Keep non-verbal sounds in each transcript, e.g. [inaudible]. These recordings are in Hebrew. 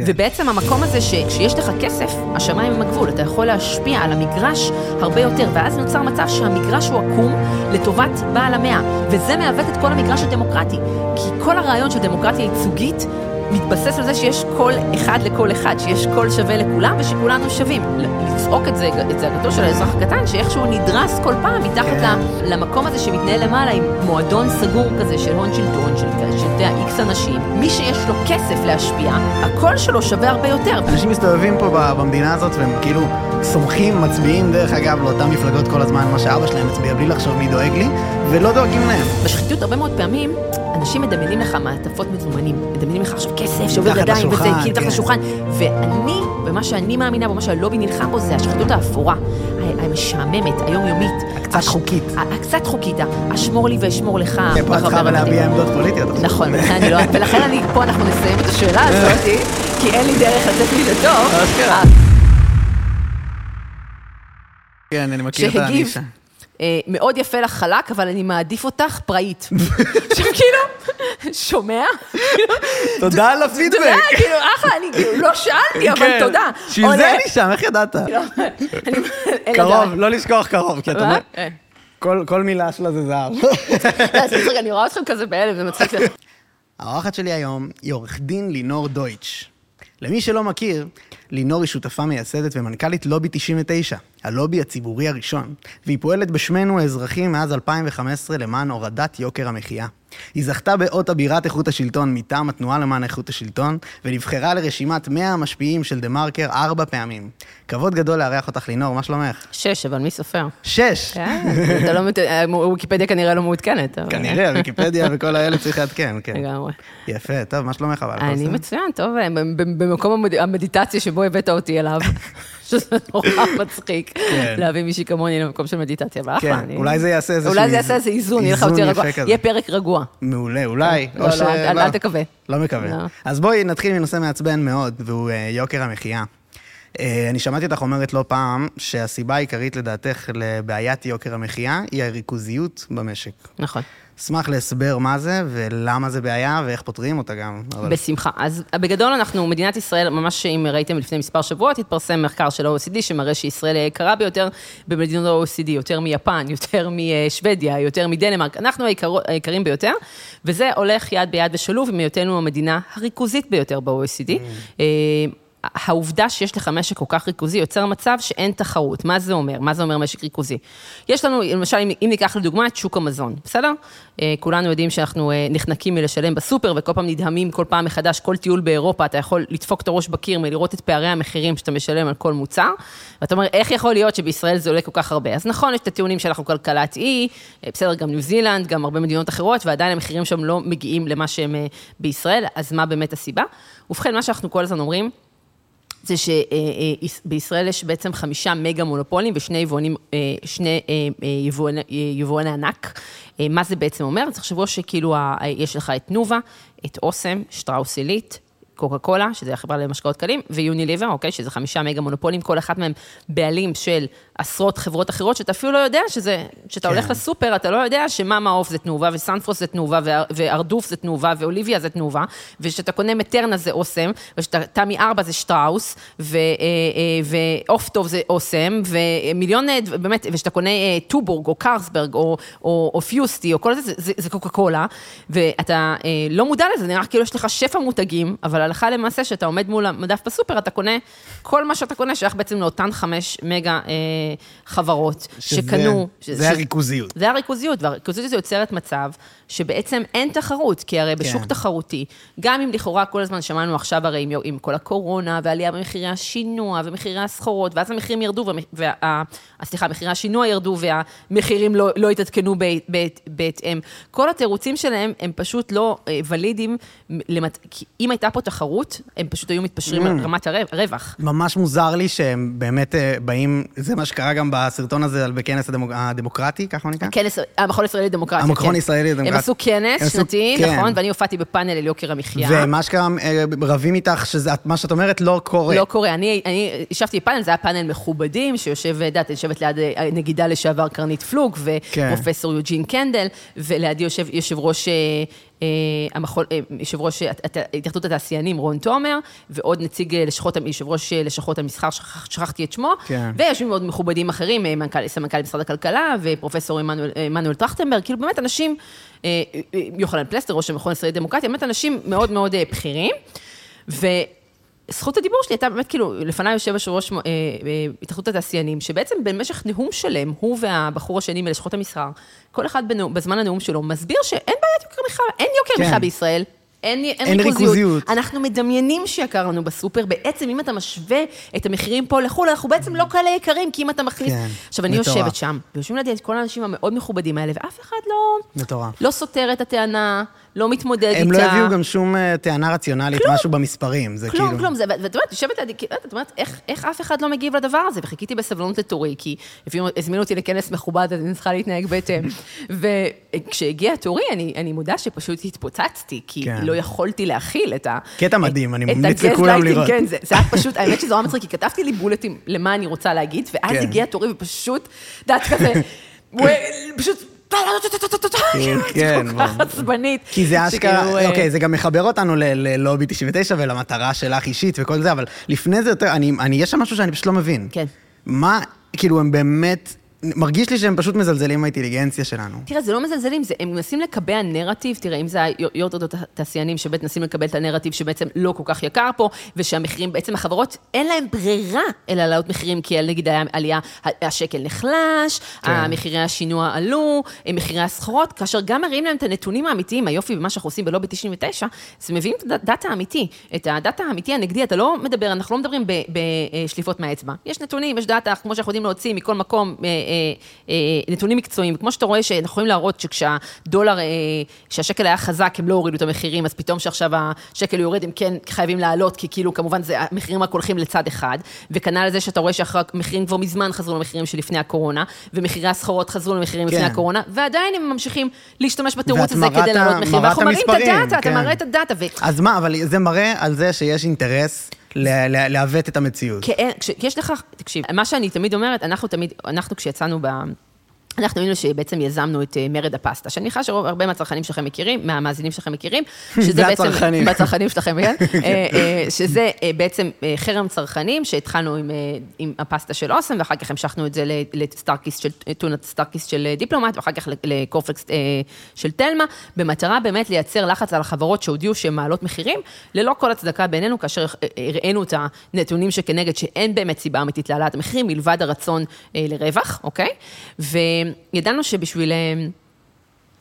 כן. ובעצם המקום הזה שכשיש לך כסף, השמיים הם הגבול, אתה יכול להשפיע על המגרש הרבה יותר, ואז נוצר מצב שהמגרש הוא עקום לטובת בעל המאה, וזה מעוות את כל המגרש הדמוקרטי, כי כל הרעיון של דמוקרטיה ייצוגית מתבסס על זה שיש קול אחד לכל אחד, שיש קול שווה לכולם ושכולנו שווים. לצעוק את זה, את זעקתו של האזרח הקטן, שאיכשהו נדרס כל פעם מתחת כן. למקום הזה שמתנהל למעלה עם מועדון סגור כזה של הון שלטון, של של, יודע, איקס אנשים. מי שיש לו כסף להשפיע, הקול שלו שווה הרבה יותר. אנשים מסתובבים פה במדינה הזאת והם כאילו סומכים, מצביעים דרך אגב לאותן מפלגות כל הזמן, מה שאבא שלהם מצביע בלי לחשוב מי דואג לי, ולא דואגים להם. בשחיתות הרבה מאוד פעמים, אנשים מדמיינים לך מעטפות מזומנים, מדמיינים לך עכשיו כסף שעובר ידיים וזה כאילו מתחת כן. לשולחן, ואני, ומה שאני מאמינה בו, מה שהלובי נלחם בו, זה השחיתות האפורה, המשעממת, היומיומית. הקצת חוקית. הקצת חוקית, אשמור לי ואשמור לך. כן, פה את אבל להביע. עמדות פוליטיות. נכון, ולכן אני לא, ולכן אני, פה אנחנו נסיים את השאלה הזאת, כי אין לי דרך לצאת מזה טוב. כן, אני מכיר את הנישה. אה, מאוד יפה לך חלק, אבל אני מעדיף אותך פראית. [laughs] עכשיו כאילו, שומע? תודה על הפידבק. כאילו, אחלה, אני כאילו לא שאלתי, אבל כן. תודה. בשביל זה אני שם, איך ידעת? לא, קרוב. לא לשכוח קרוב, כי אתה מה? אומר, אה. כל- מילה שלה זה זהב. [laughs] לא, אני רואה אתכם כזה בהלם, זה מצחיק. [laughs] האורחת שלי היום היא עורך דין לינור דויטש. למי שלא מכיר, לינור היא שותפה מייסדת ומנכ"לית לובי 99, הלובי הציבורי הראשון, והיא פועלת בשמנו האזרחים מאז 2015 למען הורדת יוקר המחיה. היא זכתה באות אבירת איכות השלטון מטעם התנועה למען איכות השלטון, ונבחרה לרשימת 100 המשפיעים של דה מרקר ארבע פעמים. כבוד גדול לארח אותך, לינור, מה שלומך? שש, אבל מי סופר? שש! כן, אתה לא, אה, וויקיפדיה כנראה לא מעודכנת. כנראה, ויקיפדיה וכל האלה צריך לעדכן, כן. לגמרי. יפה, טוב, מה שלומך אבל? אני? מצוין, טוב, אה, במקום המד- המדיטציה שבו הבאת אותי אליו, [laughs] שזה נורא [laughs] מצחיק, כן. להביא מישהי כמוני למקום של מדיטציה, אבל אחלה. כן, אולי זה יעשה איזשהו אולי זה יעשה איזה איזון, יהיה לך יותר רגוע. יהיה פרק רגוע. מעולה, אולי. לא, לא, אל- אל תקווה. לא מקווה. לא. אז בואי נתחיל מנושא מעצבן מאוד, והוא אה, יוקר המחיה. אה, אני שמעתי אותך אומרת לא פעם, שהסיבה העיקרית לדעתך לבעיית יוקר המחיה היא הריכוזיות במשק. נכון. אשמח להסבר מה זה, ולמה זה בעיה, ואיך פותרים אותה גם. אבל- בשמחה. אז בגדול אנחנו, מדינת ישראל, ממש אם ראיתם לפני מספר שבועות, התפרסם מחקר של ה-OECD שמראה שישראל היקרה ביותר במדינות ה-OECD, יותר מיפן, יותר משוודיה, יותר מדנמרק. אנחנו היקר, היקרים ביותר, וזה הולך יד ביד ושלוב עם היותנו המדינה הריכוזית ביותר ב-OECD. אה, העובדה שיש לך משק כל כך ריכוזי יוצר מצב שאין תחרות. מה זה אומר? מה זה אומר משק ריכוזי? יש לנו, למשל, אם, אם ניקח לדוגמה את שוק המזון, בסדר? אה, כולנו יודעים שאנחנו אה, נחנקים מלשלם בסופר, וכל פעם נדהמים כל פעם מחדש, כל טיול באירופה, אתה יכול לדפוק את הראש בקיר מלראות את פערי המחירים שאתה משלם על כל מוצר, ואתה אומר, איך יכול להיות שבישראל זה עולה כל כך הרבה? אז נכון, יש את הטיעונים שאנחנו כלכלת אי, אה, בסדר, גם ניו זילנד, גם הרבה מדינות אחרות, ועדיין המחירים שם לא מגיעים למה שהם אה, בישראל, אז מה באמת הסיבה? ובכן, מה שאנחנו כל הזמן אומרים, זה שבישראל יש בעצם חמישה מגה מונופולים ושני יבואנים, אה, שני אה, אה, יבואני, ענק. אה, מה זה בעצם אומר? אז תחשבו שכאילו יש לך את תנובה, את אוסם, שטראוס עילית, קוקה קולה, שזה החברה למשקאות קלים, ויוניליבר, אוקיי, שזה חמישה מגה מונופולים, כל אחת מהם בעלים של עשרות חברות אחרות, שאתה אפילו לא יודע שזה, כשאתה כן. הולך לסופר, אתה לא יודע שמה מעוף זה תנובה, וסנפרוס זה תנובה, וה- והרדוף זה תנובה, ואוליביה זה תנובה, וכשאתה קונה מטרנה זה אוסם, וכשאתה תמי ארבע זה שטראוס, ו- אה, אה, ועוף טוב זה אוסם, ומיליון, אה, באמת, וכשאתה קונה אה, טובורג, או קרסברג, או, או, או פיוסטי, או כל זה, זה, זה, זה קוקה קולה, ואתה אה, לא מודע לזה, נראה כאילו יש לך שפע מותגים, אבל הלכה למעשה, כשאתה עומד מול המדף בסופר, אתה קונה, כל מה שאתה קונה שייך בעצם לאותן חמש מגה אה, חברות, שזה- שקנו. זה ש- הריכוזיות. זה הריכוזיות, והריכוזיות הזו יוצרת מצב שבעצם אין תחרות, כי הרי בשוק כן. תחרותי, גם אם לכאורה כל הזמן שמענו עכשיו הרי עם, עם כל הקורונה, ועלייה במחירי השינוע, ומחירי הסחורות, ואז המחירים ירדו, וה, וה, סליחה, מחירי השינוע ירדו, והמחירים לא, לא התעדכנו בהת- בהת- בהתאם. כל התירוצים שלהם הם פשוט לא אה, ולידיים, למת... כי אם הייתה פה תחרות, הם פשוט היו מתפשרים על רמת הרב- הרווח. ממש מוזר לי שהם באמת אה, באים, זה מה שקרה גם בסרטון הזה בכנס הדמוק- הדמוקרטי, ככה הוא נקרא? כנס, המכון הישראלי לדמוקרטיה. המכון כן. הישראלי לדמוקרטיה. הם עשו כנס שנתי, כן. נכון, ואני הופעתי בפאנל על יוקר המחיה. ומה שקרה, אה, רבים איתך, שמה שאת אומרת לא קורה. לא קורה. אני, ישבתי בפאנל, זה היה פאנל מכובדים, שיושב, את יושבת ליד אה, הנגידה לשעבר קרנית פלוג, כן. ופרופסור יוג'ין קנדל, ולידי יושב יושב ראש אה, המחול, אה, יושב ראש הת- הת- התאחדות התעשיינים רון תומר, ועוד נציג אה, לשכות, יושב ראש לשכות המסחר, שכח- שכחתי את שמו, כן. ויושבים עוד מכובדים אחרים, מנכ"ל, סמנכ"ל משרד הכלכלה, ופרופסור עמנואל טרכטנברג, כאילו באמת אנשים, יוחנן פלסטר, ראש המכון הישראלי לדמוקרטיה, באמת אנשים מאוד מאוד בכירים. וזכות הדיבור שלי הייתה באמת כאילו, לפניי יושב יושב ראש אה, אה, התאחדות התעשיינים, שבעצם במשך נאום שלם, הוא והבחור השני מלשכות המסחר, כל אחד בנאום, בזמן הנאום שלו מסביר שאין בעיית יוקר מחיה, אין יוקר כן. מחיה בישראל. אין, אין, אין ריכוזיות. ריכוזיות. אנחנו מדמיינים שיקר לנו בסופר, בעצם אם אתה משווה את המחירים פה לחו"ל, אנחנו בעצם לא כאלה יקרים, כי אם אתה מכניס... כן, עכשיו, אני מטורף. יושבת שם, ויושבים לידי את כל האנשים המאוד מכובדים האלה, ואף אחד לא... מטורף. לא סותר את הטענה, לא מתמודד איתה. הם לא הביאו גם שום אה, טענה רציונלית, משהו במספרים, זה כלום, כאילו... כלום, זה- ואת אומרת, יושבת לידי, את אומרת, איך, איך אף אחד לא מגיב לדבר הזה? וחיכיתי בסבלנות לתורי, כי הזמינו אותי לכנס מכובד, אז אני צריכה להתנהג בהתאם. [laughs] וכשהגיע תורי, אני, אני מודה שפשוט התפוצצתי, כי כן. לא יכולתי להכיל את ה... קטע מדהים, אני ממליץ לכולם לראות. כן, זה, זה היה פשוט, האמת שזה היה מצחיק, כי כתבתי לי בולטים למה אני רוצה להגיד, ואז כן. הגיע תורי ופשוט, את יודעת, כזה, [laughs] פשוט... כן, כל כך ברור. עצבנית. כי זה אשכרה, אה, אוקיי, זה גם מחבר אותנו ללובי 99 ולמטרה שלך אישית וכל זה, אבל לפני זה יותר, אני, יש שם משהו שאני פשוט לא מבין. כן. מה, כאילו, הם באמת, מרגיש לי שהם פשוט מזלזלים באינטליגנציה שלנו. תראה, זה לא מזלזלים, זה, הם מנסים לקבע נרטיב, תראה, אם זה היו"ר התאחדות התעשיינים, שבאמת מנסים לקבל את הנרטיב שבעצם לא כל כך יקר פה, ושהמחירים, בעצם החברות, אין להם ברירה אלא להעלות מחירים, כי נגיד היה עלייה, השקל נחלש, כן. המחירי השינוע עלו, מחירי הסחורות, כאשר גם מראים להם את הנתונים האמיתיים, היופי במה שאנחנו עושים בלובי 99, זה מביאים את הדאטה האמיתי, את הדאטה האמיתי הנגדי, אתה לא מדבר, אנחנו לא מדברים ב- בשליפות מהאצבע. יש נתונים, יש דאטה, כמו שאנחנו יודעים להוציא מכל מקום, אה, אה, אה, נתונים מקצועיים. כמו שאתה רואה שאנחנו יכולים להראות שכשהדולר, אה, כשהשקל היה חזק, הם לא הורידו את המחירים, אז פתאום שעכשיו השקל יורד, הם כן חייבים לעלות, כי כאילו, כמובן, זה, המחירים רק הולכים לצד אחד. וכנ"ל לזה שאתה רואה שהמחירים כבר מזמן חזרו למחירים שלפני הקורונה, ומחירי הסחורות חזרו למחירים כן. לפני הקורונה, ועדיין הם ממשיכים להשתמש בתירוץ הזה כדי להעלות מחירים. ואנחנו מראים את הדאטה, אתה כן. מראה את הדאטה. ו... אז מה, אבל זה מראה על זה שיש אינטרס לעוות את המציאות. אין- כשיש לך, תקשיב, מה שאני תמיד אומרת, אנחנו תמיד, אנחנו כשיצאנו ב... אנחנו היינו שבעצם יזמנו את אה, מרד הפסטה, שאני מניחה שהרבה מהצרכנים שלכם מכירים, מהמאזינים שלכם מכירים, [laughs] שזה בעצם... והצרכנים. והצרכנים [laughs] שלכם, כן? [laughs] אה, אה, שזה בעצם חרם צרכנים, שהתחלנו עם, עם הפסטה של אוסם, ואחר כך המשכנו את זה לסטארקיסט של, טונת סטארקיסט של דיפלומט, ואחר כך ל- לקורפלקס אה, של תלמה, במטרה באמת לייצר לחץ על החברות שהודיעו שהן מעלות מחירים, ללא כל הצדקה בעינינו, כאשר הראינו את הנתונים שכנגד, שאין באמת סיבה אמיתית להעלאת המחירים, מלבד הרצון לרווח, אוקיי? וידענו שבשביל...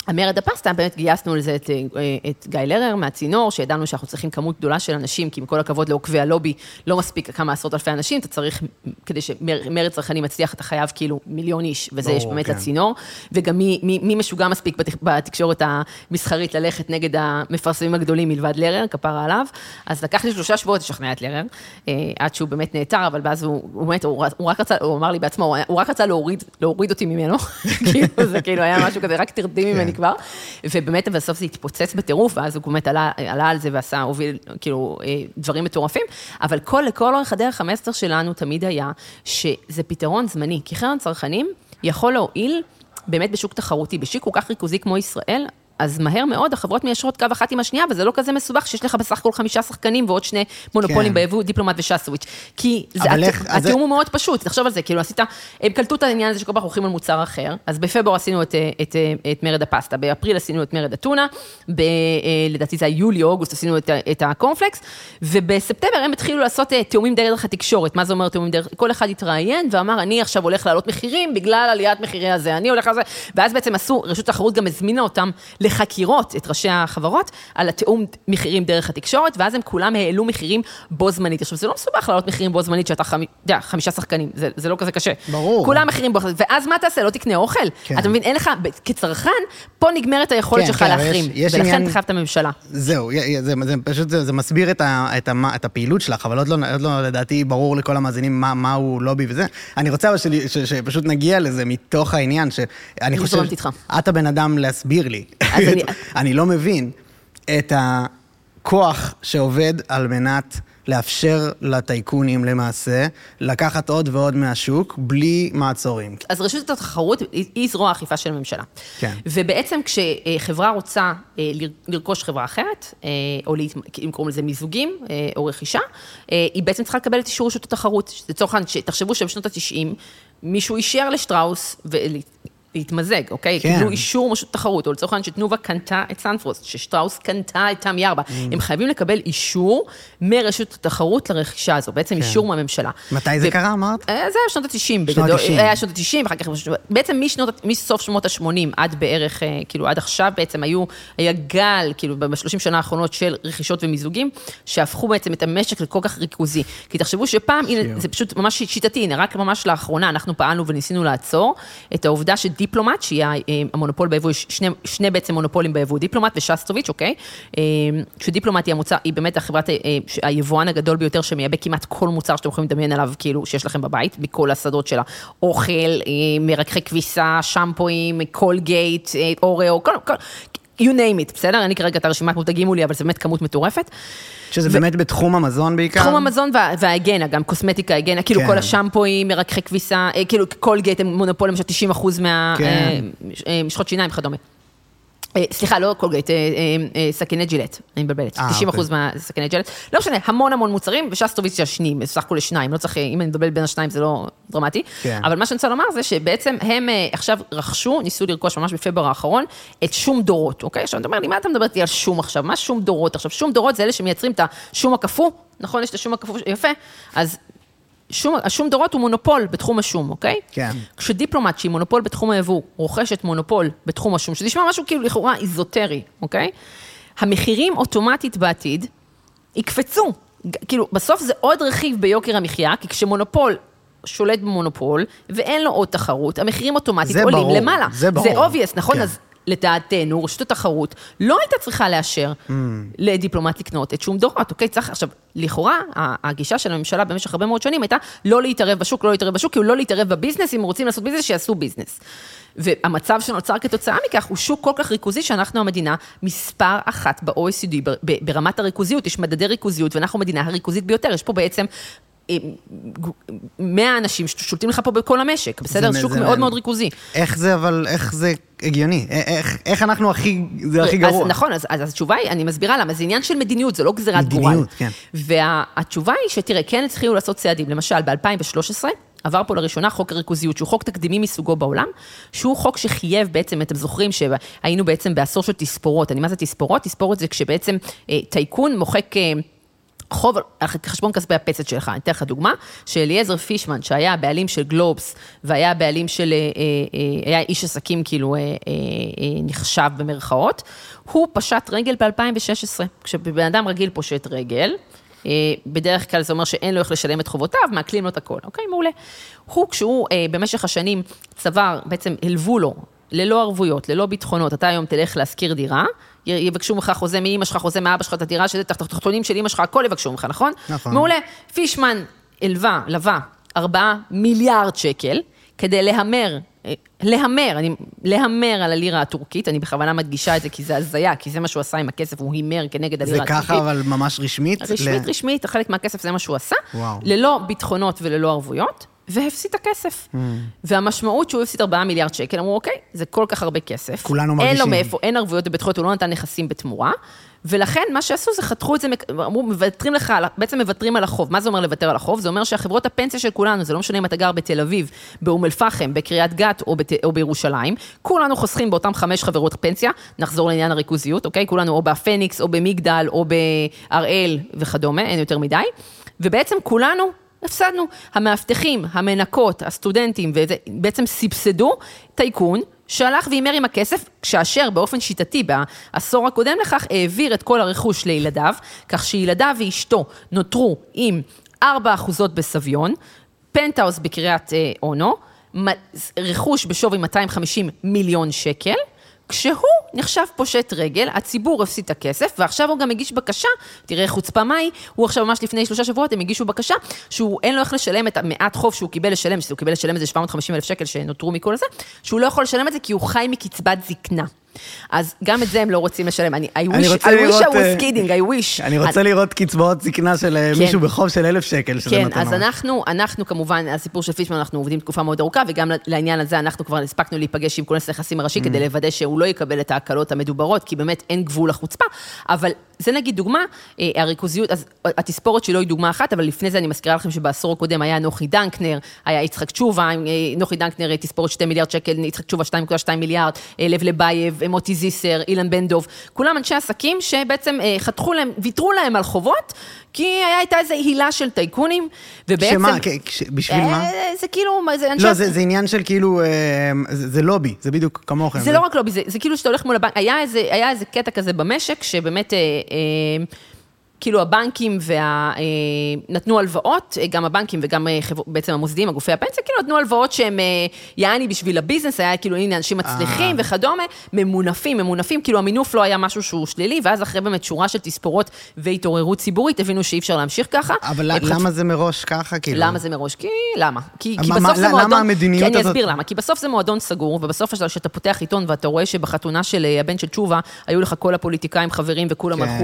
המרד הפסטה, באמת גייסנו לזה את, אה, את גיא לרר מהצינור, שידענו שאנחנו צריכים כמות גדולה של אנשים, כי עם כל הכבוד לעוקבי הלובי, לא מספיק כמה עשרות אלפי אנשים, אתה צריך, כדי שמרד צרכני מצליח, אתה חייב כאילו מיליון איש, וזה יש באמת כן. לצינור, וגם מי, מי, מי משוגע מספיק בת, בתקשורת המסחרית ללכת נגד המפרסמים הגדולים מלבד לרר, כפרה עליו, אז לקח לי שלושה שבועות לשכנע את לרר, אה, עד שהוא באמת נעתר, אבל ואז הוא, הוא באמת, הוא, הוא רק רצה, הוא אמר לי בעצמו, הוא, רק רצה להוריד, להוריד אותי ממנו, [laughs] כאילו, זה כאילו היה משהו כזה, רק תרדי ממני כבר, ובאמת בסוף זה התפוצץ בטירוף, ואז הוא באמת עלה, עלה על זה ועשה, הוביל, כאילו, אה, דברים מטורפים, אבל כל, לכל אורך הדרך המסר שלנו תמיד היה, שזה פתרון זמני, כי חרם צרכנים יכול להועיל באמת בשוק תחרותי, בשוק כל כך ריכוזי כמו ישראל, אז מהר מאוד החברות מיישרות קו אחת עם השנייה, וזה לא כזה מסובך שיש לך בסך הכל חמישה שחקנים ועוד שני מונופולים כן. ביבוא, דיפלומט ושסוויץ'. כי התיאום הוא מאוד פשוט, תחשוב על זה, כאילו עשית, הם קלטו את העניין הזה שכל פעם הולכים על מוצר אחר, אז בפברואר עשינו את, אה, את, אה, את מרד הפסטה, באפריל עשינו את מרד הטונה, ב, אה, לדעתי זה היה יולי-אוגוסט עשינו את, את הקורנפלקס, ובספטמבר הם התחילו לעשות תיאומים דרך התקשורת, מה זה אומר תיאומים דרך, כל אחד התראיין ואמר, אני עכשיו הולך להעלות מחירים בגלל עליית מחירי הזה, אני הולך לזה, ואז בעצם עשו, רשות התחרות גם הזמינה אותם לחקירות, את ראשי החברות, על התיאום מחירים דרך התקשורת, ואז הם כולם העלו מחירים בו זמנית. עכשיו, זה לא מסובך להעלות מחירים בו זמנית שאתה חמ... יודע, חמישה שחקנים, זה, זה לא כזה קשה. ברור. כולם מחירים בו זמנית, ואז מה תעשה? לא תקנה אוכל? כן. אתה מבין, אין לך, כצרכן, פה נגמרת היכולת כן, שלך כן, להחרים, יש- יש ולכן עניין- אתה חייב את הממשלה. זהו, י- זה, זה פשוט, זה, זה מסביר את, ה, את, ה, את הפעילות שלך, אבל עוד לא, עוד לא לדעתי ברור לכל המאזינים מה, מהו לובי וזה. אני רוצה אבל שלי- ש, שפשוט נגיע לזה מתוך העניין, שאני אני חושב, זורמת איתך. את הבן אדם להסביר לי. אז אני- אני לא מבין את הכוח שעובד על מנת לאפשר לטייקונים למעשה לקחת עוד ועוד מהשוק בלי מעצורים. אז רשות התחרות היא, זרוע האכיפה של הממשלה. כן. ובעצם כשחברה רוצה אה, לרכוש חברה אחרת, אה, או להת- אם קוראים לזה מיזוגים אה, או רכישה, היא בעצם צריכה לקבל את אישור רשות התחרות. לצורך העניין, תחשבו שבשנות ה-90, מישהו אישר לשטראוס להתמזג, אוקיי? כן. קיבלו אישור מרשות התחרות, או לצורך העניין שתנובה קנתה את סנפרוסט, ששטראוס קנתה את תמי 4. Mm. הם חייבים לקבל אישור מרשות התחרות לרכישה הזו, בעצם אישור מהממשלה. כן. מתי זה ו- קרה, אמרת? אה, זה היה שנות ה-90, שנות בגדול, ה-90. היה שנות ה-90, ואחר כך, בעצם משנות, מסוף שנות ה-80 עד בערך, אה, כאילו עד עכשיו בעצם היו, היה גל, כאילו ב-30 שנה האחרונות של רכישות ומיזוגים, שהפכו בעצם את המשק לכל כך ריכוזי. כי תחשבו שפעם, הנה. זה פשוט ממש שיטתי, הנה, רק ממש לאחרונה אנחנו פעלנו וניסינו לעצור את העובדה שדיפלומט, שהיא אה, המונופול ביבוא, יש שני, שני בעצם מונופולים ביבוא, דיפלומט ושסטוביץ', אוקיי? אה, שדיפלומט היא המוצר, היא באמת החברת, אה, היבואן הגדול ביותר שמייבא כמעט כל מוצר שאתם יכולים לדמיין עליו, כאילו, שיש לכם בבית, מכל השדות שלה. אוכל, מרככי כביסה, שמפואים, קולגייט, אוראו, כל, כל, you name it, בסדר? אין לי כרגע את הרשימת מותגים מולי, אבל זו באמת כמות מטורפת. שזה באמת בתחום המזון בעיקר? תחום המזון וה- וההיגיינה, גם קוסמטיקה, היגיינה, כאילו כן. כל השמפואים, מרככי כביסה, אה, כאילו קולגייט הם מונופול למשל 90 אחוז כן. מהמשחות שיניים וכדומה. אה, סליחה, לא קולגייט, אה, אה, סכיני ג'ילט, אני מבלבלת, אה, 90 אחוז אוקיי. מהסכיני ג'ילט, לא משנה, המון המון מוצרים, ושסטוביץ' השניים, בסך הכול לשניים, לא צריך, אם אני מבלבלת בין השניים זה לא דרמטי, כן. אבל מה שאני רוצה לומר זה שבעצם הם עכשיו רכשו, ניסו לרכוש ממש בפברואר האחרון, את שום דורות, אוקיי? עכשיו אתה אומר לי, מה אתה מדבר איתי על שום עכשיו? מה שום דורות? עכשיו, שום דורות זה אלה שמייצרים את השום הקפוא, נכון? יש את השום הקפוא, יפה, אז שום, השום דורות הוא מונופול בתחום השום, אוקיי? כן. כשדיפלומט, שהיא מונופול בתחום היבוא, רוכשת מונופול בתחום השום, שזה נשמע משהו כאילו לכאורה איזוטרי, אוקיי? המחירים אוטומטית בעתיד יקפצו. כאילו, בסוף זה עוד רכיב ביוקר המחיה, כי כשמונופול שולט במונופול, ואין לו עוד תחרות, המחירים אוטומטית עולים ברור, למעלה. זה ברור. זה obvious, נכון? כן. אז לדעתנו, רשות התחרות לא הייתה צריכה לאשר Mm. לדיפלומט לקנות את שום דורות, אוקיי? צריך, עכשיו, לכאורה, הגישה של הממשלה במשך הרבה מאוד שנים הייתה לא להתערב בשוק, לא להתערב בשוק, כאילו לא להתערב בביזנס, אם רוצים לעשות ביזנס, שיעשו ביזנס. והמצב שנוצר כתוצאה מכך הוא שוק כל כך ריכוזי, שאנחנו המדינה מספר אחת ב-OECD, ברמת הריכוזיות, יש מדדי ריכוזיות, ואנחנו המדינה הריכוזית ביותר, יש פה בעצם... אה, 100 אנשים ששולטים לך פה בכל המשק, בסדר? זה- שוק זה- מאוד מאוד ריכוזי. איך זה, אבל, איך זה הגיוני? איך, איך אנחנו הכי, זה הכי גרוע? אז נכון, אז, אז התשובה היא, אני מסבירה למה, זה עניין של מדיניות, זה לא גזירת גורל. מדיניות, כן. והתשובה היא שתראה, כן התחילו לעשות צעדים, למשל ב-2013, עבר פה לראשונה חוק הריכוזיות, שהוא חוק תקדימי מסוגו בעולם, שהוא חוק שחייב בעצם, אתם זוכרים שהיינו בעצם בעשור של תספורות, אני מה זה תספורות? תספורת זה כשבעצם אה, טייקון מוחק... אה, חוב על חשבון כספי הפצת שלך. אני אתן לך דוגמה, שאליעזר פישמן, שהיה הבעלים של גלובס, והיה הבעלים של, אה, אה, אה, היה איש עסקים כאילו נחשב במרכאות, הוא פשט רגל ב-2016. כשבן אדם רגיל פושט רגל, בדרך כלל זה אומר שאין לו איך לשלם את חובותיו, מעקלים לו את הכל, אוקיי? מעולה. הוא, כשהוא במשך השנים צבר, בעצם הלוו לו, ללא ערבויות, ללא ביטחונות, אתה היום תלך להשכיר דירה, יבקשו ממך חוזה מאמא שלך, חוזה מאבא שלך, את הדירה, שזה תחת התחתונים של אמא שלך, הכל יבקשו ממך, נכון? נכון. מעולה. פישמן הלווה, לווה, 4 מיליארד שקל, כדי להמר, אה, להמר, אני, להמר על הלירה הטורקית, אני בכוונה מדגישה את זה כי זה הזיה, כי זה מה שהוא עשה עם הכסף, הוא הימר כנגד הלירה זה הטורקית. ככה, אבל ממש רשמית? רשמית, ל- רשמית, חלק מהכסף זה מה שהוא עשה, וואו. ללא ביטחונות וללא ערבויות, והפסיד את הכסף. Mm. והמשמעות שהוא הפסיד 4 מיליארד שקל, אמרו, אוקיי, זה כל כך הרבה כסף. כולנו אין מרגישים. לו מאיפה, אין ערבויות בבטחויות, הוא לא נתן נכסים בתמורה, ולכן מה שעשו זה חתכו את זה, אמרו, מוותרים לך, בעצם מוותרים על החוב. מה זה אומר לוותר על החוב? זה אומר שהחברות הפנסיה של כולנו, זה לא משנה אם אתה גר בתל אביב, באום אל-פחם, בקריית גת או, בת, או בירושלים, כולנו חוסכים באותם חמש חברות פנסיה, נחזור לעניין הריכוזיות, אוקיי? כולנו או בפניקס, או במגדל, או בהראל וכדומה, אין יותר מדי. ובעצם כולנו הפסדנו. המאבטחים, המנקות, הסטודנטים, וזה, בעצם סבסדו טייקון שהלך והימר עם הכסף, כאשר באופן שיטתי בעשור הקודם לכך העביר את כל הרכוש לילדיו, כך שילדיו ואשתו נותרו עם 4 אחוזות בסביון, פנטהאוס בקריית אה, אונו, רכוש בשווי 250 מיליון שקל, כשהוא נחשב פושט רגל, הציבור הפסיד את הכסף, ועכשיו הוא גם הגיש בקשה, תראה חוצפה מהי, הוא עכשיו ממש לפני שלושה שבועות, הם הגישו בקשה, שהוא אין לו איך לשלם את המעט חוב שהוא קיבל לשלם, שהוא קיבל לשלם איזה 750 אלף שקל שנותרו מכל זה, שהוא לא יכול לשלם את זה כי הוא חי מקצבת זקנה. אז גם את זה הם לא רוצים לשלם. אני, I אני wish, רוצה I wish לראות, I אה, was kidding, I wish. אני רוצה לראות קצבאות זקנה של אה, כן. מישהו בחוב של אלף שקל, שזה כן, מתנות. אז אנחנו, אנחנו כמובן, הסיפור של פישמן, אנחנו עובדים תקופה מאוד ארוכה, וגם לעניין הזה אנחנו כבר הספקנו להיפגש עם כונס נכסים הראשי Mm. כדי לוודא שהוא לא יקבל את ההקלות המדוברות, כי באמת אין גבול לחוצפה. אבל זה נגיד דוגמה, אה, הריכוזיות, אז התספורת שלו היא דוגמה אחת, אבל לפני זה אני מזכירה לכם שבעשור הקודם היה נוחי דנקנר, היה יצחק תשובה, אה, נוחי דנקנר, אה, תספורת 2 מיליארד שקל, יצחק תשובה 2.2 מיליארד, אה, לב לבייב, אה, מוטי זיסר, אילן בן דב, כולם אנשי עסקים שבעצם אה, חתכו להם, ויתרו להם על חובות, כי הייתה איזו הילה של טייקונים, ובעצם... שמה, כש- בשביל מה? אה, זה כאילו, מה, זה אנשי... לא, זה זה עניין של כאילו, אה, זה זה לובי, זה בדיוק כמוכם. זה לא רק לובי, זה, זה כאילו שאתה הולך מול הבנק, היה איזה, היה איזה קטע כזה במשק, שבאמת, אה, אה, כאילו הבנקים וה... אה, נתנו הלוואות, אה, גם הבנקים וגם אה, בעצם המוסדיים, הגופי הפנסיה, כאילו נתנו הלוואות שהם יעני בשביל הביזנס, היה כאילו, הנה, אנשים מצליחים. וכדומה, ממונפים, ממונפים, כאילו המינוף לא היה משהו שהוא שלילי, ואז אחרי באמת שורה של תספורות והתעוררות ציבורית, הבינו שאי אפשר להמשיך ככה. אבל הם ל- חטפו- למה זה מראש ככה, כאילו? למה זה מראש? כי למה? כי, כי בסוף מה- זה למה מועדון... המדיניות כי אני הזאת- אסביר למה. כי בסוף זה מועדון סגור, ובסוף כשאתה פותח עיתון ואתה רואה שבחתונה של הבן של תשובה, היו לך כל הפוליטיקאים חברים וכולם כן. הלכו,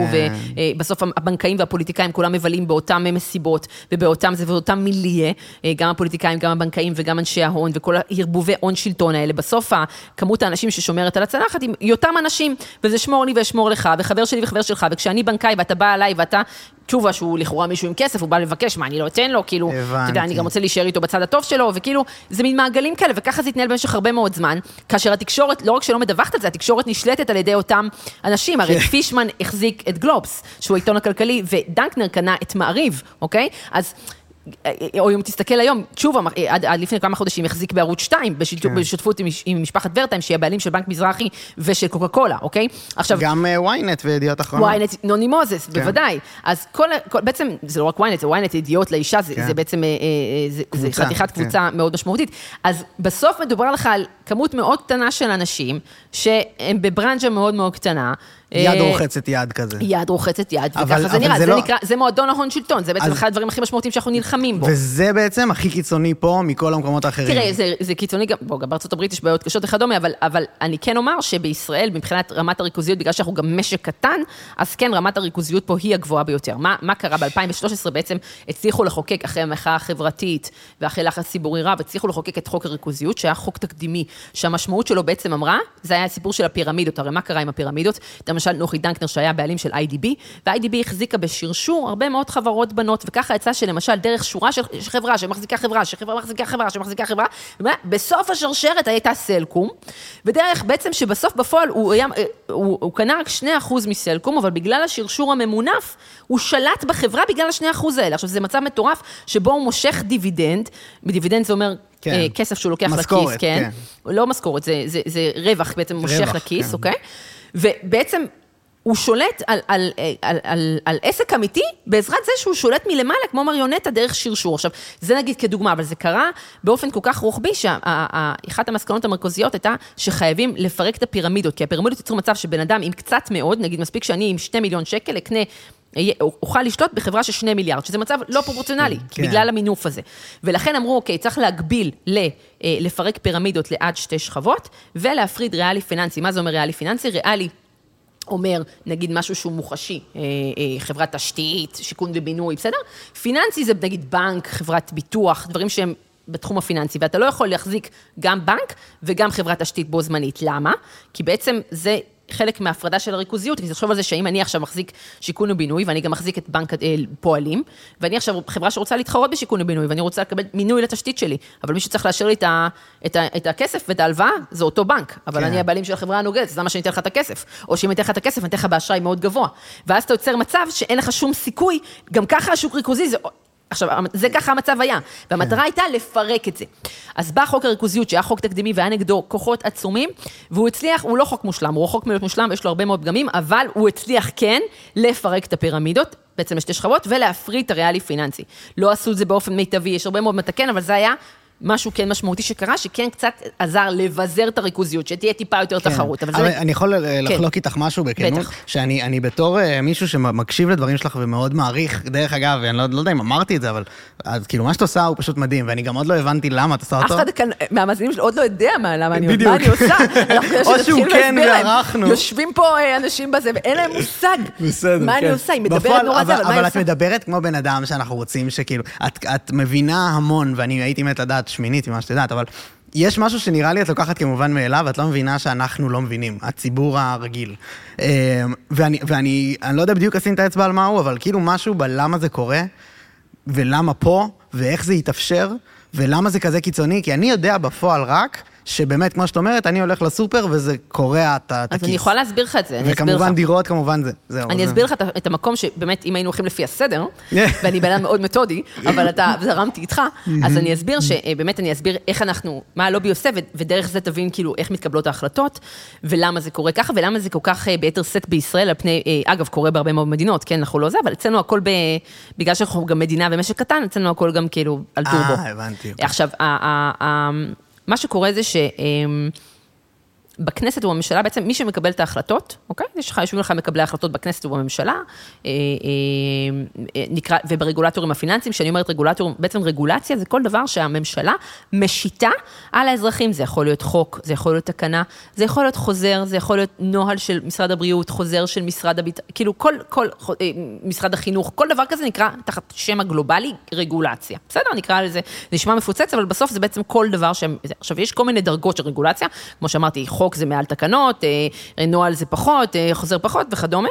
ובסוף הבנקאים והפוליטיקאים כולם מבלים באותם מסיבות, ובאותם זה ואותם מיליה, אה, גם הפוליטיקאים, גם הבנקאים וגם אנשי ההון, וכל הערבובי הון שלטון האלה. בסוף כמות האנשים ששומרת על הצלחת היא אותם אנשים, וזה שמור לי ואשמור לך, וחבר שלי וחבר שלך, וכשאני בנקאי ואתה בא אליי ואתה... תשובה שהוא לכאורה מישהו עם כסף, הוא בא לבקש, מה, אני לא אתן לו, כאילו, אתה יודע, אני הבנתי. גם רוצה להישאר איתו בצד הטוב שלו, וכאילו, זה מין מעגלים כאלה, וככה זה התנהל במשך הרבה מאוד זמן, כאשר התקשורת, לא רק שלא מדווחת על זה, התקשורת נשלטת על ידי אותם אנשים, הרי פישמן החזיק את גלובס, שהוא העיתון הכלכלי, ודנקנר קנה את מעריב, אוקיי? אז... או אם תסתכל היום, תשובה, עד, עד לפני כמה חודשים החזיק בערוץ 2, בשיתוף, כן. בשותפות עם, עם משפחת ורטיים, שהיא הבעלים של בנק מזרחי ושל קוקה קולה, אוקיי? עכשיו, גם אה, ynet וידיעות אחרונות. ynet, נוני מוזס, כן. בוודאי. אז כל, כל, בעצם, זה לא רק ynet, זה ynet ידיעות לאישה, זה, כן. זה בעצם, אה, אה, זה, זה קבוצה, חתיכת כן. קבוצה מאוד משמעותית. אז בסוף מדובר לך על כמות מאוד קטנה של אנשים, שהם בברנז'ה מאוד מאוד קטנה. יד אה, רוחצת יד כזה. יד רוחצת יד, אבל- וככה זה נראה, זה זה לא- נקרא, זה מועדון ההון שלטון, זה בעצם אז- אחד הדברים הכי משמעותיים שאנחנו נלחמים בו. וזה בעצם הכי קיצוני פה מכל המקומות האחרים. תראה, זה, זה קיצוני גם, בוא, גם בארצות הברית יש בעיות קשות וכדומה, אבל, אבל אני כן אומר שבישראל, מבחינת רמת הריכוזיות, בגלל שאנחנו גם משק קטן, אז כן, רמת הריכוזיות פה היא הגבוהה ביותר. מה, מה קרה? ב-2013 בעצם הצליחו לחוקק, אחרי המחאה החברתית ואחרי לחץ ציבורי רב, הצליחו לחוקק את חוק הריכוזיות, שהיה חוק תקדימי, שהמשמעות שלו בעצם אמרה, זה היה הסיפור של הפירמידות, הרי מה קרה עם הפירמידות? למשל, נוחי דנקנר שהיה בעלים של IDB, ו-IDB החזיקה בשרשור הרבה מאוד חברות בנות, וככה יצא שלמשל, דרך שורה של חברה שמחזיקה חברה, שחברה מחזיקה חברה, שמחזיקה חברה, בסוף השרשרת הייתה סלקום, ודרך בעצם שבסוף בפועל הוא, היה, הוא, הוא קנה רק 2% מסלקום, אבל בגלל השרשור הממונף, הוא שלט בחברה בגלל ה-2% האלה. עכשיו, זה מצב מטורף שבו הוא מושך דיבידנד, דיבידנד זה אומר כן. אה, כסף שהוא לוקח משכורת, לכיס, כן? לא משכורת, זה, זה, זה רווח בעצם מושך רווח, לכיס, כן. אוקיי? ובעצם הוא שולט על, על, על, על, על עסק אמיתי בעזרת זה שהוא שולט מלמעלה כמו מריונטה דרך שרשור. עכשיו, זה נגיד כדוגמה, אבל זה קרה באופן כל כך רוחבי, שאחת המסקנות המרכזיות הייתה שחייבים לפרק את הפירמידות, כי הפירמידות יצרו מצב שבן אדם עם קצת מאוד, נגיד מספיק שאני עם שתי מיליון שקל אקנה... אוכל לשלוט בחברה של שני מיליארד, שזה מצב לא פרופורציונלי, כן. בגלל המינוף הזה. ולכן אמרו, אוקיי, צריך להגביל, ל, אה, לפרק פירמידות לעד שתי שכבות, ולהפריד ריאלי פיננסי. מה זה אומר ריאלי פיננסי? ריאלי אומר, נגיד, משהו שהוא מוחשי, אה, אה, חברת תשתית, שיכון ובינוי, בסדר? פיננסי זה נגיד בנק, חברת ביטוח, דברים שהם בתחום הפיננסי, ואתה לא יכול להחזיק גם בנק וגם חברת תשתית בו זמנית. למה? כי בעצם זה... חלק מההפרדה של הריכוזיות, כי תחשוב על זה שאם אני עכשיו מחזיק שיכון ובינוי, ואני גם מחזיק את בנק אה, פועלים, ואני עכשיו חברה שרוצה להתחרות בשיכון ובינוי, ואני רוצה לקבל מינוי לתשתית שלי, אבל מי שצריך לאשר לי את, ה, את, ה, את הכסף ואת ההלוואה, זה אותו בנק, אבל כן. אני הבעלים של החברה הנוגדת, אז למה שאני אתן לך את הכסף? או שאם אני אתן לך את הכסף, אני אתן לך באשראי מאוד גבוה. ואז אתה יוצר מצב שאין לך שום סיכוי, גם ככה השוק ריכוזי, זה... עכשיו, זה ככה המצב היה, והמטרה הייתה לפרק את זה. אז בא חוק הריכוזיות, שהיה חוק תקדימי והיה נגדו כוחות עצומים, והוא הצליח, הוא לא חוק מושלם, הוא רחוק מלהיות מושלם, יש לו הרבה מאוד פגמים, אבל הוא הצליח כן לפרק את הפירמידות, בעצם לשתי שכבות, ולהפריד את הריאלי פיננסי. לא עשו את זה באופן מיטבי, יש הרבה מאוד מתקן, אבל זה היה משהו כן משמעותי שקרה, שכן קצת עזר לבזר את הריכוזיות, שתהיה טיפה יותר כן. תחרות. אבל אבל זה... כן. אני יכול אה, לחלוק איתך משהו בכנות, בטח. שאני אני בתור אה, מישהו שמקשיב לדברים שלך ומאוד מעריך, דרך אגב, אני לא, לא יודע אם אמרתי את זה, אבל אז כאילו מה שאת עושה הוא פשוט מדהים, ואני גם עוד לא הבנתי למה את עושה אף אותו. אחד כאן מהמאזינים שלו עוד לא יודע מה, למה אני. מה אני עושה. [laughs] או שהוא כן. וערכנו. יושבים פה אה, אנשים בזה, ואין להם מושג [laughs] בסדר, מה אני כן. עושה. היא מדברת נורא זה, אבל מה היא אבל את עושה? מדברת כמו בן אדם שאנחנו רוצים שכאילו, את, את מבינה המון, ואני הייתי מת לדעת שמינית ממה שאת יודעת, אבל יש משהו שנראה לי את לוקחת כמובן מאליו, ואת לא מבינה שאנחנו לא מבינים, הציבור הרגיל. אה, ואני, ואני אני לא יודע בדיוק לשים את האצבע על מה הוא, אבל כאילו משהו בלמה זה קורה, ולמה פה, ואיך זה יתאפשר, ולמה זה כזה קיצוני, כי אני יודע בפועל רק, שבאמת, כמו שאת אומרת, אני הולך לסופר וזה קורע את ה- את אז הכיס. אני יכולה להסביר לך את זה, אני אסביר לך. וכמובן דירות, כמובן זה. זהו. אני אסביר לך את- המקום שבאמת, אם היינו הולכים לפי הסדר, [laughs] ואני בן אדם מאוד מתודי, אבל אתה [laughs] זרמתי איתך, אז אני אסביר שבאמת אני אסביר איך אנחנו, מה הלובי עושה, ודרך זה תבין כאילו איך מתקבלות ההחלטות, ולמה זה קורה ככה, ולמה זה כל כך אה, ביתר שאת בישראל, על פני, אה, אגב, קורה בהרבה מאוד מדינות, כן, אנחנו לא זה, אבל אצלנו הכל, ב, בגלל שאנחנו גם מדינה ומשק קטן, אצלנו הכל גם כאילו על טורבו. אה, הבנתי. אוקיי. עכשיו, מה שקורה זה ש... בכנסת ובממשלה, בעצם מי שמקבל את ההחלטות, אוקיי? יש לך, יושבים לך מקבלי ההחלטות בכנסת ובממשלה, אה, אה, אה, נקרא, וברגולטורים הפיננסיים, כשאני אומרת רגולטורים, בעצם רגולציה זה כל דבר שהממשלה משיתה על האזרחים. זה יכול להיות חוק, זה יכול להיות תקנה, זה יכול להיות חוזר, זה יכול להיות נוהל של משרד הבריאות, חוזר של משרד הביט... כאילו כל, כל, אה, משרד החינוך, כל דבר כזה נקרא תחת שם הגלובלי רגולציה. בסדר, נקרא לזה, זה נשמע מפוצץ, אבל בסוף זה בעצם כל דבר שהם... עכשיו, יש כל מיני דרגות של רגולציה, כמו שאמרתי, חוק זה מעל תקנות, אה, נוהל זה פחות, אה, חוזר פחות וכדומה.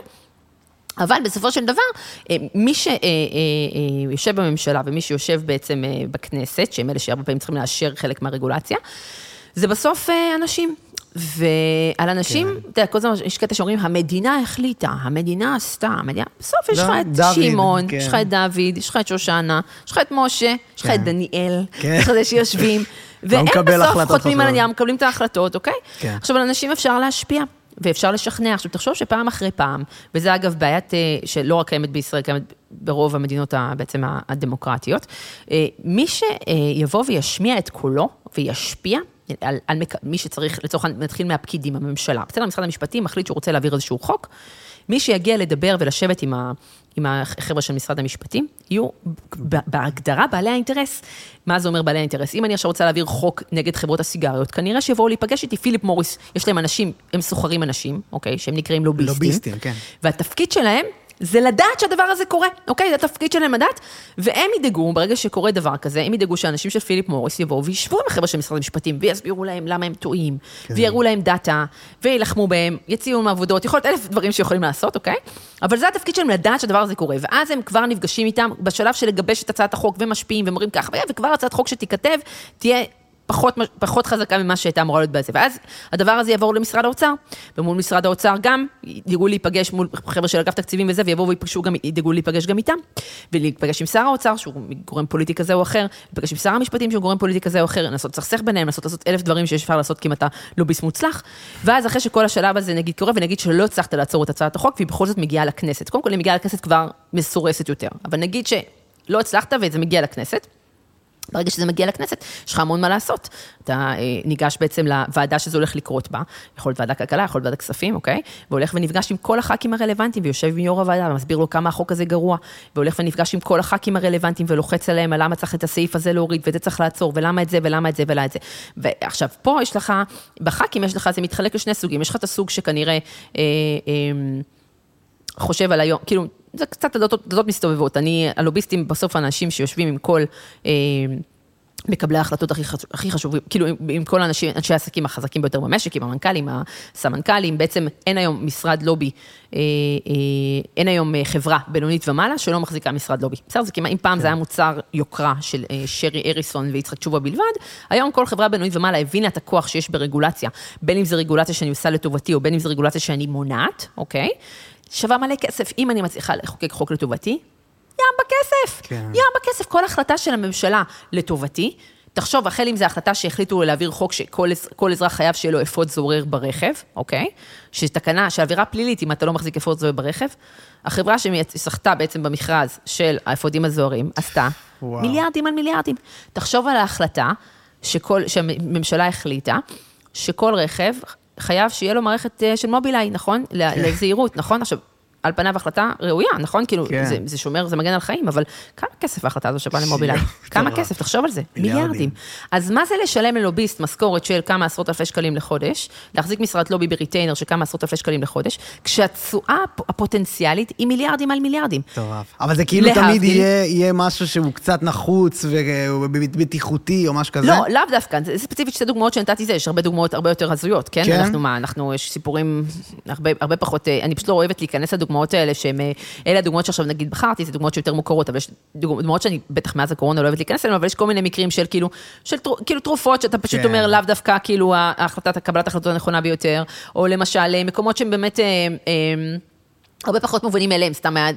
אבל בסופו של דבר, אה, מי שיושב בממשלה ומי שיושב בעצם אה, בכנסת, שהם אלה שהרבה פעמים צריכים לאשר חלק מהרגולציה, זה בסוף אה, אנשים. ועל אנשים, כן. אתה יודע, כל הזמן יש קטע שאומרים, המדינה החליטה, המדינה עשתה, המדינה... בסוף יש לא, לך את שמעון, כן. יש לך את דוד, יש לך את שושנה, יש לך את משה, יש לך. את דניאל, כן. יש לך את זה שיושבים, [laughs] והם מקבל בסוף חותמים על. הנייר, מקבלים את ההחלטות, אוקיי? עכשיו, על אנשים אפשר להשפיע. ואפשר לשכנע. עכשיו, תחשוב שפעם אחרי פעם, וזה אגב בעיית אה, שלא רק קיימת בישראל, קיימת ברוב המדינות בעצם הדמוקרטיות, אה, מי שיבוא וישמיע את קולו וישפיע, על, על מק... מי שצריך, לצורך העניין, נתחיל מהפקידים, הממשלה. בסדר, משרד המשפטים מחליט שהוא רוצה להעביר איזשהו חוק. מי שיגיע לדבר ולשבת עם, ה, עם החבר'ה של משרד המשפטים, יהיו בהגדרה בעלי האינטרס. מה זה אומר בעלי האינטרס? אם אני עכשיו רוצה להעביר חוק נגד חברות הסיגריות, כנראה שיבואו להיפגש איתי פיליפ מוריס, יש להם אנשים, הם סוחרים אנשים, אוקיי? שהם נקראים לוביסטים. לוביסטים, כן. והתפקיד שלהם זה לדעת שהדבר הזה קורה, אוקיי? זה התפקיד שלהם לדעת, והם ידאגו, ברגע שקורה דבר כזה, הם ידאגו שאנשים של פיליפ מוריס יבואו וישבו עם החבר'ה של משרד המשפטים, ויסבירו להם למה הם טועים, כן. ויראו להם דאטה, ויילחמו בהם, יציעו להם עבודות, יכול להיות אלף דברים שיכולים לעשות, אוקיי? אבל זה התפקיד שלהם לדעת שהדבר הזה קורה, ואז הם כבר נפגשים איתם בשלב של לגבש את הצעת החוק, ומשפיעים, ואומרים ככה, וכבר הצעת חוק שתיכתב, תהיה... פחות, פחות חזקה ממה שהייתה אמורה להיות בזה. ואז הדבר הזה יעבור למשרד האוצר, ומול משרד האוצר גם ידאגו להיפגש מול חבר'ה של אגף תקציבים וזה, ויבואו ויפגשו גם, ידאגו להיפגש גם איתם, ולהיפגש עם שר האוצר, שהוא גורם פוליטי כזה או אחר, להיפגש עם שר המשפטים, שהוא גורם פוליטי כזה או אחר, לנסות לסכסך ביניהם, לנסות לעשות אלף דברים שאפשר לעשות כי אם אתה לוביסט מוצלח. ואז אחרי שכל השלב הזה נגיד קורה, ונגיד שלא הצלחת לעצור את הצעת החוק, והיא בכל זאת מגיעה לכנסת. קודם כל, היא מגיעה לכנסת כבר מסורסת יותר, אבל נגיד שלא הצלחת וזה מגיע לכנסת. ברגע שזה מגיע לכנסת, יש לך המון מה לעשות. אתה אה, ניגש בעצם לוועדה שזה הולך לקרות בה, יכול להיות ועדה כלכלה, יכול להיות ועדת כספים, אוקיי? והולך ונפגש עם כל הח"כים הרלוונטיים, ויושב עם יו"ר הוועדה ומסביר לו כמה החוק הזה גרוע, והולך ונפגש עם כל הח"כים הרלוונטיים ולוחץ עליהם על למה צריך את הסעיף הזה להוריד, ואת זה צריך לעצור, ולמה את זה, ולמה את זה, ולמה את זה. ועכשיו, פה יש לך, בח"כים יש לך, זה מתחלק לשני סוגים, יש לך את הסוג שכנראה... אה, אה, חושב על היום, כאילו, זה קצת הדלתות דלתות מסתובבות. אני, הלוביסטים בסוף האנשים שיושבים עם כל אה, מקבלי ההחלטות הכי, חשוב, הכי חשובים, כאילו עם, עם כל האנשים, אנשי העסקים החזקים ביותר במשק, עם המנכ"לים, הסמנכ"לים, בעצם אין היום משרד לובי, אה, אה, אין היום אה, חברה בינונית ומעלה שלא מחזיקה משרד לובי. בסדר, זה כמעט, אם פעם זה היה מוצר יוקרה של אה, שרי אריסון ויצחק תשובה בלבד, היום כל חברה בינונית ומעלה הבינה את הכוח שיש ברגולציה, בין אם זה רגולציה שאני עושה לטובתי, או בין אם זה רגולציה שאני מונעת, אוקיי? שווה מלא כסף. אם אני מצליחה לחוקק חוק לטובתי, ים בכסף. כן. ים בכסף. כל החלטה של הממשלה לטובתי, תחשוב, החל אם זו החלטה שהחליטו להעביר חוק שכל אז- כל אזרח חייב שיהיה לו אפוד זורר ברכב, אוקיי? שתקנה, שעבירה פלילית אם אתה לא מחזיק אפוד זורר ברכב. החברה שזכתה בעצם במכרז של האפודים הזוהרים, עשתה וואו. מיליארדים על מיליארדים. תחשוב על ההחלטה שכל, שהממשלה החליטה, שכל רכב חייב שיהיה לו מערכת אה, של מובילאיי, נכון? כן. לזהירות, נכון? עכשיו, על פניו החלטה ראויה, נכון? כאילו, כן. זה, זה שומר, זה מגן על חיים, אבל כמה כסף ההחלטה הזו שווה למובילאיי? כמה. כסף? תחשוב על זה, מיליארדים. מיליארדים. אז מה זה לשלם ללוביסט משכורת של כמה עשרות אלפי שקלים לחודש, להחזיק משרת לובי בריטיינר של כמה עשרות אלפי שקלים לחודש, כשהתשואה הפ- הפוטנציאלית היא מיליארדים על מיליארדים. מטורף. אבל זה כאילו להבדיל. תמיד יהיה, יהיה משהו שהוא קצת נחוץ ובטיחותי או משהו כזה? לא, לאו דווקא, זה ספציפית שתי דוגמאות שנתתי זה, יש הרבה דוגמאות הרבה יותר הזויות, כן? כן? אנחנו מה, אנחנו, יש סיפורים הרבה, הרבה פחות, אה, אני פשוט לא אוהבת להיכנס לדוגמאות האלה, שהן, אה, אלה הדוגמאות שעכשיו נגיד בחרתי, זה דוגמאות שיותר מוכרות, אבל יש דוג- דוגמאות שאני בטח מאז הקורונה לא אוהבת להיכנס אליהן, אבל יש כל מיני מקרים של כאילו, של כאילו תרופות, שאתה פשוט כן. אומר לאו דווקא כאילו ההחלטת, קבלת ההחלטות הנכונה ביותר, או למשל אה, מקומות שהם באמת... אה, אה, הרבה פחות מובנים מאליהם, סתם היה,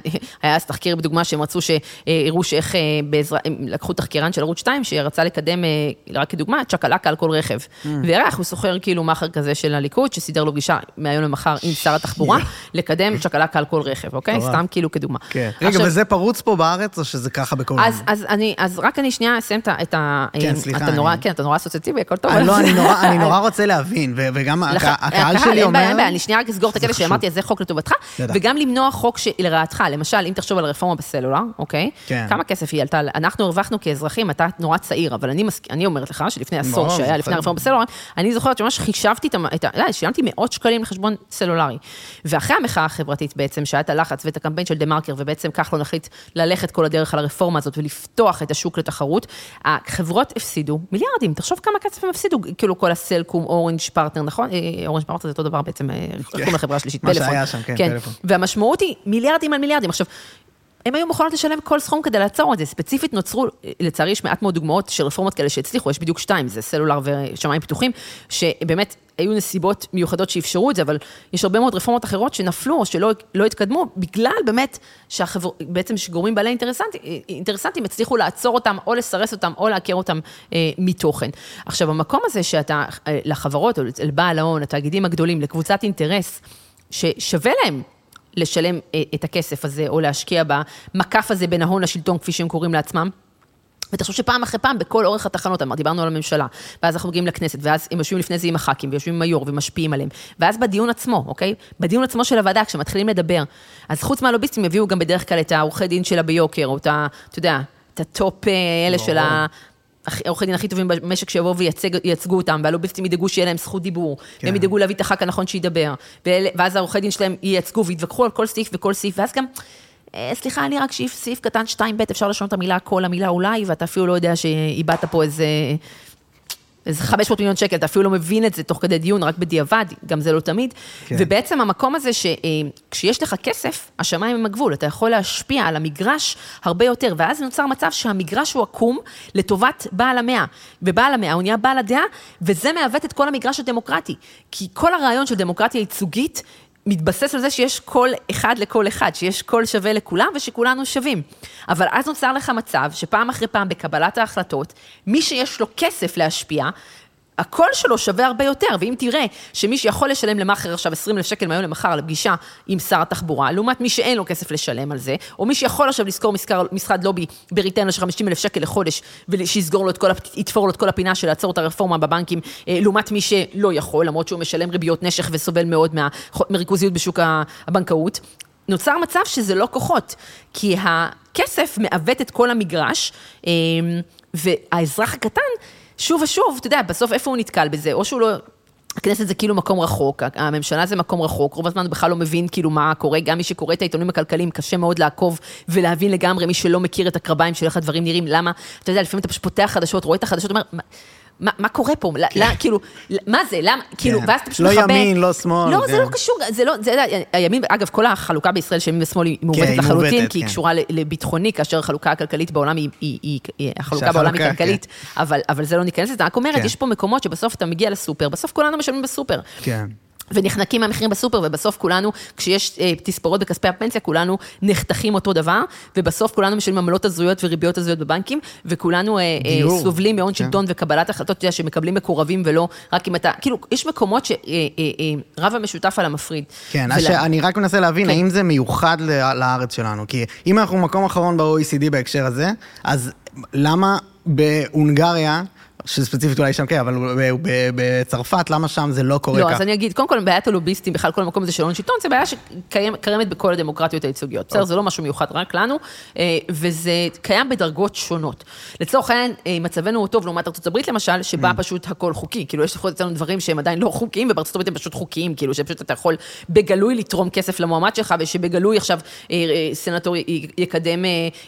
היה אז תחקיר בדוגמה שהם רצו שהראו שאיך אה, בעזרה, הם לקחו תחקירן של ערוץ 2 שרצה לקדם, אה, רק כדוגמה, צ'קלקה על כל רכב. Mm. והראה הוא סוחר כאילו מאכר כזה של הליכוד, שסידר לו פגישה מהיום למחר עם שר התחבורה, [laughs] לקדם צ'קלקה על כל רכב, אוקיי? סתם כאילו כדוגמה. כן. רגע, עכשיו, וזה פרוץ פה בארץ, או שזה ככה בכל... אז, אז, אני, אז רק אני שנייה אסיים את ה... כן, אה, סליחה, אתה נורא, כן, אתה נורא אסוציאטיבי, הכל טוב. לא, אני נורא- אני נורא [laughs] רוצה להבין, וגם הקהל שלי אומר... אין בעיה, אני שנייה רק אסגור את הקטע. שאמרתי, אז זה חוק לטובתך. וגם למנוע חוק שלרעתך, למשל, אם תחשוב על הרפורמה בסלולר, אוקיי? כן. כמה כסף היא עלתה, אנחנו הרווחנו כאזרחים, אתה נורא צעיר, אבל אני מסכ- אני אומרת לך שלפני עשור ברור, שהיה. לפני הרפורמה בסלולר, אני זוכרת שממש חישבתי את ה... לא, שילמתי מאות שקלים לחשבון סלולרי. ואחרי המחאה החברתית בעצם, שהיה את הלחץ ואת הקמפיין של דה מרקר, ובעצם כחלון החליט ללכת כל הדרך על הרפורמה הזאת ולפתוח את השוק לתחרות, החברות הפסידו מיליארדים, תחשוב כמה כסף הם הפסידו, כאילו כל הסלקום, אורנג' פרטנר, נכון? אה, אורנג' פרטנר זה אותו דבר בעצם, אה, איך קוראים לחברה השלישית, מה פלאפון. שהיה שם, כן, פלאפון. והמשמעות היא מיליארדים על מיליארדים. עכשיו, הם היו מוכנות לשלם כל סכום כדי לעצור את זה. ספציפית נוצרו, לצערי יש מעט מאוד דוגמאות של רפורמות כאלה שהצליחו, יש בדיוק שתיים, זה סלולר ושמיים פתוחים, שבאמת היו נסיבות מיוחדות שאפשרו את זה, אבל יש הרבה מאוד רפורמות אחרות שנפלו או שלא לא התקדמו, בגלל באמת שהחבר... בעצם שגורמים בעלי אינטרסנטים, אינטרסנטים הצליחו לעצור אותם, או לסרס אותם, או לעקר אותם אה, מתוכן. עכשיו, המקום הזה שאתה, אה, לחברות, או לבעל ההון, התאגידים הגדולים, לקבוצת אינטרס, ששווה להם לשלם אה, את הכסף הזה, או להשקיע במקף הזה בין ההון לשלטון, כפי שהם קוראים לעצמם. ותחשוב שפעם אחרי פעם, בכל אורך התחנות, אמר, דיברנו על הממשלה, ואז אנחנו מגיעים לכנסת, ואז הם יושבים לפני זה עם הח"כים, ויושבים עם היו"ר, ומשפיעים עליהם. ואז בדיון עצמו, אוקיי? בדיון עצמו של הוועדה, כשמתחילים לדבר, אז חוץ מהלוביסטים, יביאו גם בדרך כלל את העורכי דין שלה ביוקר, או את ה... אתה יודע, את ה top אה, אלה של ה... העורכי דין הכי טובים במשק שיבואו וייצגו אותם, והלוביסטים ידאגו שיהיה להם זכות דיבור, כן. והם ידאגו להביא את הח"כ הנכון שידבר, ואז העורכי דין שלהם ייצגו ויתווכחו על כל סעיף וכל סעיף, ואז גם, אה, סליחה, אני רק סעיף, סעיף קטן 2ב', אפשר לשנות את המילה כל, המילה אולי, ואתה אפילו לא יודע שאיבדת פה איזה... איזה 500 מיליון שקל, אתה אפילו לא מבין את זה תוך כדי דיון, רק בדיעבד, גם זה לא תמיד. כן. כן. ובעצם המקום הזה שכשיש לך כסף, השמיים הם הגבול, אתה יכול להשפיע על המגרש הרבה יותר, ואז נוצר מצב שהמגרש הוא עקום לטובת בעל המאה. ובעל המאה הוא נהיה בעל הדעה, וזה מעוות את כל המגרש הדמוקרטי. כי כל הרעיון של דמוקרטיה ייצוגית, מתבסס על זה שיש קול אחד לכל אחד, שיש קול שווה לכולם ושכולנו שווים. אבל אז נוצר לך מצב שפעם אחרי פעם בקבלת ההחלטות, מי שיש לו כסף להשפיע, הקול שלו שווה הרבה יותר, ואם תראה שמי שיכול לשלם למאכער עכשיו 20 אלף שקל מהיום למחר לפגישה עם שר התחבורה, לעומת מי שאין לו כסף לשלם על זה, או מי שיכול עכשיו לשכור משרד לובי בריטניה של 50 אלף שקל לחודש, ושיסגור לו את כל, יתפור לו את כל הפינה של לעצור את הרפורמה בבנקים, אה, לעומת מי שלא יכול, למרות שהוא משלם ריביות נשך וסובל מאוד מה- מריכוזיות בשוק הבנקאות. נוצר מצב שזה לא כוחות, כי הכסף מעוות את כל המגרש, אה, והאזרח הקטן, שוב ושוב, אתה יודע, בסוף איפה הוא נתקל בזה, או שהוא לא... הכנסת זה כאילו מקום רחוק, הממשלה זה מקום רחוק, רוב הזמן בכלל לא מבין כאילו מה קורה, גם מי שקורא את העיתונים הכלכליים, קשה מאוד לעקוב ולהבין לגמרי, מי שלא מכיר את הקרביים של איך הדברים נראים, למה, אתה יודע, לפעמים אתה פשוט פותח חדשות, רואה את החדשות, אומר, "מה- מה, קורה פה? כן. כאילו, מה זה? למה? כאילו, ואז אתה פשוט לא מחבר... ימין, לא שמאל, לא, זה כן. לא קשור, זה לא, זה, הימין, אגב, כל החלוקה בישראל של ימין ושמאל היא מעוותת היא לחלוטין, מעוותת, כי היא כן. קשורה לביטחוני, כאשר החלוקה הכלכלית בעולם היא, היא, היא, היא החלוקה בעולם היא שהחלוקה, כלכלית, אבל, אבל זה לא ניכנס לזה, רק אומרת, כן. יש פה מקומות שבסוף אתה מגיע לסופר, בסוף כולנו משלמים בסופר. כן. ונחנקים מהמחירים בסופר, ובסוף כולנו, כשיש אה, תספורות בכספי הפנסיה, כולנו נחתכים אותו דבר, ובסוף כולנו משלמים עמלות הזויות וריביות הזויות בבנקים, וכולנו אה, אה. סובלים מהון כן. שלטון וקבלת החלטות, אתה יודע, שמקבלים מקורבים ולא רק אם אתה, כאילו, יש מקומות שרב המשותף על המפריד. כן, ולה- אני רק מנסה להבין, כן. האם זה מיוחד לארץ שלנו? כי אם אנחנו מקום אחרון ב-OECD בהקשר הזה, אז למה בהונגריה, שספציפית אולי שם כן, אבל בצרפת, למה שם זה לא קורה לא, כך? אז אני אגיד, קודם כל, בעיית הלוביסטים, בכלל כל המקום הזה של הון שלטון, זה בעיה שקיימת בכל הדמוקרטיות הייצוגיות. בסדר, זה לא משהו מיוחד רק לנו, אה, וזה קיים בדרגות שונות. לצורך העניין, אה, מצבנו הוא טוב לעומת ארצות הברית למשל, שבה פשוט הכל חוקי. כאילו, יש לפחות אצלנו דברים שהם עדיין לא חוקיים, ובארצות הברית הם פשוט חוקיים, כאילו, שפשוט אתה יכול בגלוי לתרום כסף למועמד שלך, ושבגלוי עכשיו אה, סנטור יקדם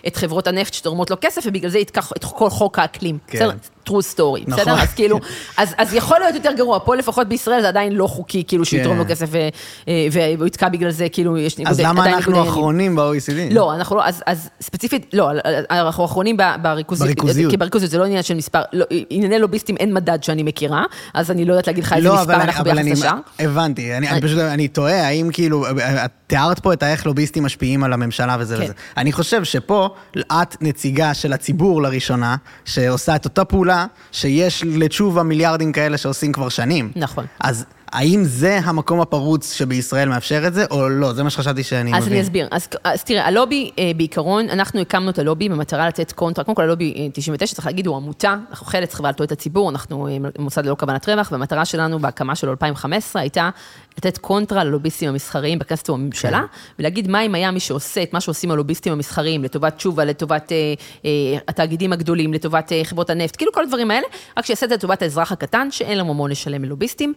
את חברות הנפט שתורמות לו כסף, ובגלל זה יתקח את כל חוק האקלים. כן. True story, נכון. בסדר? אז כאילו, [laughs] אז, אז יכול להיות יותר גרוע, פה לפחות בישראל זה עדיין לא חוקי, כאילו שהוא כן. יתרום לו כסף ו- אה, והוא יתקע בגלל זה, כאילו יש ניגוד, אז למה אנחנו. אחרונים ב-OECD? לא, אנחנו לא, אז, אז ספציפית, לא, אנחנו אחרונים בריכוזיות. בריכוזיות. כי בריכוזיות זה לא עניין של מספר, לא, ענייני לוביסטים אין מדד שאני מכירה, אז אני לא יודעת להגיד לך איזה לא, מספר אנחנו אבל ביחס לשאר. הבנתי, אני, אני אני- פשוט, אני תוהה, האם כאילו, את תיארת פה את האיך לוביסטים משפיעים על הממשלה וזה כן. וזה. אני חושב שפה, את נציגה של הציבור לראשונה, שעושה את אותה פעולה, שיש לתשובה מיליארדים כאלה שעושים כבר שנים. נכון. אז האם זה המקום הפרוץ שבישראל מאפשר את זה, או לא? זה מה שחשבתי שאני אז מבין. אני אסביר. אז, אז תראה, הלובי, אה, בעיקרון, אנחנו הקמנו את הלובי במטרה לתת קונטרה. קודם כל, הלובי אה, 99, צריך להגיד, הוא עמותה, אנחנו חלק חברה לתועלת הציבור, אנחנו אה, מוסד ללא כוונת רווח, והמטרה שלנו בהקמה של 2015 הייתה לתת קונטרה ללוביסטים המסחריים בכנסת ובממשלה, כן. ולהגיד מה אם היה מי שעושה את מה שעושים הלוביסטים המסחריים, לטובת תשובה, לטובת אה, אה, התאגידים הגדולים, לטובת אה, חברות הנפט, כאילו כל הדברים האלה, רק שיעשה את זה לטובת האזרח הקטן, שאין לו ממון לשלם ללוביסטים.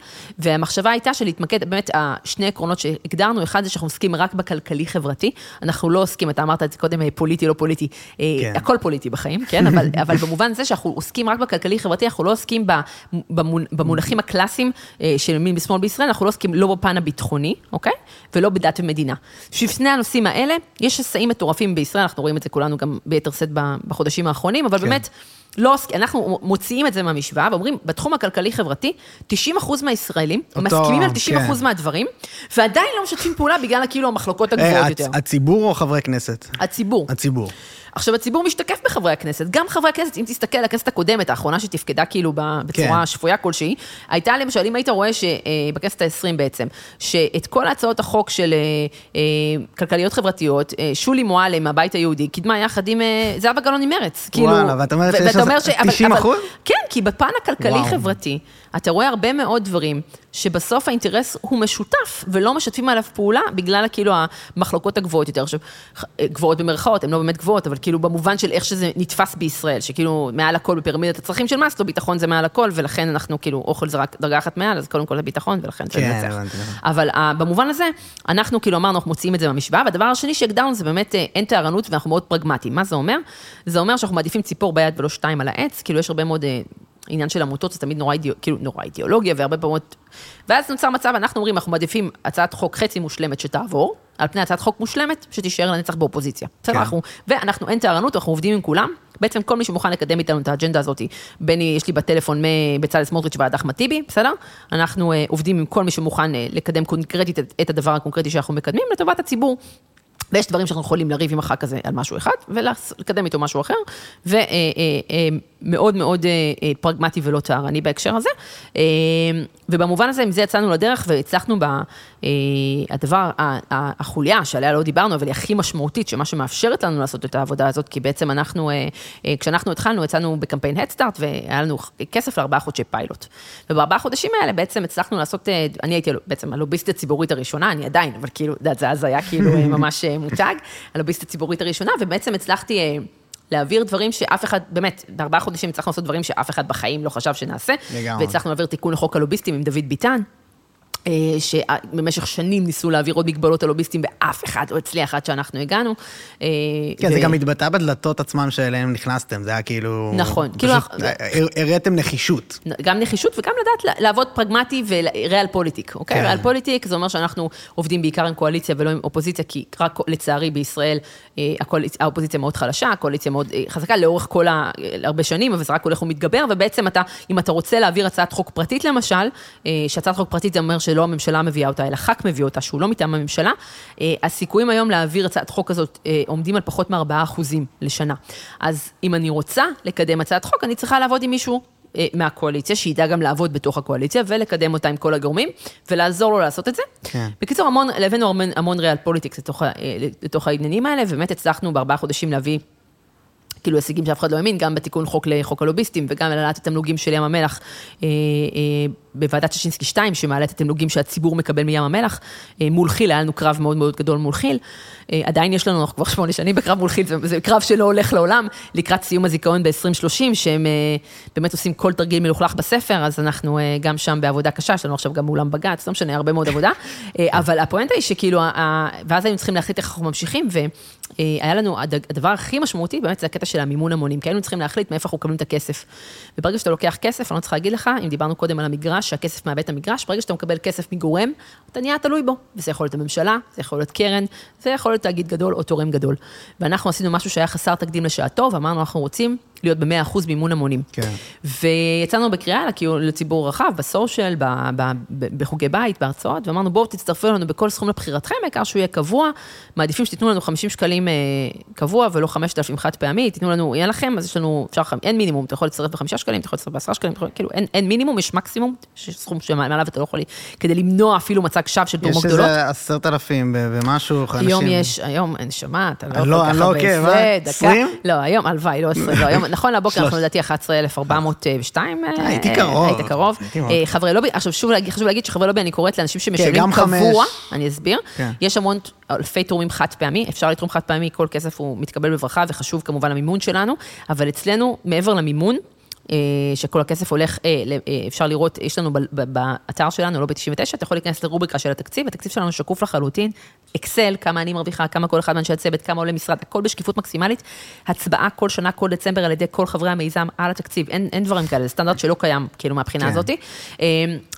והמחשבה הייתה של להתמקד, באמת, השני עקרונות שהגדרנו, אחד זה שאנחנו עוסקים רק בכלכלי-חברתי, אנחנו לא עוסקים, אתה אמרת את זה קודם, אה, פוליטי, לא פוליטי, אה, כן. הכל פוליטי בחיים, כן? אבל, [laughs] אבל במובן זה שאנחנו עוסקים רק בכלכלי-חברתי, אנחנו לא עוסקים במונחים הקלאסיים אה, של ימין ושמאל בישראל, אנחנו לא עוסקים לא בפן הביטחוני, אוקיי? ולא בדת ומדינה. בשביל שני הנושאים האלה, יש שסעים מטורפים בישראל, אנחנו רואים את זה כולנו גם ביתר שאת בחודשים האחרונים, אבל כן. באמת, לא, אנחנו מוציאים את זה מהמשוואה, ואומרים, בתחום הכלכלי-חברתי, 90% מהישראלים אותו, מסכימים על 90% כן. מהדברים, ועדיין לא משתפים פעולה בגלל כאילו המחלוקות אה, הגבוהות הצ- יותר. הציבור או חברי כנסת? הציבור. הציבור. עכשיו, הציבור משתקף בחברי הכנסת. גם חברי הכנסת, אם תסתכל על הכנסת הקודמת, האחרונה שתפקדה כאילו ב- בצורה כן. שפויה כלשהי, הייתה למשל, אם היית רואה שבכנסת העשרים בעצם, שאת כל הצעות החוק של אה, אה, כלכליות חברתיות, אה, שולי מועלם מהבית היהודי, קידמה יחד עם אה, זהבה גלאון ממרץ. כאילו, וואלה, ואת אומרת שיש ואתה לזה אומר ש- אבל- 90%? אבל- כן, כי בפן. הכלכלי-חברתי, אתה רואה הרבה מאוד דברים שבסוף האינטרס הוא משותף, ולא משתפים עליו פעולה בגלל כאילו המחלוקות הגבוהות יותר. עכשיו, גבוהות במרכאות, הן לא באמת גבוהות, אבל כאילו במובן של איך שזה נתפס בישראל, שכאילו מעל הכל בפירמידת הצרכים של מאסלו, ביטחון זה מעל הכל, ולכן אנחנו כאילו, אוכל זה רק דרגה אחת מעל, אז קודם כל זה ביטחון, ולכן זה כן, מנצח. הבנתי, הבנתי. אבל uh, במובן הזה, אנחנו כאילו אמרנו, אנחנו מוציאים את זה מהמשוואה, והדבר השני שהגדרנו זה באמת אה, אין טהרנות ואנחנו מאוד פרגמטיים. מה זה אומר? זה אומר שאנחנו מעדיפים ציפור ביד ולא שתיים על העץ, כאילו יש הרבה מאוד... אה, עניין של עמותות זה תמיד נורא, אידיאו, כאילו, נורא אידיאולוגיה והרבה פעמות... ואז נוצר מצב, אנחנו אומרים, אנחנו מעדיפים הצעת חוק חצי מושלמת שתעבור, על פני הצעת חוק מושלמת שתישאר לנצח באופוזיציה. בסדר, כן. אנחנו, ואנחנו, אין טהרנות, אנחנו עובדים עם כולם. בעצם כל מי שמוכן לקדם איתנו את האג'נדה הזאת, בין אם יש לי בטלפון מבצלאל סמוטריץ' ועד אחמד טיבי, בסדר? אנחנו אה, עובדים עם כל מי שמוכן אה, לקדם קונקרטית את הדבר הקונקרטי שאנחנו מקדמים לטובת הציבור. ויש דברים שאנחנו יכולים לריב עם הח"כ הזה על משהו אחד, ולקדם איתו משהו אחר, ומאוד מאוד אה, אה, פרגמטי ולא טהרני בהקשר הזה. ובמובן הזה, עם זה יצאנו לדרך והצלחנו ב... אה, החוליה שעליה לא דיברנו, אבל היא הכי משמעותית, שמה שמאפשרת לנו לעשות את העבודה הזאת, כי בעצם אנחנו, אה, אה, כשאנחנו התחלנו, יצאנו בקמפיין הדסטארט, והיה לנו כסף לארבעה חודשי פיילוט. ובארבעה חודשים האלה בעצם הצלחנו לעשות, אני הייתי בעצם הלוביסטית הציבורית הראשונה, אני עדיין, אבל כאילו, זה אז היה כאילו ממש מותג, הלוביסטית הציבורית הראשונה, ובעצם הצלחתי... להעביר דברים שאף אחד, באמת, בארבעה חודשים הצלחנו לעשות דברים שאף אחד בחיים לא חשב שנעשה. לגמרי. והצלחנו להעביר תיקון לחוק הלוביסטים עם דוד ביטן. אה, שבמשך שנים ניסו להעביר עוד מגבלות על לוביסטים ואף אחד לא הצליח עד שאנחנו הגענו. אה, כן, ו- זה גם התבטא בדלתות עצמן שאליהן נכנסתם, זה היה כאילו... נכון, כאילו- הר- הראיתם נחישות. גם נחישות וגם לדעת לעבוד פרגמטי וריאל פוליטיק, אוקיי? כן. ריאל פוליטיק זה אומר שאנחנו עובדים בעיקר עם קואליציה ולא עם אופוזיציה, כי רק לצערי בישראל אה, האופוזיציה מאוד חלשה, הקואליציה מאוד חזקה לאורך כל ה... הרבה שנים, אבל זה רק הולך ומתגבר, ובעצם אתה, אם אתה רוצה להעביר הצעת חוק פרטית למשל, שהצעת חוק פרטית זה אומר ש... שלא הממשלה מביאה אותה, אלא ח"כ מביא אותה, שהוא לא מטעם הממשלה, אה, הסיכויים היום להעביר הצעת חוק כזאת אה, עומדים על פחות מ-4% לשנה. אז אם אני רוצה לקדם הצעת חוק, אני צריכה לעבוד עם מישהו אה, מהקואליציה, שידע גם לעבוד בתוך הקואליציה ולקדם אותה עם כל הגורמים, ולעזור לו לעשות את זה. כן. בקיצור, המון, הבאנו המון, המון real politics לתוך, לתוך העניינים האלה, ובאמת הצלחנו בארבעה חודשים להביא כאילו הישגים שאף אחד לא האמין, גם בתיקון חוק לחוק הלוביסטים וגם על העלאת התמלוגים של ים המלח אה, אה, בוועדת ששינסקי 2, שמעלה את התמלוגים שהציבור מקבל מים המלח. אה, מול כי"ל, היה לנו קרב מאוד מאוד גדול מול כי"ל. אה, עדיין יש לנו, אנחנו כבר שמונה שנים בקרב מול כי"ל, זה, קרב שלא הולך לעולם, לקראת סיום הזיכיון ב-2030, שהם אה, באמת עושים כל תרגיל מלוכלך בספר, אז אנחנו גם שם בעבודה קשה, יש לנו עכשיו גם אולם בג"ץ, לא משנה, הרבה מאוד עבודה. [laughs] אבל הפואנטה היא שכאילו, ואז היינו צריכים להחליט איך אנחנו ממשיכים, והיה לנו, הד- הדבר הכי משמעותי באמת זה הקטע של המימון המונים, כי היינו צריכים להחליט מאיפה אנחנו מקבלים את הכסף. וברגע שאתה לוקח כסף, אני לא צריכה להגיד לך, אם דיברנו קודם על המגרש, שהכסף מאבד את המגרש, ברגע שאתה מקבל כסף מגורם, אתה נהיה תלוי בו. וזה יכול להיות הממשלה, זה יכול להיות קרן, זה יכול להיות תאגיד גדול או תורם גדול. ואנחנו עשינו משהו שהיה חסר תקדים לשעתו, ואמרנו, אנחנו רוצים להיות ב-100% מימון המונים. כן. ויצאנו בקריאה לציבור רחב, בסושיאל, ב- ב- ב- בחוגי בית, בהרצאות, ואמרנו, בואו תצטרפו אלינו בכל סכום לבחירתכם, העיקר שהוא יהיה קבוע. מעדיפים שתיתנו לנו 50 שקלים אה, קבוע ולא 5,000 חד פעמי, תיתנו לנו, יהיה לכם, אז יש לנו, אפשר, אין מינימום, אתה יכול להצטרף בחמישה שקלים, אתה יכול להצטרף בעשרה שקלים, אתה יכול- כאילו, אין, אין מינימום, יש מקסימום, יש סכום שמעליו אתה לא יכול, כדי למנוע אפילו מצג שווא של תרומות יש גדולות. איזה עשרת אלפים ומשהו אנשים. היום יש, היום, שומע, אתה לא יכול לא- ככה לא בזה, אה? דקה. 20? לא, היום, הלוואי, לא 20, לא, היום, נכון לבוקר אנחנו לדעתי 11,402. אה, הייתי אה, קרוב. היית קרוב. הייתי. אה, חברי לובי, עכשיו שוב חשוב להגיד שחברי לובי, אני קוראת לאנשים שמשלמים חמש. קבוע, אני אסביר. כן. יש המון, אלפי תורמים חד פעמי, אפשר לתרום חד פעמי, כל כסף הוא מתקבל בברכה וחשוב כמובן המימון שלנו, אבל אצלנו, מעבר למימון, אה, שכל הכסף הולך, אה, אה, אפשר לראות, יש לנו באתר שלנו, לא ב-99, אתה יכול להיכנס לרובריקה של התקציב, התקציב שלנו שקוף לחלוטין, אקסל, כמה אני מרוויחה, כמה כל אחד מאנשי הצוות, כמה עולה משרד, הכל בשקיפות מקסימלית, הצבעה כל שנה, כל דצמבר על ידי כל חברי המיזם על התקציב, אין, אין דברים כאלה, זה סטנדרט שלא קיים, כאילו, מהבחינה כן. הזאת. אה,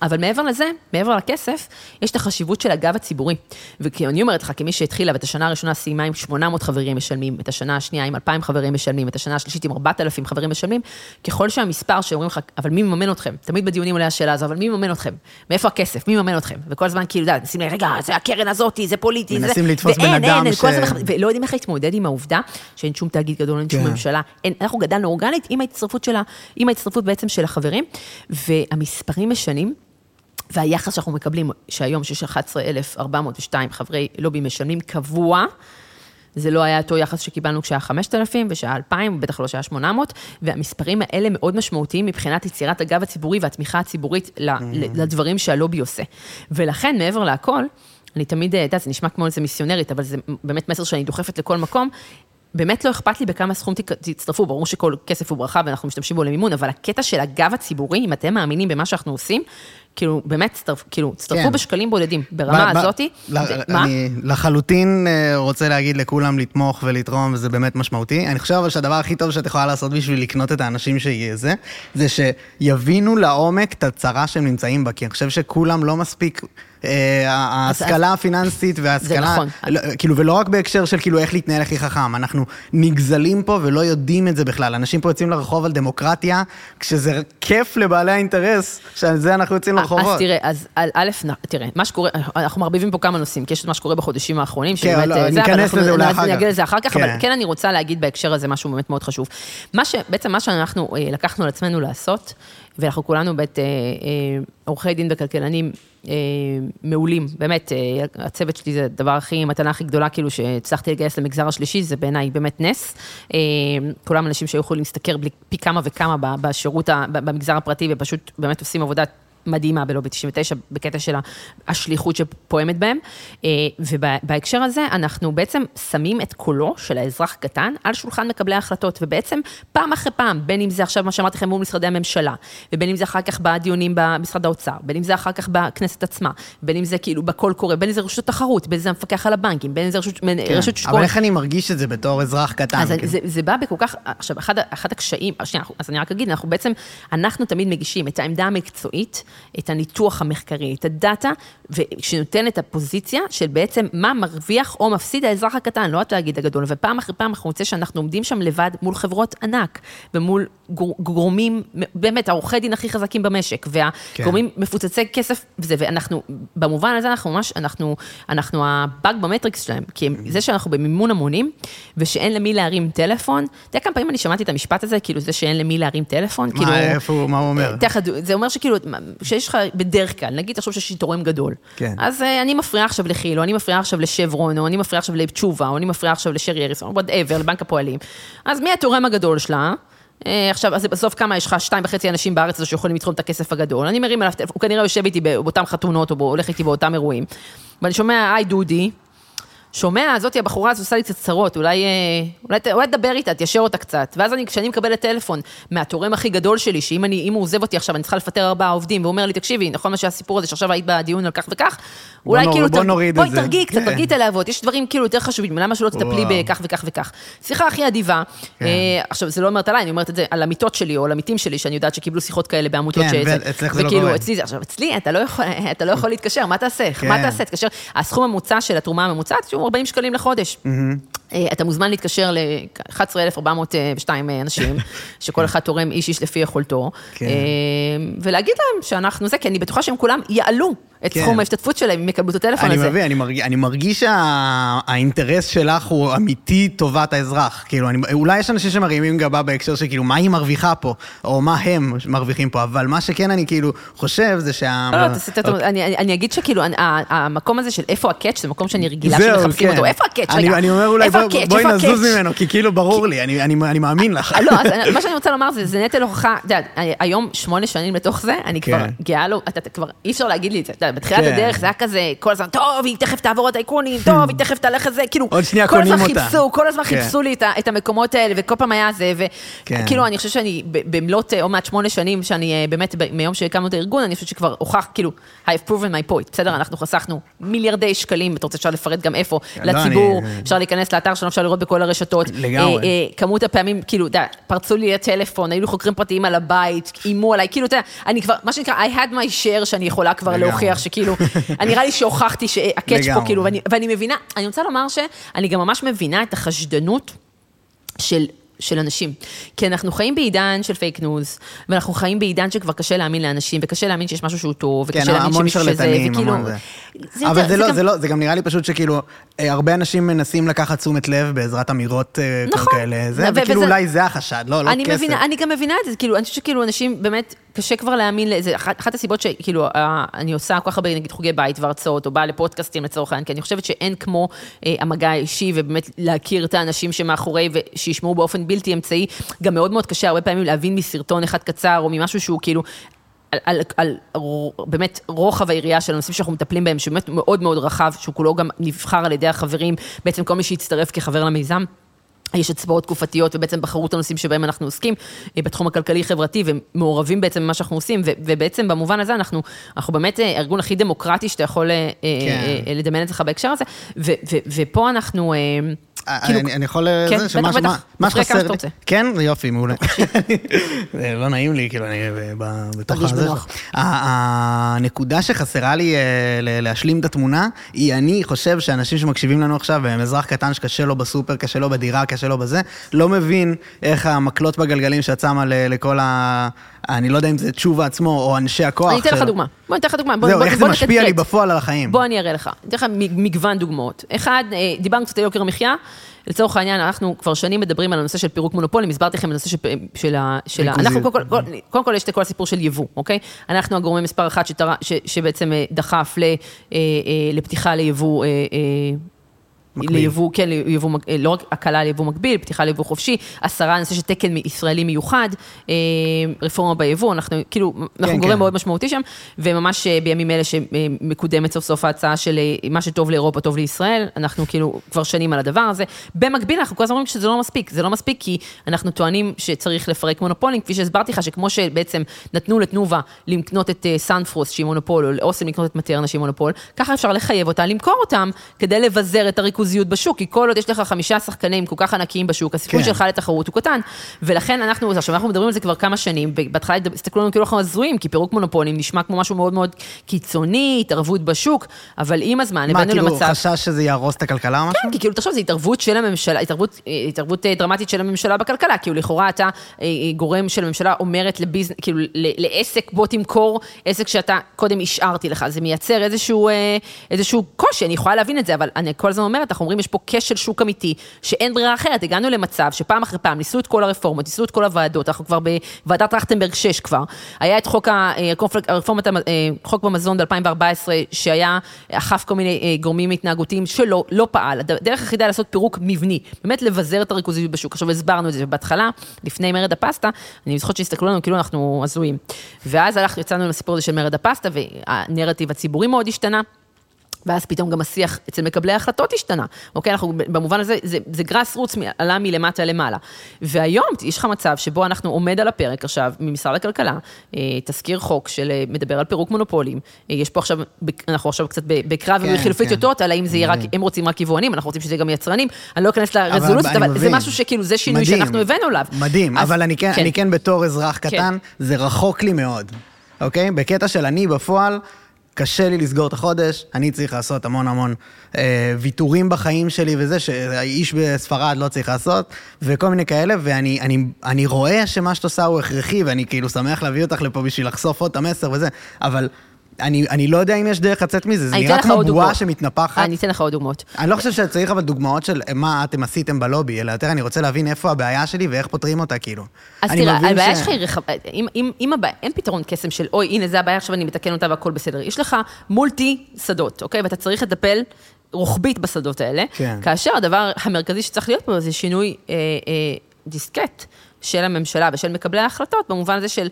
אבל מעבר לזה, מעבר לכסף, יש את החשיבות של הגב הציבורי. ואני אומרת לך, כמי שהתחילה ואת השנה הראשונה סיימה עם 800 חברים משלמים, את השנה השנייה עם 2,000 חברים משלמים, את השנה השלישית עם 4,000 חברים משלמים, ככל שהמספר שאומרים לך, אבל מי מממן אתכם? תמיד בדיונים עולה השאלה הזו, אבל מי מממן אתכם? מאיפה הכסף? מי מממן אתכם? וכל הזמן כאילו, נשים לי, רגע, זה הקרן הזאתי, זה פוליטי, זה... מנסים לתפוס בן אדם ש- ולא יודעים איך להתמודד עם העובדה שאין שום תאגיד גדול, אין שום כן. ממשלה, אנחנו גדלנו אורגנית עם ההצטרפות של ה- עם ההצטרפות בעצם של החברים, והמספרים משנים. והיחס שאנחנו מקבלים, שהיום שיש 11,402 חברי לובי משלמים קבוע, זה לא היה אותו יחס שקיבלנו כשהיה 5,000 ושהיה 2,000, בטח לא שהיה 800, והמספרים האלה מאוד משמעותיים מבחינת יצירת הגב הציבורי והתמיכה הציבורית ל- לדברים שהלובי עושה. ולכן, מעבר להכל, אני תמיד, את יודעת, זה נשמע כמו איזה מיסיונרית, אבל זה באמת מסר שאני דוחפת לכל מקום. באמת לא אכפת לי בכמה סכום תצטרפו, ברור שכל כסף הוא ברכה ואנחנו משתמשים בו למימון, אבל הקטע של הגב הציבורי, אם אתם מאמינים במה שאנחנו עושים, כאילו, באמת, תצטרפ, כאילו, כן. בשקלים בודדים, ברמה ב- ב- הזאתי. ל- מה? אני לחלוטין אה, רוצה להגיד לכולם לתמוך ולתרום, וזה באמת משמעותי. אני חושב אבל שהדבר הכי טוב שאת יכולה לעשות בשביל לקנות את האנשים שיהיה זה, זה שיבינו לעומק את הצרה שהם נמצאים בה, כי אני חושב שכולם לא מספיק... אה, ההשכלה הפיננסית וההשכלה, נכון. לא, כאילו, ולא רק בהקשר של כאילו איך להתנהל הכי חכם, אנחנו נגזלים פה ולא יודעים את זה בכלל. אנשים פה יוצאים לרחוב על דמוקרטיה, כשזה כיף לבעלי האינטרס, שעל זה אנחנו יוצאים לרחובות. אז תראה, אז א', תראה, מה שקורה, אנחנו מערבבים פה כמה נושאים, כי יש את מה שקורה בחודשים האחרונים, שבאמת, לא, אה, אני זה, אבל אכנס לזה אולי אחר כך. נגיע לזה אחר כך, כן. אבל כן אני רוצה להגיד בהקשר הזה משהו באמת מאוד חשוב. מה ש... בעצם מה שאנחנו אה, לקחנו על עצמנו לעשות, ואנחנו כולנו בית אה, עורכי דין וכלכלנים מעולים, באמת, הצוות שלי זה הדבר הכי, מתנה הכי גדולה, כאילו שהצלחתי לגייס למגזר השלישי, זה בעיניי באמת נס. כולם אנשים שהיו יכולים להשתכר פי כמה וכמה בשירות, במגזר הפרטי, ופשוט באמת עושים עבודה מדהימה בלובי 99, בקטע של השליחות שפועמת בהם. אה, ובהקשר הזה, אנחנו בעצם שמים את קולו של האזרח הקטן על שולחן מקבלי ההחלטות, ובעצם פעם אחרי פעם, בין אם זה עכשיו מה שאמרתי לכם מול משרדי הממשלה, ובין אם זה אחר כך בדיונים במשרד האוצר, בין אם זה אחר כך בכנסת עצמה, בין אם זה כאילו בקול קורא, בין אם זה רשות התחרות, בין אם זה המפקח על הבנקים, בין אם זה רשות, כן. רשות שוק אבל. איך אני מרגיש את זה בתור אזרח קטן? אז כאילו? זה, זה בא בכל כך, עכשיו, אחד, אחד הקשיים, שנייה, אז אני רק אגיד, אנחנו בעצם, אנחנו תמיד מגישים את העמדה המקצועית, את הניתוח המחקרי, את הדאטה, ושנותן את הפוזיציה של בעצם מה מרוויח או מפסיד האזרח הקטן, לא התאגיד הגדול. ופעם אחרי פעם אנחנו נמצא שאנחנו עומדים שם לבד מול חברות ענק, ומול גורמים, באמת, העורכי דין הכי חזקים במשק, והגורמים כן. מפוצצי כסף וזה, ואנחנו, במובן הזה אנחנו ממש, אנחנו, אנחנו הבאג במטריקס שלהם, כי זה שאנחנו במימון המונים, ושאין למי להרים טלפון, אתה יודע כמה פעמים אני שמעתי את המשפט הזה, כאילו זה שאין למי להרים טלפון, מה, כאילו... איפה, מה הוא אומר? תכף, זה אומר שכאילו, שיש לך בדרך כלל, נגיד תחשוב שיש לי תורם גדול, כן. אז אה, אני מפריעה עכשיו לכי"ל, או אני מפריעה עכשיו לשברון, או אני מפריעה עכשיו לתשובה, או אני מפריעה עכשיו לשרי אריסון, או whatever, לבנק הפועלים. אז מי התורם הגדול שלה? אה, עכשיו, אז בסוף כמה יש לך שתיים וחצי אנשים בארץ הזו שיכולים לתרום את הכסף הגדול, אני מרים עליו הוא כנראה יושב איתי באותם חתונות, או הולך איתי באותם אירועים, ואני שומע, היי דודי, שומע, זאתי הבחורה הזו עושה לי קצת צרות, אולי, אה, אולי, אולי תדבר איתה, תיישר אותה קצת. ואז אני, כשאני מקבלת טלפון מהתורם הכי גדול שלי, שאם אני, הוא עוזב אותי עכשיו, אני צריכה לפטר ארבעה עובדים, והוא אומר לי, תקשיבי, נכון מה שהסיפור הזה, שעכשיו היית בדיון על כך וכך, אולי נור, כאילו, בוא נוריד בואי. תרגיעי קצת, כן. תרגיעי את הלהבות, יש דברים כאילו יותר חשובים, למה שלא תטפלי. בכך וכך וכך. שיחה הכי אדיבה, כן. אה, עכשיו, זה לא אומרת עליי, אני אומרת את זה על עמיתות שלי, או על עמיתים שלי, שאני יודעת שקיבלו שיחות כאלה בעמותות כן, שזה- ואצלך זה לא וכאילו, קורה. אצלי זה, עכשיו, אצלי אתה לא יכול, [laughs] אתה לא יכול להתקשר, מה תעשה? כן. מה תעשה? תתקשר, הסכום הממוצע של התרומה הממוצעת הוא 40 שקלים לחודש. אה, אתה מוזמן להתקשר ל-11,402 אנשים, [laughs] שכל אחד תורם איש איש לפי יכולתו, כן. אה, ולהגיד להם שאנחנו זה, כי אני בטוחה שהם כולם יעלו את כן. סכום ההשתתפות שלהם אם יקבלו את הטלפון אני הזה. מבין, אני מרגיש, אני מרגיש שהאינטרס שלך הוא אמיתי טובת האזרח. כאילו, אני, אולי יש אנשים שמרימים גבה בהקשר של כאילו, מה היא מרוויחה פה, או מה הם מרוויחים פה, אבל מה שכן אני כאילו חושב זה שה... לא, לא, את זה, אני- אני אגיד שכאילו, המקום הזה של איפה ה catch זה מקום שאני רגילה שמחפשים כן. אותו. איפה ה catch? רגע. אני אומר אולי ה catch? בואי נזוז? ממנו, כי כאילו ברור לי, אני, מאמין לך. לא, אז אני- [laughs] מה שאני רוצה לומר זה, זה נטל הוכחה, אתה יודע, היום שמונה שנים לתוך זה, אני כבר כן. גאה לו, אתה כבר, אי אפשר להגיד לי את זה, אתה יודע, בתחילת כן. הדרך זה היה כזה, כל הזמן, טוב, היא תכף תעבור את האיכונים, [laughs] טוב, היא תכף תלך לזה, כאילו, כל הזמן. חיפשו, כל הזמן כן. חיפשו לי את המקומות האלה, וכל פעם היה זה. וכאילו, אני חושבת שאני, במלאת אה, עוד מעט שמונה שנים, שאני אה, באמת, מיום שהקמנו את הארגון, אני חושבת שכבר הוכח, כאילו, I've proven my point, בסדר? אנחנו חסכנו מיליארדי שקלים, אתה רוצה אפשר לפרט גם איפה, לא, לציבור, אפשר להיכנס לאתר שלנו, אפשר לראות בכל הרשתות. לגמרי. אה, אה, כמות הפעמים, כאילו, אתה יודע, פרצו לי לטלפון, היו לי חוקרים פרטיים על הבית, איימו עליי, כאילו, אתה יודע, אני כבר, מה שנקרא, I had my share שאני יכולה כבר לגמרי. להוכיח שכאילו, [laughs] אני נראה לי שהוכחתי שה catch פה. כאילו, ואני, ואני מבינה, אני רוצה לומר שאני גם ממש מבינה את החשדנות של... של אנשים. כי אנחנו חיים בעידן של פייק ניוז, ואנחנו חיים בעידן שכבר קשה להאמין לאנשים, וקשה להאמין שיש משהו שהוא טוב, וקשה כן, להאמין שמישהו שזה, וכאילו... המון זה. זה אבל יותר- זה לא, גם- זה לא, זה גם נראה לי פשוט שכאילו, אה, הרבה אנשים מנסים לקחת תשומת לב בעזרת אמירות אה, נכון. כאלה, זה, וכאילו וזה- אולי זה החשד, לא, לא אני כסף. מבינה, אני גם מבינה את זה, כאילו, אני חושבת שכאילו אנשים באמת, קשה כבר להאמין לזה. אחת, אחת הסיבות שכאילו, אה, אני עושה כל כך הרבה, נגיד, חוגי בית והרצאות, או באה לפודקאסטים לצורך העניין, כי אני חושבת שאין כמו אה, המגע האישי, ובאמת להכיר את האנשים שמאחורי, ושישמעו באופן בלתי אמצעי. גם מאוד מאוד קשה הרבה פעמים להבין מסרטון אחד קצר, או ממשהו שהוא כאילו... על, על, על באמת רוחב היריעה של הנושאים שאנחנו מטפלים בהם, שהוא באמת מאוד מאוד רחב, שהוא כולו גם נבחר על ידי החברים, בעצם כל מי שהצטרף כחבר למיזם. יש הצבעות תקופתיות ובעצם בחרו את הנושאים שבהם אנחנו עוסקים אה, בתחום הכלכלי-חברתי ומעורבים בעצם במה שאנחנו עושים ו- ובעצם במובן הזה אנחנו, אנחנו באמת אה, הארגון הכי דמוקרטי שאתה יכול אה, כן. לדמיין את זה בהקשר הזה ו- ו- ופה אנחנו, כאילו, אני, אני יכול... כן, זה, בטח, שמה- בטח. מה- שחסר לי... כן? יופי, מעולה. [laughs] זה לא נעים לי, כאילו, אני בתוך הזה. הנקודה שחסרה לי להשלים את התמונה, היא אני חושב שאנשים שמקשיבים לנו עכשיו, והם אזרח קטן שקשה לו בסופר, קשה לו בדירה, קשה לו בזה, לא מבין איך המקלות בגלגלים שאת שמה לכל ה... אני לא יודע אם זה תשובה עצמו, או אנשי הכוח. אני אתן לך שלו. דוגמה, בוא ניתן לך דוגמה, זהו, איך זה משפיע לי. בפועל על החיים. בוא אני אראה לך, אני אתן לך מגוון דוגמאות. אחד, אה, דיברנו קצת על יוקר המחיה, לצורך העניין, אנחנו כבר שנים מדברים על הנושא של פירוק מונופולים, הסברתי לכם הנושא של, של, ה- של ה... אנחנו קודם כל, קודם, קודם כל יש את כל הסיפור של יבוא, אוקיי? אנחנו הגורם מספר אחת שתר, ש, שבעצם אה, דחף ל, אה, לפתיחה ליבוא... אה, אה, מקביל. ליבוא, כן, ליבוא, מק- לא רק הקלה ליבוא מקביל, פתיחה ליבוא חופשי, הסרה, נושא של תקן ישראלי מיוחד, אה, רפורמה ביבוא, אנחנו כאילו, אנחנו כן, גורם כן. מאוד משמעותי שם, וממש אה, בימים אלה שמקודמת סוף סוף ההצעה של אה, מה שטוב לאירופה טוב לישראל, אנחנו כאילו כבר שנים על הדבר הזה. במקביל, אנחנו כל הזמן אומרים שזה לא מספיק, זה לא מספיק כי אנחנו טוענים שצריך לפרק מונופולים, כפי שהסברתי לך, שכמו שבעצם נתנו לתנובה לקנות את אה, סנפרוס שהיא מונופול, או לאוסם לקנות את מטרנה שהיא מונופול, ככה אפשר לחייב אותה למכור אותם, כדי לבזר את הריכוזיות ריכוזיות בשוק, כי כל עוד יש לך חמישה שחקנים כל כך ענקיים בשוק, הסיכוי כן. שלך לתחרות הוא קטן. ולכן אנחנו, עכשיו אנחנו מדברים על זה כבר כמה שנים, בהתחלה הסתכלו עלינו כאילו אנחנו הזויים, כי פירוק מונופולים נשמע כמו משהו מאוד מאוד קיצוני, התערבות בשוק, אבל עם הזמן מה, הבאנו כאילו, למצב... חשש שזה יהרוס את הכלכלה או משהו? כן, כי כאילו, תחשוב, זו התערבות של הממשלה, התערבות, אה, התערבות אה, דרמטית של הממשלה בכלכלה, כאילו לכאורה אתה אה, גורם של הממשלה אומרת לביזנס, כאילו לעסק, בוא תמכור עסק שאתה קודם השארתי לך, זה מייצר איזשהו, איזשהו קושי, אני יכולה להבין את זה, אבל אני כל הזמן אומרת, אנחנו אומרים, יש פה כשל שוק אמיתי, שאין ברירה אחרת, הגענו למצב שפעם אחרי פעם ניסו את כל הרפורמות, ניסו את כל הוועדות, אנחנו כבר בוועדת טרכטנברג 6 כבר, היה את חוק, אה, הרפורמת, אה, חוק במזון ב-2014, שהיה, אכף כל מיני אה, גורמים התנהגותיים שלא לא פעל. הדרך היחידה לעשות פירוק מבני, באמת לבזר את הריכוזיות בשוק. עכשיו הסברנו את זה בהתחלה, לפני מרד הפסטה, אני זוכרת שהסתכלו עלינו כאילו אנחנו הזויים. ואז הלכנו, יצאנו עם הסיפור הזה של מרד הפסטה, והנרטיב הציבורי מאוד השתנה. ואז פתאום גם השיח אצל מקבלי ההחלטות השתנה, אוקיי? אנחנו במובן הזה, זה, זה גראס רוץ עלה מלמטה למעלה. והיום יש לך מצב שבו אנחנו עומד על הפרק עכשיו ממשרד הכלכלה, אה, תזכיר חוק של אה, על פירוק מונופולים. אה, יש פה עכשיו, אנחנו עכשיו קצת בקרב כן, ובחילופי כן. טיוטות, על האם זה יהיה רק. הם רוצים רק יבואנים, אנחנו רוצים שזה גם יצרנים. אני לא אכנס לרזולוציות, אני אבל, זה. משהו שכאילו, זה שינוי מדהים, שאנחנו הבאנו אליו. מדהים, אז- אבל אני כן, אני כן בתור אזרח כן. קטן, זה רחוק לי מאוד, אוקיי? בקטע של אני בפועל, קשה לי לסגור את החודש, אני צריך לעשות המון המון אה, ויתורים בחיים שלי וזה, שהאיש בספרד לא צריך לעשות, וכל מיני כאלה, ואני אני, אני רואה שמה שאת עושה הוא הכרחי, ואני כאילו שמח להביא אותך לפה בשביל לחשוף עוד את המסר וזה, אבל... אני, אני לא יודע אם יש דרך לצאת מזה, זה נראה כמו בועה. שמתנפחת. אני אתן לך עוד דוגמאות. אני לא חושב שצריך אבל דוגמאות של מה אתם עשיתם בלובי, אלא יותר אני רוצה להבין איפה הבעיה שלי ואיך פותרים אותה, כאילו. אז תראה, הבעיה ש- שלך היא רחבה, אם, אם, אם הבעיה, אין פתרון קסם של, אוי, הנה, זה הבעיה, עכשיו אני מתקן אותה והכל בסדר. יש לך מולטי שדות, אוקיי? ואתה צריך לטפל רוחבית בשדות האלה, כן. כאשר הדבר המרכזי שצריך להיות פה זה שינוי אה, אה, דיסקט של הממשלה ושל מקבלי ההחלטות, במובן הזה של...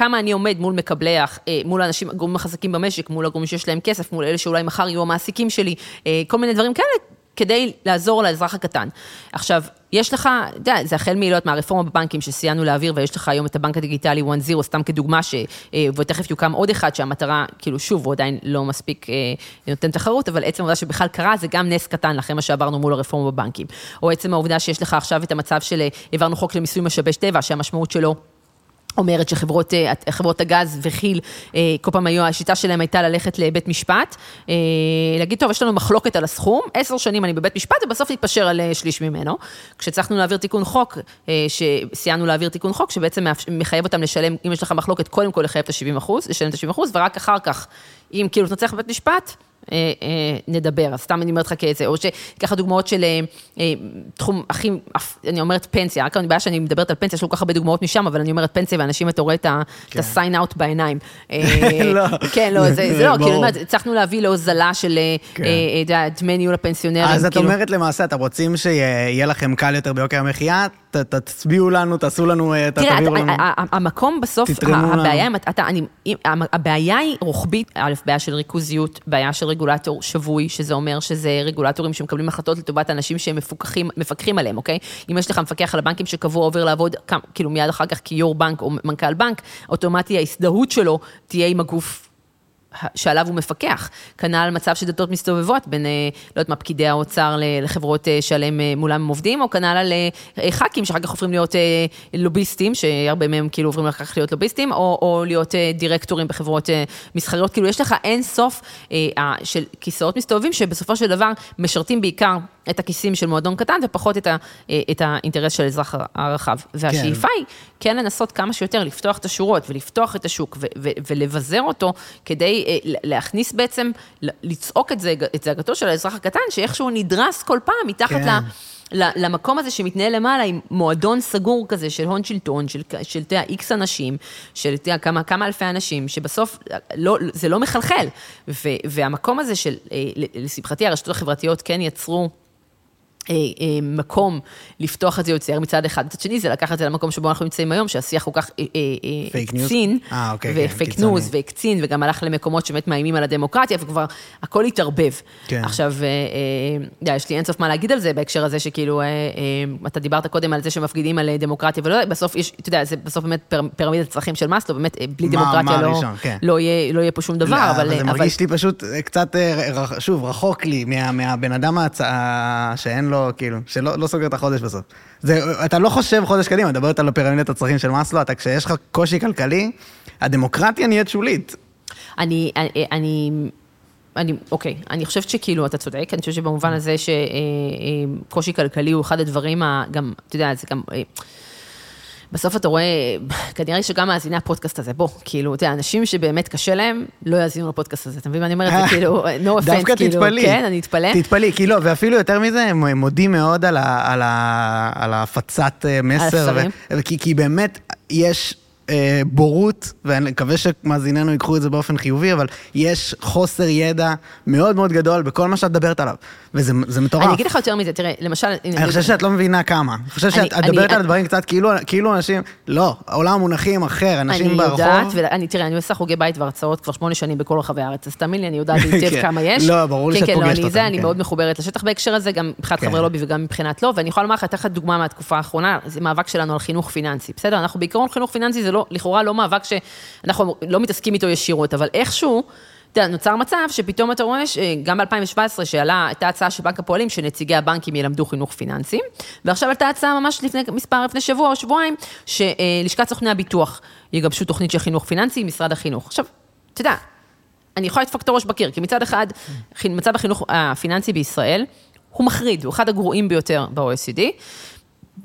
כמה אני עומד מול מקבלי, אה, מול האנשים, הגורמים החזקים במשק, מול הגורמים שיש להם כסף, מול אלה שאולי מחר יהיו המעסיקים שלי, אה, כל מיני דברים כאלה, כדי לעזור לאזרח הקטן. עכשיו, יש לך, אתה יודע, זה החל מלא יודעת, מהרפורמה בבנקים שסייענו להעביר, ויש לך היום את הבנק הדיגיטלי 1-0, סתם כדוגמה, ש, אה, ותכף יוקם עוד אחד, שהמטרה, כאילו, שוב, הוא עדיין לא מספיק נותן תחרות, אבל עצם העובדה שבכלל קרה, זה גם נס קטן לכם מה שעברנו מול הרפורמה בבנקים. או עצם העובדה שיש לך עכשיו את המצב של, העברנו חוק למיסוי משאבי טבע, שהמשמעות שלו... אומרת שחברות אה, חברות הגז וכי"ל, אה, כל פעם היו, השיטה שלהם הייתה ללכת לבית משפט, אה, להגיד, טוב, יש לנו מחלוקת על הסכום, עשר שנים אני בבית משפט, ובסוף להתפשר על שליש ממנו. כשהצלחנו להעביר תיקון חוק, שסייענו להעביר תיקון חוק, שבעצם מחייב אותם לשלם, אם יש לך מחלוקת, קודם כל לחייב את ה-70 אחוז, לשלם את ה-70 אחוז, ורק אחר כך, אם כאילו תנצח בבית משפט, נדבר, אז סתם אני אומרת לך כאיזה, או שככה דוגמאות של אה, אה, תחום הכי, אני אומרת פנסיה, רק הבעיה שאני מדברת על פנסיה, יש לו כל כך הרבה דוגמאות משם, אבל אני אומרת פנסיה, ואנשים, אתה רואה את את ה-sign out בעיניים. אה, [laughs] לא. כן, לא, זה לא. [laughs] כאילו, הצלחנו להביא להוזלה של אה, כן. אה, אה, דמי ניהול הפנסיונרים. אז את כאילו. אומרת למעשה, אתם רוצים שיהיה לכם קל יותר ביוקר המחיה, ת- תצביעו לנו, תעשו לנו, אה, ת- תראה, תביאו אתה- לנו. ה- ה- המקום בסוף, לנו. הבעיה, אם אתה- אני- הבעיה היא רוחבית, א', בעיה של ריכוזיות, בעיה של רגולטור שבוי, שזה אומר שזה רגולטורים שמקבלים החלטות לטובת אנשים שהם מפוקחים, מפקחים עליהם, אוקיי? אם יש לך מפקח על הבנקים שקבוע עובר לעבוד, כאילו מיד אחר כך כיו"ר בנק או מנכ"ל בנק, אוטומטי ההזדהות שלו תהיה עם הגוף שעליו הוא מפקח. כנ"ל מצב של דלתות מסתובבות בין, אה, לא יודעת מה, פקידי האוצר לחברות אה, שעליהם אה, מולם הם עובדים, או כנ"ל על ח"כים שאחר כך הופכים להיות לוביסטים, שהרבה מהם כאילו עוברים אחר כך להיות לוביסטים, או, או להיות דירקטורים בחברות מסחריות. כאילו, יש לך אין סוף של כיסאות מסתובבים, שבסופו של דבר משרתים בעיקר את הכיסים של מועדון קטן, ופחות את, ה, את האינטרס של האזרח הרחב. והשאיפה היא כן לנסות כמה שיותר לפתוח את השורות ולפתוח את השוק ו- ו- ולבזר אותו כדי אה, להכניס בעצם, לצעוק את, זה, את זעקתו של האזרח הקטן, שאיכשהו נדרס כל פעם מתחת כן. ל... למקום הזה שמתנהל למעלה עם מועדון סגור כזה של הון שלטון, של, של יודע, איקס אנשים, של יודע, כמה, כמה אלפי אנשים, שבסוף לא, זה לא מחלחל. ו, והמקום הזה של, אה, לשמחתי, הרשתות החברתיות כן יצרו אה, אה, מקום לפתוח את זה יותר מצד אחד. מצד שני, זה לקחת את זה למקום שבו אנחנו נמצאים היום, שהשיח כל כך אה, אה, אה? הקצין, אה, אוקיי, כן, ופייק ניוז, והקצין, וגם הלך למקומות שבאמת מאיימים על הדמוקרטיה, וכבר הכל התערבב. כן. עכשיו, אה, אה, יש לי אינסוף מה להגיד על זה, בהקשר הזה שכאילו, אה, אה, אתה דיברת קודם על זה שמפגינים על אה, דמוקרטיה, ולא, בסוף יש, אתה יודע, זה בסוף באמת פיר- פירמידת הצרכים של מאסלו, באמת, אה, בלי דמוקרטיה לא, כן. לא, יהיה, לא יהיה פה שום דבר, לא, אבל... זה מרגיש לי פשוט אה, קצת, אה, שוב, רחוק לי מה- מהבן אדם שאין לו, כאילו, שלא לא סוגר את החודש בסוף. זה, אתה לא חושב חודש קדימה, מדברת על פירמידת הצרכים של מאסלו, אתה, כשיש לך קושי כלכלי, הדמוקרטיה נהיית שולית. אני, אני, אני, אני, אוקיי, אני חושבת שכאילו, אתה צודק, אני חושבת שבמובן הזה שקושי כלכלי הוא אחד הדברים, גם, אתה יודע, זה גם... בסוף אתה רואה, [laughs] כנראה שגם מאזיני הפודקאסט הזה, בוא, כאילו, אתה יודע, אנשים שבאמת קשה להם, לא יאזינו לפודקאסט הזה, אתה מבין מה אני אומרת? זה [laughs] כאילו, no offense, דווקא כאילו, תתפלאי. כן, אני אתפלא. תתפלאי, כאילו, ואפילו יותר מזה, הם מודים מאוד על, ה, על, ה, על ההפצת אה, מסר. ו- כי, כי באמת יש אה, בורות, ואני מקווה שמאזיננו ייקחו את זה באופן חיובי, אבל יש חוסר ידע מאוד מאוד גדול בכל מה שאת מדברת עליו, וזה זה מטורף. אני אגיד לך יותר מזה, תראה, למשל... אני חושב שאת לא מבינה כמה. אני חושב שאת אני- את מדברת אני- על הדברים קצת כאילו, כאילו אנשים, לא, העולם המונחים אחר, אנשים אני ברחוב. יודעת, ואני, תראה, אני עושה חוגי בית והרצאות כבר שמונה שנים בכל רחבי הארץ, אז תאמין לי, אני יודעת [laughs] היטב כן. כמה יש. לא, ברור לי כן, שאת כן, פוגשת לא, אני אותם, זה, אני כן. מאוד מחוברת לשטח בהקשר הזה, גם מבחינת כן. חברי לובי וגם מבחינת לא, ואני יכולה לומר לך, אתן לך דוגמה מהתקופה האחרונה, זה מאבק שלנו על חינוך פיננסי, בסדר? אנחנו בעיקרון חינוך פיננסי זה לא, לכאורה לא מאבק שאנחנו לא מתעסקים איתו ישירות, אבל איכשהו... אתה יודע, נוצר מצב שפתאום אתה רואה שגם ב-2017 שעלה, הייתה הצעה של בנק הפועלים שנציגי הבנקים ילמדו חינוך פיננסי, ועכשיו עלתה הצעה ממש לפני מספר, לפני שבוע או שבועיים, שלשכת סוכני הביטוח יגבשו תוכנית של חינוך פיננסי עם משרד החינוך. עכשיו, אתה יודע, אני יכולה לדפוק את הראש בקיר, כי מצד אחד, מצב החינוך הפיננסי בישראל הוא מחריד, הוא אחד הגרועים ביותר ב-OECD.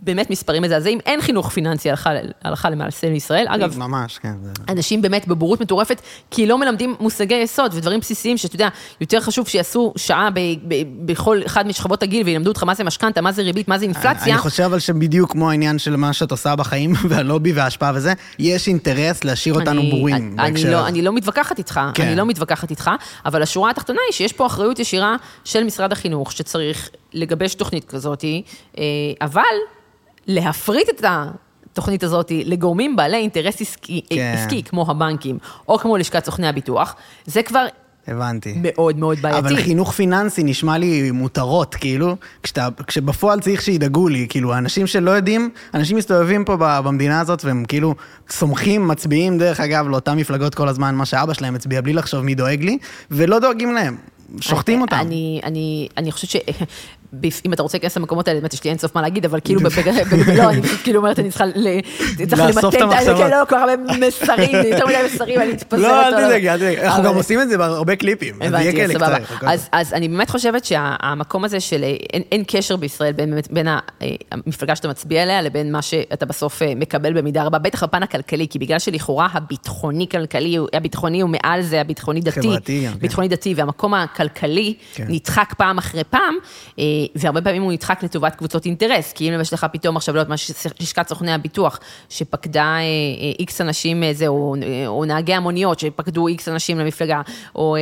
באמת מספרים מזעזעים, אין חינוך פיננסי הלכה, הלכה למעשה לישראל. אגב, ממש, כן. זה- אנשים באמת בבורות מטורפת, כי לא מלמדים מושגי יסוד ודברים בסיסיים שאתה יודע, יותר חשוב שיעשו שעה ב, ב, בכל אחד משכבות הגיל וילמדו אותך מה זה משכנתה, מה זה ריבית, מה זה אינפלציה. אני חושב אבל שבדיוק כמו העניין של מה שאת עושה בחיים [laughs] והלובי וההשפעה וזה, יש אינטרס להשאיר אותנו אני- בורים אני בהקשר לא. אני לא מתווכחת איתך, כן. אני לא מתווכחת איתך, אבל השורה התחתונה היא שיש פה אחריות ישירה של משרד החינוך, שצריך לגבש תוכנית כזאת, אה, אבל להפריט את התוכנית הזאת לגורמים בעלי אינטרס עסקי, כן. עסקי, כמו הבנקים, או כמו לשכת סוכני הביטוח, זה כבר הבנתי. מאוד מאוד בעייתי. אבל חינוך פיננסי נשמע לי מותרות, כאילו, כשאתה, כשבפועל צריך שידאגו לי, כאילו, האנשים שלא יודעים, אנשים מסתובבים פה במדינה הזאת, והם כאילו סומכים, מצביעים, דרך אגב, לאותן מפלגות כל הזמן, מה שאבא שלהם הצביע, בלי לחשוב מי דואג לי, ולא דואגים להם, שוחטים אותם. אני, אני, אני חושבת ש... אם אתה רוצה להיכנס למקומות האלה, באמת יש לי אין סוף מה להגיד, אבל כאילו, [laughs] לא, אני פשוט כאילו אומרת, אני צריכה ל- צריך לאסוף את למתן, המחשבות. כן, לא, כל כך הרבה מסרים, [laughs] יותר מדי מסרים, אני אתפזר לא. אל תדאגי, אל תדאגי, אנחנו גם עושים את זה בהרבה קליפים, הבנתי, סבבה. אז, אני באמת חושבת שהמקום הזה של אה, אין, קשר בישראל בין, אה, המפלגה שאתה מצביע עליה לבין מה שאתה בסוף אה, מקבל במידה רבה, בטח בפן הכלכלי, כי בגלל שלכאורה הביטחוני-כלכלי, הביטחוני הוא מעל זה, הביטחוני-דתי, חברתי גם, כן. ביטחוני-דתי, והמקום הכלכלי כן. נדחק פעם אחרי פעם, והרבה פעמים הוא נדחק לטובת קבוצות אינטרס, כי אם יש לך פתאום עכשיו, לא יודעת מה, לשכת סוכני הביטוח, שפקדה איקס אנשים, אה, זה, או, אה, או נהגי המוניות, שפקדו איקס אנשים למפלגה, או אה,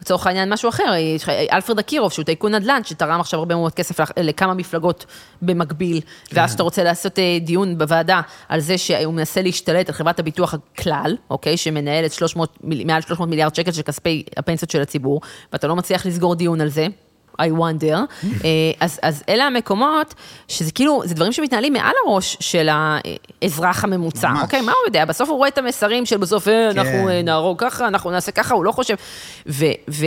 לצורך העניין משהו אחר, אה, אה, אלפרד אקירוב, שהוא טייקון נדל"ן, שתרם עכשיו הרבה מאוד כסף לכ- לכמה מפלגות במקביל, ואז כשאתה רוצה לעשות אה, דיון בוועדה על זה שהוא מנסה להשתלט על חברת הביטוח הכלל, אוקיי, שמנהלת 300, מיל- מעל 300 מיליארד שקל של כספי הפנסיות של הציבור, ואתה לא מצליח לסגור דיון על זה. I wonder, אה, אז, אז אלה המקומות שזה כאילו, זה דברים שמתנהלים מעל הראש של האזרח הממוצע, ממש. אוקיי? מה הוא יודע? בסוף הוא רואה את המסרים של בסוף, אה, אנחנו כן. אה, נהרוג ככה, אנחנו נעשה ככה, הוא לא חושב. ו... ו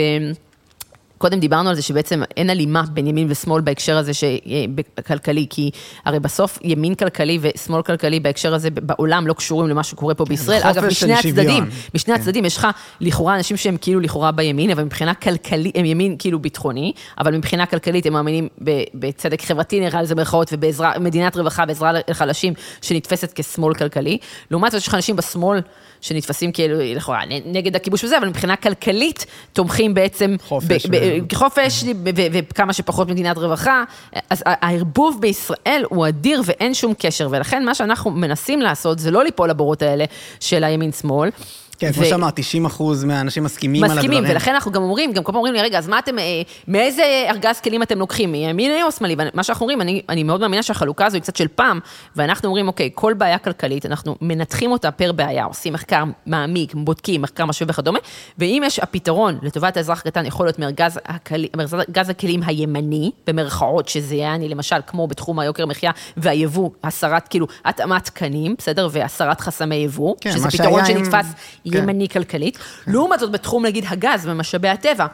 קודם דיברנו על זה שבעצם אין הלימה בין ימין ושמאל בהקשר הזה ש- אה, כלכלי, כי הרי בסוף ימין כלכלי ושמאל כלכלי בהקשר הזה בעולם לא קשורים למה שקורה פה בישראל. חופש אגב, משני שוויון. הצדדים, משני כן. הצדדים יש לך לכאורה אנשים שהם כאילו לכאורה בימין, אבל מבחינה כלכלית, הם ימין כאילו ביטחוני, אבל מבחינה כלכלית הם מאמינים בצדק חברתי, נראה לזה במרכאות, ובמדינת רווחה, בעזרה לחלשים, שנתפסת כשמאל כלכלי. לעומת זאת, יש לך אנשים בשמאל שנתפסים כאילו, לכאורה, נגד הכיבוש וזה, אבל מבחינה כלכלית תומכים בעצם... חופש ב- חופש וכמה שפחות מדינת רווחה. אז הערבוב בישראל הוא אדיר ואין שום קשר, ולכן מה שאנחנו מנסים לעשות זה לא ליפול לבורות האלה של הימין-שמאל. כן, כמו ו- שאמרת, 90 אחוז מהאנשים מסכימים על הדברים. מסכימים, ולכן אנחנו גם אומרים, גם כל פעם אומרים לי, רגע, אז מה אתם, אה, מאיזה ארגז כלים אתם לוקחים, מימין או שמאלי? ומה שאנחנו אומרים, אני, אני מאוד מאמינה שהחלוקה הזו היא קצת של פעם, ואנחנו אומרים, אוקיי, כל בעיה כלכלית, אנחנו מנתחים אותה פר בעיה, עושים מחקר מעמיק, בודקים, מחקר משווה וכדומה, ואם יש הפתרון לטובת האזרח הקטן, יכול להיות מארגז הכלי, מארגז הכלים הימני, במרכאות, שזה יעני, למשל, כמו בתחום היוקר מחיה והיבוא, הסרת, כאילו, התאמת תקנים, בסדר? והסרת חסמי יבוא, כן, שזה מה פתרון עם- שנתפס כן. ימני כלכלית. לעומת זאת, בתחום, נגיד, הגז ומשאבי הטבע,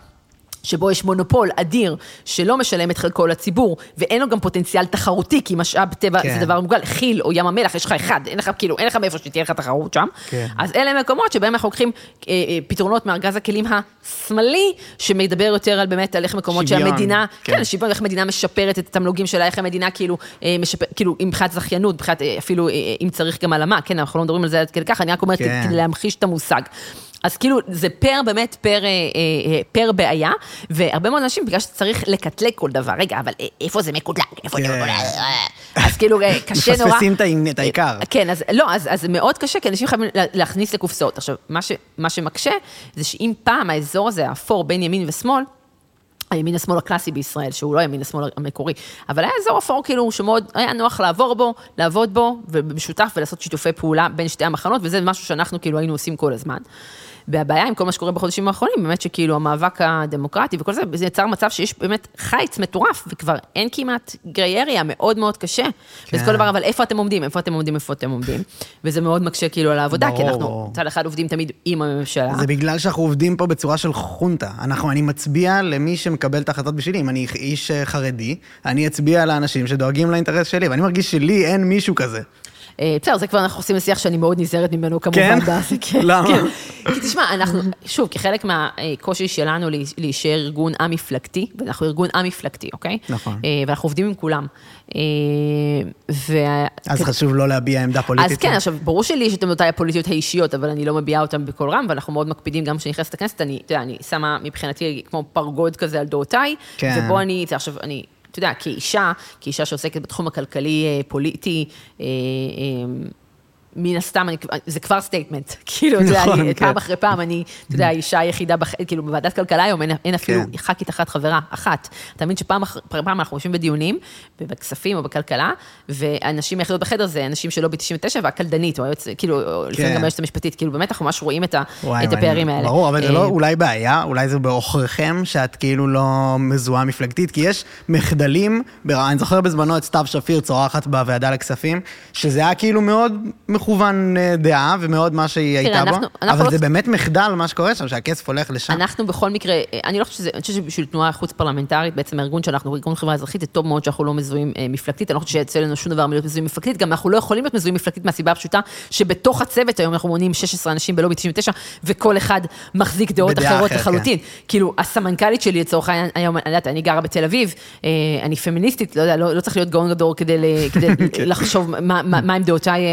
שבו יש מונופול אדיר שלא משלם את חלקו לציבור, ואין לו גם פוטנציאל תחרותי, כי משאב טבע כן. זה דבר מוגבל, כי"ל או ים המלח, יש לך אחד, אין לך, כאילו, אין לך מאיפה שתהיה לך תחרות שם. כן. אז אלה מקומות שבהם אנחנו לוקחים אה, אה, פתרונות מארגז הכלים השמאלי, שמדבר יותר על באמת, על איך מקומות שוויון, שהמדינה, כן. כן, שוויון, איך המדינה משפרת את התמלוגים שלה, איך המדינה כאילו, אה, משפר, כאילו, מבחינת זכיינות, מבחינת אה, אפילו, אה, אם צריך גם הלאמה, כן, אנחנו לא מדברים על זה עד כדי ככה, אני רק אומרת כן. כדי להמחיש את המושג. אז כאילו, זה פר באמת, פר, אה, אה, פר בעיה, והרבה מאוד אנשים, בגלל שצריך לקטלג כל דבר, רגע, אבל אה, איפה זה מקוטלג? איפה זה כן. מקוטלג? אה, אז כאילו, קשה נורא. מפספסים את העיקר. כן, אז לא, אז, אז מאוד קשה, כי אנשים חייבים לה- להכניס לקופסאות. עכשיו, מה, ש, מה שמקשה, זה שאם פעם האזור הזה, האפור בין ימין ושמאל, הימין השמאל הקלאסי בישראל, שהוא לא הימין השמאל המקורי, אבל היה אזור אפור כאילו שמאוד היה נוח לעבור בו, לעבוד בו, ובמשותף ולעשות שיתופי פעולה בין שתי המחנות, וזה משהו שאנחנו כאילו היינו עושים כל הזמן. והבעיה עם כל מה שקורה בחודשים האחרונים, באמת שכאילו המאבק הדמוקרטי וכל זה, זה יצר מצב שיש באמת חיץ מטורף, וכבר אין כמעט גריי אריה, מאוד מאוד קשה. כן. וזה כל דבר, אבל איפה אתם עומדים, איפה אתם עומדים, איפה אתם עומדים. וזה מאוד מקשה כאילו על העבודה, כי ברור, אנחנו ברור. מצד אחד עובדים תמיד עם הממשלה. זה בגלל שאנחנו עובדים פה בצורה של חונטה. אנחנו, אני מצביע למי שמקבל את ההחלטות בשבילי. אם אני איש אה, חרדי, אני אצביע לאנשים שדואגים לאינטרס שלי, ואני מרגיש שלי אין מישהו כזה. אה, בסדר, זה כבר אנחנו עושים לשיח שאני מאוד נזהרת ממנו כמובן. כן? באסי, כן, למה? כן. כי תשמע, אנחנו, שוב, כחלק מהקושי שלנו להי- להישאר ארגון א-מפלגתי, ואנחנו ארגון א-מפלגתי, אוקיי? נכון. אה, ואנחנו עובדים עם כולם. אה, וה- אז חשוב לא להביע עמדה פוליטית. אז כן, עכשיו, ברור שלי יש את עמדותיי הפוליטיות האישיות, אבל אני לא מביעה אותן בקול רם, ואנחנו מאוד מקפידים גם כשאני נכנסת לכנסת, אני, אתה יודע, אני שמה מבחינתי כמו פרגוד כזה על דעותיי, כן. ובו אני, עכשיו, אני, אתה יודע, כאישה, כאישה שעוסקת בתחום הכלכלי, מן הסתם, אני, זה כבר statement. [laughs] כאילו, אתה יודע, נכון, אני- כן. פעם אחרי פעם, אני, אתה יודע, האישה היחידה, בח, כאילו, בוועדת כלכלה היום, אין, אין אפילו כן. ח"כית אחת חברה, אחת. אתה מבין שפעם אחר פעם אנחנו יושבים בדיונים, בכספים או בכלכלה, והנשים היחידות בחדר זה אנשים של לובי 99 והקלדנית, או היועץ, כאילו, או לפעמים כן. גם היועצת המשפטית, כאילו, באמת אנחנו ממש רואים את, ה, וואי, את הפערים האלה. ברור, אבל זה אה, לא אולי בעיה, אולי זה בעוכריכם שאת כאילו לא מזוהה מפלגתית, כי יש מחדלים, אני זוכר בזמנו את סתיו שפיר צורחת בוועדה לכספים, שזה היה כאילו מאוד מכוון אה, דעה ומאוד מה שהיא הייתה בו, אנחנו- אנחנו אבל לא- זה באמת מחדל מה שקורה שם, שהכסף הולך לשם. אנחנו בכל מקרה, אני לא חושבת שזה, אני חושבת שבשביל תנועה חוץ פרלמנטרית, בעצם הארגון שאנחנו, ארגון חברה אזרחית, זה טוב מאוד שאנחנו לא מזוהים אה, מפלגתית, אני לא חושבת שאצלנו שום דבר מלהיות מזוהים מפלגתית, גם אנחנו לא יכולים להיות מזוהים מפלגתית מהסיבה הפשוטה, שבתוך הצוות היום אנחנו מונים 16 אנשים בלובי 99, וכל אחד מחזיק דעות אחרות לחלוטין. כאילו, הסמנכ"לית שלי לצורך העניין, היום, אני יודעת, אני גרה בתל אביב, אה, אני פמיניסטית, לא יודע, לא, לא צריך להיות גאון גדול כדי, כדי [laughs] לחשוב מה, מה, מה הם דעותיי אה,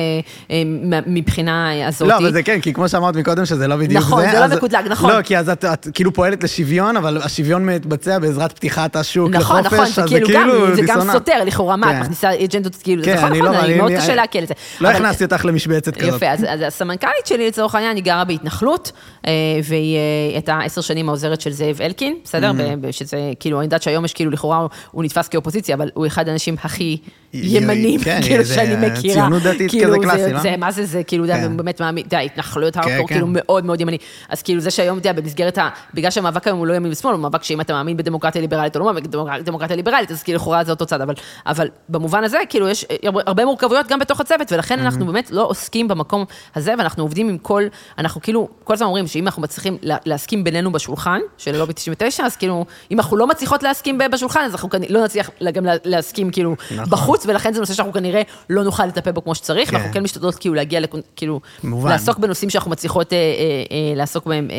אה, מבחינה הזאתי. לא, אבל זה כן, כי כמו שאמרת מקודם, שזה לא בדיוק נכון, זה. זה לא אז- מקוטלג, נכון. לא, כי אז את, את כאילו פועלת לשוויון, אבל השוויון מתבצע בעזרת פתיחת השוק נכון, לחופש, נכון, אז זה כאילו גם, זה גם דיסוננס. סותר, לכאורה, מה, כן. את מכניסה אג'נדות, כאילו, כן, זה נכון, אני נכון, לא- אני אני- מאוד אני- קשה לעכל את זה. לא הכנסתי אותך למשבצת כזאת. יפה, אז, אז הסמנכ"לית שלי לצורך העניין, היא גרה בהתנחלות, אה, והיא אה, הייתה עשר שנים העוזרת של זאב אלקין, בסדר? ב- שזה, כאילו, אני יודעת שהיום יש כאילו, לכאורה הוא- נתפס כאופוזיציה, אבל הוא אחד האנשים הכי ימנים, כן, כאילו, שאני מכירה. ציונות דתית כאילו, כזה זה- קלאסי, לא? זה, מה זה, זה כאילו, אתה כן. באמת מאמין, אתה יודע, התנחלויות הארדקור, כן. כאילו, מאוד מאוד ימני. אז כאילו, זה שהיום, אתה יודע, במסגרת ה... בגלל שהמאבק היום הוא לא ימין ושמאל, הוא מאבק שאם אתה מאמין בדמוקרטיה ליברלית או לא מאמין בדמוקרטיה ליברלית, אז כאילו, לכאורה זה אותו צד, אבל, אבל במובן הזה, כאילו, יש הרבה- מורכבויות גם בתוך הצוות, ולכן אנחנו באמת לא עוסקים במקום הזה, ואנחנו עובדים עם כל, אנחנו כאילו, כל הזמן אומרים שאם אנחנו מצליחים לה- להסכים בינינו בשולחן, של לובי 99, אז כאילו, אם אנחנו לא מצליחות להסכים בשולחן, אז אנחנו לא נצליח גם לה- להסכים כאילו נכון. בחוץ, ולכן זה נושא שאנחנו כנראה לא נוכל לטפל בו כמו שצריך, כן. ואנחנו כן משתדלות כאילו להגיע, כאילו, מובן. לעסוק בנושאים שאנחנו מצליחות אה, אה, אה, לעסוק בהם, אה,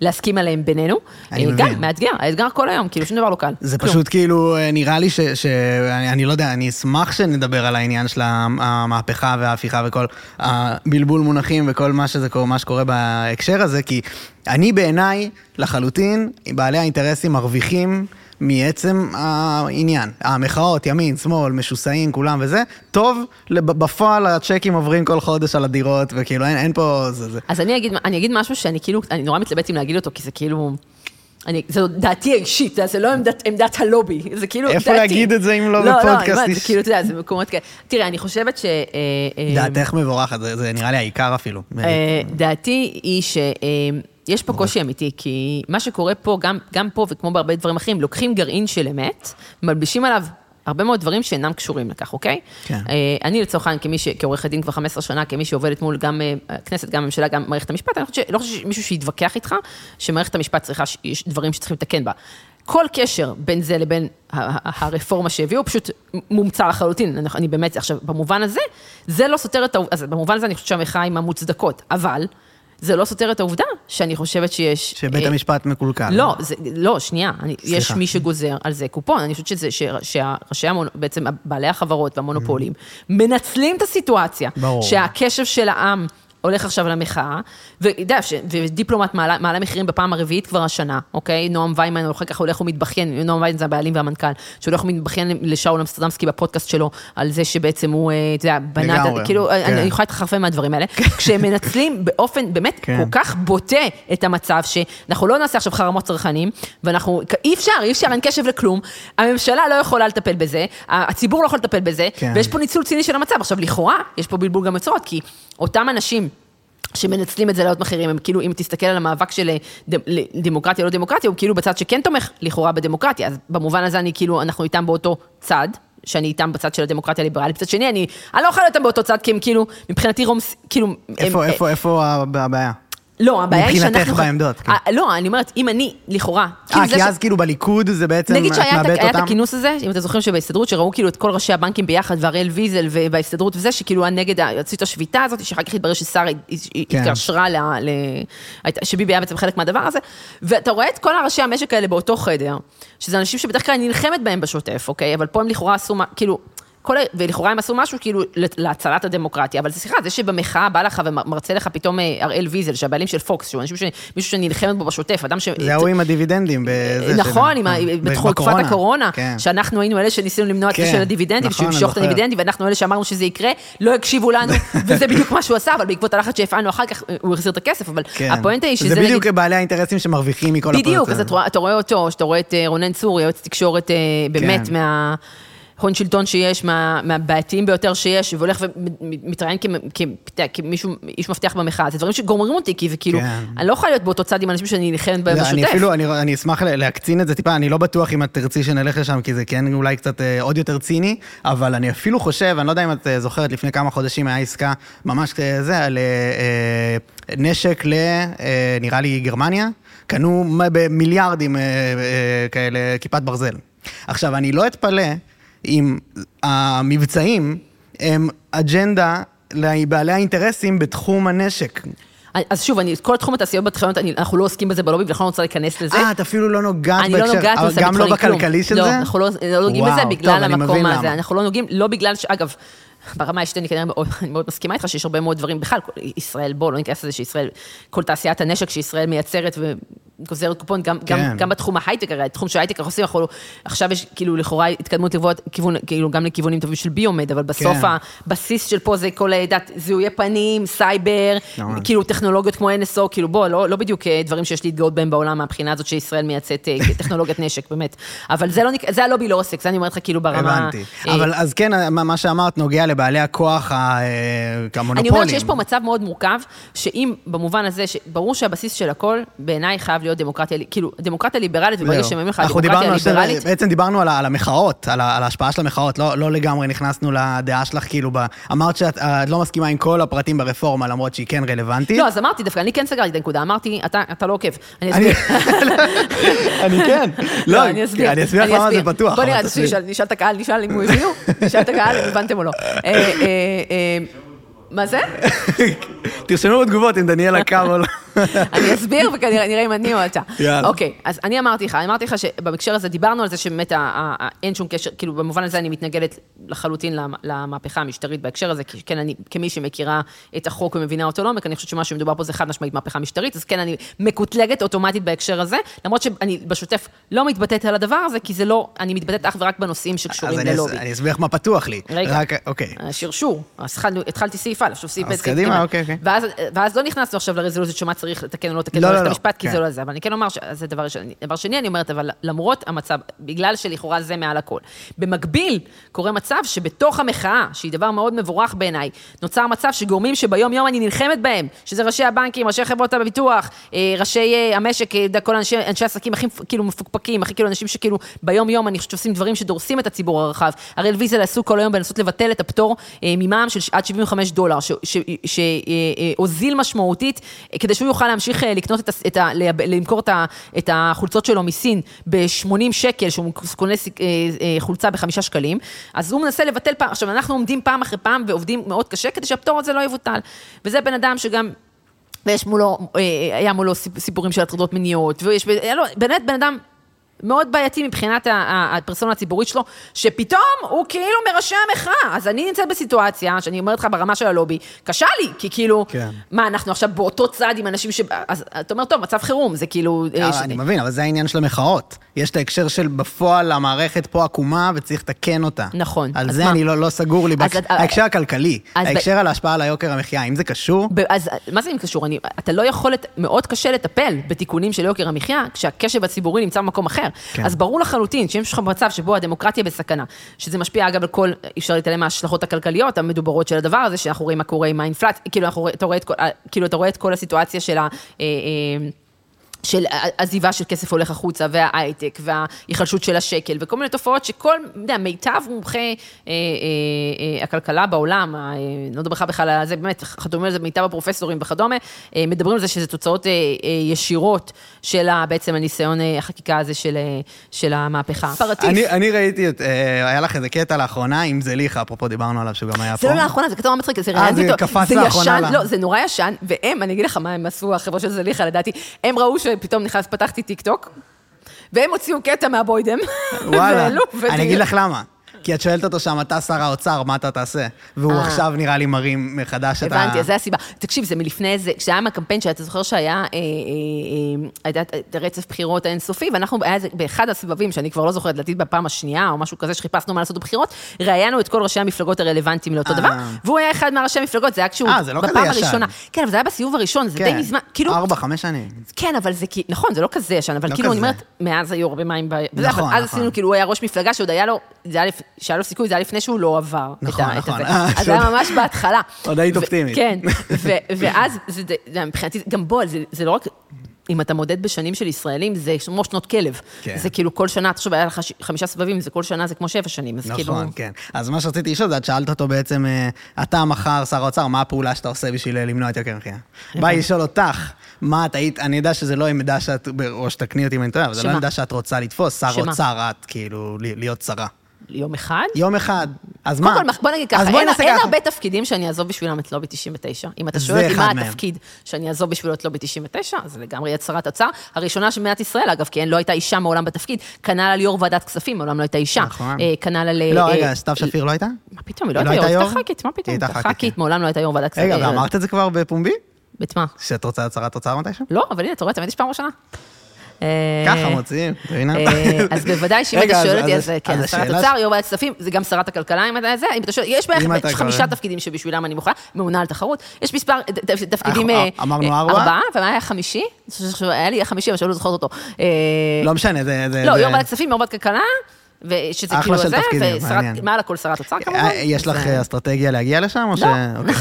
להסכים עליהם בינינו. אני אה, מבין. גם, מאתגר, האתגר כל היום, כאילו, שום דבר לא קל. זה כלום. פשוט כאילו, אה, נראה לי ש... ש- אני, אני לא יודע, אני אשמח שנדבר על העניין של המהפכה וההפיכה וכל הבלבול מונחים וכל מה, שזה, מה שקורה בהקשר הזה, כי אני בעיניי, לחלוטין, בעלי האינטרסים מרוויחים מעצם העניין. המחאות, ימין, שמאל, משוסעים, כולם וזה, טוב, בפועל הצ'קים עוברים כל חודש על הדירות, וכאילו אין, אין פה... זה, זה. אז אני אגיד, אני אגיד משהו שאני כאילו, אני נורא מתלבט אם להגיד אותו, כי זה כאילו... אני, זו דעתי האישית, זה לא עמדת, עמדת הלובי, זה כאילו איפה דעתי. להגיד את זה אם לא לא, בפודקאסט? לא, אני אומרת, איש? זה כאילו, אתה יודע, זה מקומות כאלה. תראה, אני חושבת ש... אה, אה, דעתך מבורכת, זה, זה נראה לי העיקר אפילו. אה, דעתי היא שיש פה קושי אמיתי, כי מה שקורה פה, גם, גם פה וכמו בהרבה דברים אחרים, לוקחים גרעין של אמת, מלבישים עליו הרבה מאוד דברים שאינם קשורים לכך, אוקיי? כן. אה, אני לצורך העניין, כמי ש- כעורכת דין כבר 15 שנה, כמי שעובדת מול גם אה, הכנסת, גם הממשלה, גם מערכת המשפט, אני חושבת ש- לא חושבת שמישהו שיתווכח איתך, שמערכת המשפט צריכה, יש דברים שצריכים לתקן בה. כל קשר בין זה לבין ה- ה- הרפורמה שהביאו, פשוט מומצא לחלוטין. אני, באמת, עכשיו, במובן הזה, זה לא סותר את העובדה, אז במובן הזה אני חושבת שהמחאה היא מהמוצדקות, אבל זה לא סותר את העובדה שאני חושבת שיש... שבית אה, המשפט מקולקל. לא, זה, לא, שנייה, אני, יש סליחה. מי שגוזר על זה קופון, אני חושבת שזה, שראשי המונ... בעצם בעלי החברות והמונופולים, מנצלים את הסיטואציה, Mm. ברור. שהקשב של העם הולך עכשיו למחאה, ואתה יודע, ודיפלומט מעלה, מעלה מחירים בפעם הרביעית כבר השנה, אוקיי? נועם ויימן אחר כך הולך ומתבכיין, נועם ויימן זה הבעלים והמנכ"ל, שהולך ומתבכיין לשאול אמסטרדמסקי בפודקאסט שלו, על זה שבעצם הוא, אתה יודע, בנה, את ה- לגמרי, כאילו, כן. אני יכולה להתחרפן מהדברים האלה, כשהם מנצלים באופן באמת כן. כל כך בוטה את המצב, שאנחנו לא נעשה עכשיו חרמות צרכנים, ואנחנו, אי אפשר, אי אפשר, אין קשב לכלום, הממשלה לא יכולה לטפל בזה, הציבור לא יכול לטפל בזה, כן. ויש פה ניצול ציני של המצב. עכשיו, לכאורה, יש פה בלבול גם מצורות, כי אותם אנשים... שמנצלים את זה לעוד מחירים, הם כאילו, אם תסתכל על המאבק של אה, דמוקרטיה לא דמוקרטיה, הוא כאילו בצד שכן תומך לכאורה בדמוקרטיה, אז במובן הזה אני כאילו, אנחנו איתם באותו צד, שאני איתם בצד של הדמוקרטיה הליברלית, מצד שני, אני, אני לא יכולה להיות איתם באותו צד, כי הם כאילו, מבחינתי רומס, כאילו... איפה, הם, איפה, איפה הבעיה? לא, הבעיה היא מבחינתך שאנחנו... בעמדות, כן. אה, לא, אני אומרת, אם אני, לכאורה... אה, כאילו כי ש- אז כאילו בליכוד זה בעצם, נגיד את שהיה את- אותם? הכינוס הזה, אם אתם זוכרים שבהסתדרות, שראו כאילו את כל ראשי הבנקים ביחד, והראל ויזל וההסתדרות וזה, שכאילו היה נגד, את השביתה הזאת, שאחר כך התברר ששרה כן. התקשרה, ל- ל- שביבי היה בעצם חלק מהדבר הזה, ואתה רואה את כל הראשי המשק האלה באותו חדר, שזה אנשים שבדרך כלל אני נלחמת בהם בשוטף, אוקיי? אבל פה הם לכאורה עשו, מה- כאילו... כל, ה- ולכאורה הם עשו משהו כאילו להצלת הדמוקרטיה, אבל סליחה, זה שבמחאה בא לך ומרצה לך פתאום אה, אראל ויזל, שהבעלים של פוקס, שהוא אנשים ש- מישהו שאני נלחמת בו בשוטף, אדם ש... זה ההוא עם הדיבידנדים. בזה נכון, עם אה, בתקופת בקורונה. הקורונה, כן. שאנחנו היינו אלה שניסינו למנוע את זה כן, של הדיבידנדים, נכון, שהוא ימשוך את. הדיבידנדים, ואנחנו אלה שאמרנו שזה יקרה, לא הקשיבו לנו, [laughs] וזה בדיוק מה שהוא עשה, אבל בעקבות הלחץ שהפעלנו אחר כך, הוא החזיר את הכסף, אבל כן. הפואנטה היא שזה זה בדיוק. בעלי האינטרסים שמרוויחים מכל הפרויקט בדיוק, אז הזה. אתה רואה- אתה רואה אותו, שאתה רואה את אה, רונן צור, יועץ תקשורת אה, באמת כן. מה... הון שלטון שיש, מה- מהבעייתיים ביותר שיש, והולך ומתראיין כמישהו, איש מפתח במחאה, זה דברים שגומרים אותי, כי זה כאילו, כן. אני לא יכולה להיות באותו צד עם אנשים שאני נלחמת בהם לא, אני בשוטף. אפילו, אני, אני אשמח להקצין את זה טיפה, אני לא בטוח אם את תרצי שנלך לשם, כי זה כן אולי קצת אה, עוד יותר ציני, אבל אני אפילו חושב, אני לא יודע אם את אה, זוכרת, לפני כמה חודשים היה עסקה ממש אה, זה, על אה, אה, נשק ל... אה, נראה לי גרמניה, קנו במיליארדים אה, אה, כאלה, כיפת ברזל. עכשיו, אני לא אתפלא אם המבצעים הם אג'נדה לבעלי האינטרסים בתחום הנשק. אז שוב, אני, כל תחום התעשיות אני- אנחנו לא עוסקים בזה בלובי, ולכן אני רוצה להיכנס לזה. אה, את אפילו לא נוגעת אני לא בהקשר, נוגעת בנושא גם לא. בכלכלי של לא, זה? אנחנו לא לא נוגעים וואו, בזה טוב, בגלל אני המקום הזה. אנחנו לא נוגעים, לא בגלל ש... אגב, ברמה האישית אני כנראה מאוד, אני מאוד מסכימה איתך שיש הרבה מאוד דברים, בכלל, כל- ישראל, בוא, לא ניכנס לזה שישראל, כל תעשיית הנשק שישראל מייצרת וגוזרת קופון, גם, כן. גם, גם בתחום ההייטק, הרי התחום של ההייטק, אנחנו עושים, אנחנו, עכשיו יש כאילו לכאורה התקדמות לבוא, כיוון, כאילו גם לכיוונים טובים של ביומד, אבל בסוף כן. הבסיס של פה זה כל דת, זיהויי פנים, סייבר, ממש. כאילו טכנולוגיות כמו NSO, כאילו בוא, לא, לא בדיוק אה, דברים שיש להתגאות בהם בעולם מהבחינה הזאת שישראל מייצאת אה, [laughs] טכנולוגיית נשק, באמת. אבל זה, לא, זה הלובי לא עוסק, זה אני אומרת לך כאילו ברמה... הבנתי. אה, אבל אז כן, מה שאמרת נוגע לבעלי הכוח ה- אה, המונופולים. אני אומרת שיש פה מצב מאוד מורכב, שאם במובן הזה, שברור שהבסיס של הכל, בעיניי חייב להיות דמוקרטיה, כאילו, דמוקרטיה ליברלית, וברגע. שמאים לך דמוקרטיה ליברלית, בעצם דיברנו על המחאות, על ההשפעה של המחאות, לא לא לגמרי נכנסנו לדעה שלך, כאילו, ב- אמרת שאת את לא מסכימה עם כל הפרטים ברפורמה, למרות שהיא כן רלוונטית. לא, אז אמרתי דווקא, אני כן סגרתי את הנקודה, אמרתי, אתה, אתה לא עוקב. אני אסביר. [laughs] אני כן. [laughs] לא, אני אסביר. אני אסביר לך למה זה פתוח. בוא נראה, נשאל את הקהל, נשאל אם הוא הבינו, נשאל את הקהל אם הבנתם או לא. אה, אה, אה, מה זה? תרשמו בתגובות אם דניאלה קם או לא. אני אסביר וכנראה נראה אם אני או אתה. יאללה. אוקיי, אז אני אמרתי לך, אמרתי לך שבהקשר הזה דיברנו על זה שבאמת אין שום קשר, כאילו במובן הזה אני מתנגדת לחלוטין למ- למהפכה המשטרית בהקשר הזה, כי כן, אני, כמי שמכירה את החוק ומבינה אותו לעומק, אני חושבת שמה שמדובר פה זה חד משמעית מהפכה משטרית, אז כן, אני מקוטלגת אוטומטית בהקשר הזה, למרות שאני בשוטף לא מתבטאת על הדבר הזה, כי זה לא, אני מתבטאת אך ורק בנושאים שקשורים אז אני אס- ללובי. אני אסביר לך מה פתוח לי. רגע. אוקיי. אז התחלנו- התחלתי סעיף א', עכשיו סעיף ב', אז קדימה. אוקיי, אוקיי. ואז, ואז לא נכנסנו עכשיו לרזולוציות שמה צריך לתקן או לא לתקן לא, לא, לא, המשפט, כי כן. זה לא זה, אבל אני כן אומר שזה דבר ראשון. דבר שני, אני אומרת, אבל למרות המצב, בגלל שלכאורה זה מעל הכל. במקביל, קורה מצב שבתוך המחאה, שהיא דבר מאוד מבורך בעיניי, נוצר מצב שגורמים שביום-יום אני נלחמת בהם, שזה ראשי הבנקים, ראשי חברות הביטוח, אה, ראשי אה, המשק, אה, כל אנשי, אנשי עסקים הכי כאילו מפוקפקים, הכי כאילו אנשים שכאילו ביום-יום אני חושבת שעושים דברים שדורסים את הציבור הרחב. הרי אלוויזיה עשו כל היום בלנסות לבטל את הפטור ממע"מ של עד 75 דולר, שהוזיל משמעותית, אה, כדי שהוא יוכל להמשיך אה, לקנות את ה... את ה למכור את ה- את החולצות שלו מסין ב-80 שקל, שהוא קונה אה, אה, חולצה בחמישה שקלים, אז הוא מנסה לבטל פעם, עכשיו אנחנו עומדים פעם אחרי פעם ועובדים מאוד קשה כדי שהפטור הזה לא יבוטל. וזה בן אדם שגם... ויש מולו, אה, היה מולו סיפ- סיפורים של הטרדות מיניות, ויש, באמת בן אדם מאוד בעייתי מבחינת הפרסונה הציבורית שלו, שפתאום הוא כאילו מראשי המחאה. אז אני נמצאת בסיטואציה, שאני אומרת לך ברמה של הלובי, קשה לי, כי כאילו, כן. מה, אנחנו עכשיו באותו צד עם אנשים ש... אז אתה אומר, טוב, מצב חירום, זה כאילו... אה, אה, ש- אני מבין, אבל זה העניין של המחאות. יש את ההקשר של בפועל המערכת פה עקומה וצריך לתקן אותה. נכון. על אז זה מה? אני לא לא סגור לי. אז בהק- את- ההקשר הכלכלי, אז ב- ההקשר על ההשפעה על היוקר המחיה, האם זה קשור? ב- אז מה זה אם קשור? אני, אתה לא יכול, מאוד קשה לטפל בתיקונים של יוקר המחיה, כשהקשב הציבורי נמצא במקום אחר. כן. אז ברור לחלוטין שאם יש לך מצב שבו הדמוקרטיה בסכנה, שזה משפיע אגב על כל, אי אפשר להתעלם מההשלכות הכלכליות המדוברות של הדבר הזה, שאנחנו רואים מה קורה עם האינפלציה, כאילו, כאילו אתה רואה את כל הסיטואציה של ה... אה, אה, של עזיבה של כסף הולך החוצה, וההייטק, וההיחלשות של השקל, וכל מיני תופעות שכל, אתה יודע, מיטב מומחי אה, אה, אה, הכלכלה בעולם, אה, לא מדבר לך בכלל על זה, באמת, חתומים על זה מיטב הפרופסורים וכדומה, אה, מדברים על זה שזה תוצאות אה, אה, ישירות של ה- בעצם הניסיון אה, החקיקה הזה של, אה, של המהפכה. פרטיף. אני, אני ראיתי, את, אה, היה לך איזה קטע לאחרונה עם זליכה, אפרופו דיברנו עליו שהוא גם היה פה. זה לא לאחרונה, זה כתוב מצחיק, זה אה, ראיינתי זה אותו. קפץ זה לאחרונה ישן, לה. לא, זה נורא ישן, והם, אני אגיד לך מה הם עשו, החברה של זליכה, לדעתי, הם ראו שפתאום נכנס, פתחתי טיק טוק, והם הוציאו קטע מהבוידם. וואלה, [laughs] אני אגיד לך למה. כי את שואלת אותו שם, אתה שר האוצר, מה אתה תעשה? והוא אה. עכשיו נראה לי מרים מחדש את ה... הבנתי, זה הסיבה. תקשיב, זה מלפני איזה, כשהיה עם הקמפיין שאתה זוכר שהיה, אה, אה, רצף בחירות האינסופי, ואנחנו, היה באחד הסבבים, שאני כבר לא זוכרת, לדעתי בפעם השנייה, או משהו כזה, שחיפשנו מה לעשות בבחירות, ראיינו את כל ראשי המפלגות הרלוונטיים לאותו. דבר, והוא היה אחד מהראשי המפלגות, זה היה כשהוא, אה, זה לא כזה בפעם ישן. הראשונה. כן, אבל זה היה בסיבוב הראשון, זה די כן, מזמן, כאילו, ארבע, חמש שנים. כן, אבל זה כאילו, נכון, זה לא כזה ישן, אבל לא כאילו, אני כזה. אומרת, מאז היו הרבה מים ב... וזה, נכון, אבל אז נכון. עשינו, כאילו, הוא היה ראש מפלגה שעוד היה לו, זה היה לפ- שהיה לו סיכוי, זה היה לפני שהוא לא עבר. את נכון, את נכון. אה, אז זה היה ממש בהתחלה. עוד היית אופטימית. כן, [laughs] ואז, מבחינתי, גם בוא, זה- זה לא רק... אם אתה מודד בשנים של ישראלים, זה כמו שנות כלב. כן. זה כאילו כל שנה, תחשוב, היה לך חמישה סבבים, זה כל שנה זה כמו שבע שנים, אז כאילו... נכון, כן. אז מה שרציתי לשאול זה, את שאלת אותו בעצם, אה, אתה מחר שר האוצר, מה הפעולה שאתה עושה בשביל אה, למנוע את יוקר המחיה? באי לשאול אותך, מה את היית, אני יודע שזה לא עמדה שאת, או שתקני אותי אם אני טועה, אבל זה לא? עמדה שאת רוצה לתפוס, שר? אוצר את, כאילו, להיות שרה. יום אחד? יום אחד, אז מה? קודם כל, בוא נגיד ככה, אין. הרבה תפקידים שאני אעזוב בשבילם את לובי 99. אם אתה שואל אותי מה מהם. התפקיד שאני אעזוב בשבילו את לובי 99, אז לגמרי שרת אוצר. הראשונה של מדינת ישראל, אגב, כי אין, לא הייתה אישה מעולם בתפקיד. כנ"ל על יו"ר ועדת כספים, מעולם לא הייתה אישה. נכון. אה, כנ"ל על... לא, אה, רגע, סתיו שפיר לא הייתה? מה פתאום, היא לא לא הייתה יו"ר, יו"ר? הייתה ח"כית, מה פתאום? היא הייתה ח"כית, ח"כית, כן. מעולם לא הייתה יו"ר ועדת כספים. רגע, ואמרת את זה כבר בפומבי? את מה? שאת רוצה שרת אוצר מתישהו? לא, אבל הנה, אתה רואה, תמיד יש פעם ראשונה. אה, ככה מוציאים, מבינה? אה, אז בוודאי שאם אתה שואל אותי, אז- אז כן, שרת אוצר, יו"ר ועדת כספים, זה גם שרת הכלכלה, אם אתה זה, אם אתה שואל, יש בערך חמישה תפקידים שבשבילם אני מוכנה, ממונה על תחרות, יש מספר תפקידים... אה, אמרנו אה, ארבע? ארבעה, ומה היה חמישי? שהיה לי חמישי, אבל שלא זוכרת אותו. אה, לא משנה, זה... לא, יו"ר ועדת כספים, יו"ר ועדת כלכלה, ושזה כאילו זה, תפקידים, ושרת-. מעל הכל שרת אוצר כמובן. אה, יש לך זה- אסטרטגיה להגיע לשם, או ש... לא. אוקיי.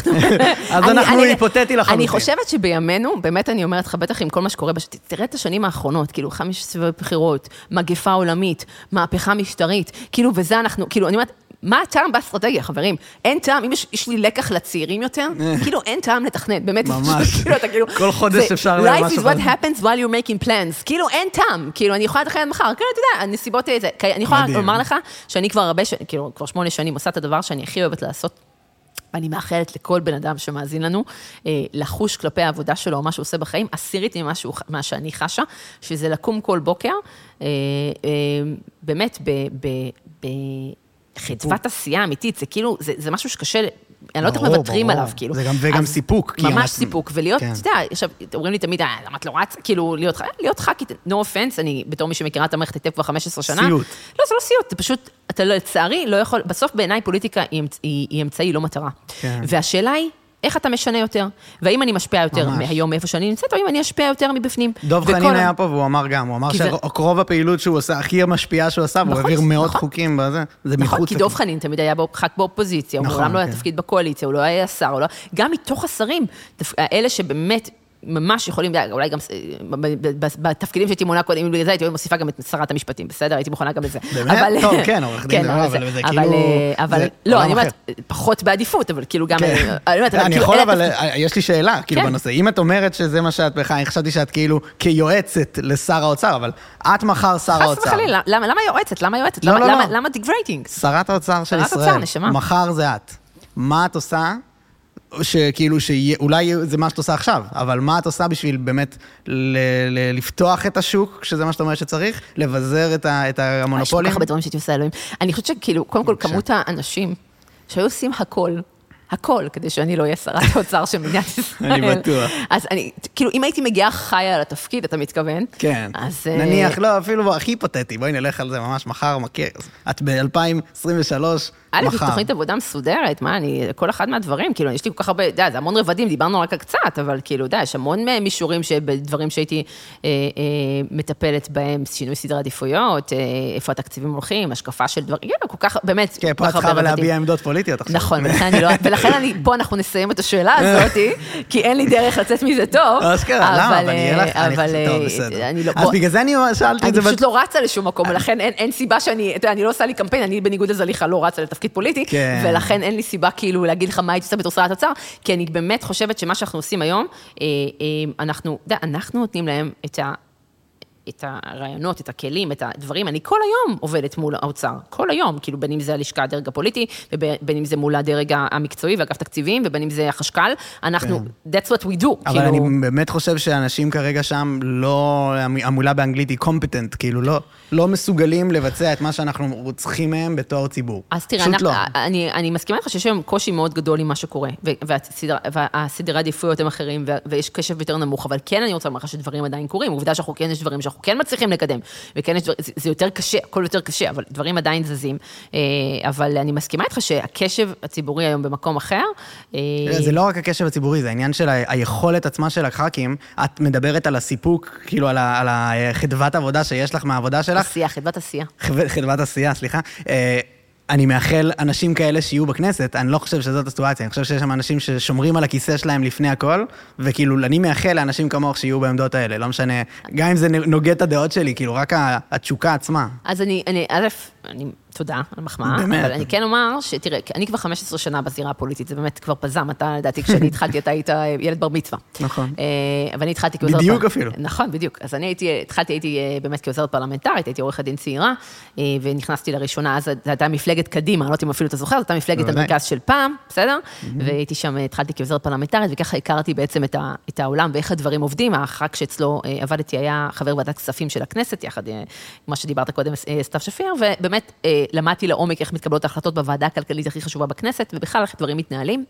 [laughs] אז אנחנו היפותטי לחלוטין. אני חושבת שבימינו, באמת אני אומרת לך, בטח עם כל מה שקורה, תראה את השנים האחרונות, כאילו חמש סבבי בחירות, מגפה עולמית, מהפכה משטרית, כאילו, וזה אנחנו, כאילו, אני אומרת, מה הטעם באסטרטגיה, חברים? אין טעם, אם יש, לי לקח לצעירים יותר, כאילו אין טעם לתכנן, באמת. ממש. [laughs] כאילו, כאילו... כל חודש אפשר Life למשהו is what happens while you're making plans. כאילו, אין טעם. כאילו, אני יכולה לתכנן מחר. כאילו, אתה יודע, הנסיבות. כי אני יכולה. לומר לך שאני כבר הרבה שנים, כאילו, כבר שמונה שנים עושה את הדבר שאני הכי אוהבת לעשות ואני מאחלת לכל בן אדם שמאזין לנו, אה, לחוש כלפי העבודה שלו או מה שהוא עושה בחיים, עשירית ממה שהוא, מה שאני חשה, שזה לקום כל בוקר, אה, אה, באמת, ב... ב, ב חדוות עשייה אמיתית, זה כאילו, זה, זה משהו שקשה, אני לא יודעת איך מוותרים עליו, כאילו. זה גם, וגם אז סיפוק. ממש אנחנו- סיפוק, ולהיות, כן. אתה יודע, עכשיו, אומרים לי תמיד, "אה, למה את לא רצה? כאילו, להיות, להיות ח"כית, no offense, אני בתור מי שמכירה את המערכת היטב כבר 15 שנה. סיוט. לא, זה לא סיוט, זה פשוט, אתה לא, לצערי, לא יכול, בסוף בעיניי פוליטיקה היא, היא, היא אמצעי, לא מטרה. כן. והשאלה היא, איך אתה משנה יותר? והאם אני משפיעה יותר ממש. מהיום מאיפה שאני נמצאת, או אם אני אשפיע יותר מבפנים. דב וכל חנין היה פה והוא אמר גם, הוא אמר כי זה- שרוב הפעילות שהוא עושה, הכי משפיעה שהוא עשה, והוא נכון, העביר מאות נכון. חוקים בזה, זה נכון, מחוץ כי. דב חנין תמיד היה ח"כ באופוזיציה, הוא נכון, מעולם לא היה כן. תפקיד בקואליציה, הוא לא היה שר, הוא לא... גם מתוך השרים, אלה שבאמת... ממש יכולים, אולי גם אה, בתפקידים שהייתי מונה קודם, בגלל זה הייתי מוסיפה גם את שרת המשפטים, בסדר? הייתי מוכנה גם לזה. באמת? טוב, כן, עורך דין זה לא, אבל זה כאילו- אה, אבל, לא, אני אומרת. פחות בעדיפות, אבל כאילו גם, כן. אה, אני כאילו, יכול, אבל יש לי שאלה, כאילו, כן. בנושא. אם את אומרת שזה מה שאת בכלל, אני חשבתי שאת כאילו כיועצת לשר האוצר, אבל את מחר שר חס האוצר. וחלילה, למה יועצת? למה יועצת? לא, למה- לא, לא. שרת האוצר של ישראל. מחר זה את. מה את עושה? שכאילו, שאולי זה מה שאת עושה עכשיו, אבל מה את עושה בשביל באמת ל- ל- לפתוח את השוק, שזה מה שאת אומרת שצריך, לבזר את, ה- את יש כל המונופולים? כך הרבה דברים שהייתי עושה, אלוהים. אני חושבת שכאילו, קודם כל. כמות האנשים שהיו עושים הכל, הכל, כדי שאני לא אהיה שרת האוצר של מדינת [laughs] ישראל. אני בטוח. אז אני, כאילו, אם הייתי מגיעה חיה לתפקיד, אתה מתכוון? כן. אז... אה, נניח, לא, אפילו הכי היפותטי, בואי נלך על זה ממש מחר, מכיר. את ב-2023, א', זו מחר. תוכנית עבודה מסודרת, מה, אני, כל אחד מהדברים, כאילו, יש לי כל כך הרבה, אתה יודע, זה המון רבדים, דיברנו רק קצת, אבל כאילו, אתה יודע, יש המון אה, מישורים שבדברים שהייתי אה, אה, מטפלת בהם, שינוי סדרי עדיפויות, אה, איפה התקציבים הולכים, השקפה של דברים, כאילו, כל כך, באמת, כן, פה את רבדים. להביע עמדות פוליטיות עכשיו. נכון, ולכן אני לא, ולכן אני, פה אנחנו נסיים את השאלה [laughs] הזאת, כי אין לי דרך לצאת מזה טוב. אשכרה, למה? אבל יהיה לך, אני אבל, טוב, אה, בסדר. אני לא, אז בגלל זה אני שאלתי את אני זה. פשוט בת- לא רצה לשום מקום, ולכן אין, אין סיבה שאני, אתה יודע, אני לא עושה לי קמפיין, אני בניגוד לזליכה לא רצה לתפקיד פוליטי, כן. ולכן אין לי סיבה כאילו להגיד לך מה הייתי עושה בתור שרת אוצר, כי אני באמת חושבת שמה שאנחנו עושים היום, אה, אה, אנחנו, אתה יודע, אנחנו נותנים להם את ה... את הרעיונות, את הכלים, את הדברים. אני כל היום עובדת מול האוצר, כל היום, כאילו בין אם זה הלשכה, הדרג הפוליטי, ובין אם זה מול הדרג המקצועי ואגף תקציבים, ובין אם זה החשכ"ל, אנחנו, that's what we do. כן. אבל כאילו, אני באמת חושב שאנשים כרגע שם לא, המילה באנגלית היא competent, כאילו לא, לא מסוגלים לבצע את מה שאנחנו צריכים מהם בתור ציבור. אז תראה, אני, לא. אני, אני מסכימה איתך שיש היום קושי מאוד גדול עם מה שקורה, והסדר, והסדרי העדיפויות הם אחרים, ויש קשב יותר נמוך, אבל כן אני רוצה לומר לך שדברים עדיין קורים, עובדה שאנחנו כן, יש דברים שאנחנו כן מצליחים לקדם, וכן יש דברים, זה, זה יותר קשה, הכל יותר קשה, אבל דברים עדיין זזים. אה, אבל אני מסכימה איתך שהקשב הציבורי היום במקום אחר. אה, זה לא רק הקשב הציבורי, זה העניין של היכולת עצמה של הח"כים. את מדברת על הסיפוק, כאילו על על החדוות עבודה שיש לך מהעבודה שלך. עשייה, חדוות עשייה. חדוות- חדוות עשייה, סליחה. אני מאחל אנשים כאלה שיהיו בכנסת, אני לא חושב שזאת הסיטואציה, אני חושב שיש שם אנשים ששומרים על הכיסא שלהם לפני הכל, וכאילו, אני מאחל לאנשים כמוך שיהיו בעמדות האלה, לא משנה, גם אם זה נוגד את הדעות שלי, כאילו, רק התשוקה עצמה. אז אני, אני, א', אני, תודה על המחמאה, באמת. אבל אני כן אומר שתראה, אני כבר 15 שנה בזירה הפוליטית, זה באמת כבר פזם, אתה לדעתי כשאני התחלתי, אתה היית ילד בר מצווה. נכון. אה, ואני התחלתי כעוזרת... בדיוק אפילו. נכון, בדיוק. אז אני הייתי, התחלתי, הייתי אה, באמת כעוזרת פרלמנטרית, הייתי עורכת דין צעירה, אה, ונכנסתי לראשונה, אז זו הייתה מפלגת קדימה, אני לא יודעת אם אפילו אתה זוכר, זו הייתה מפלגת. המרכז של פעם, בסדר? והייתי שם, התחלתי כעוזרת פרלמנטרית, וככה הכרתי בעצם את, העולם ואיך הדברים עובדים. הח"כ שאצלו אה, עבדתי היה חבר ועדת כספים של הכנסת, יחד עם מה שדיברת קודם, אה, סתיו שפיר, ובאמת אה, למדתי לעומק איך מתקבלות ההחלטות בוועדה הכלכלית הכי חשובה בכנסת, ובכלל איך דברים מתנהלים.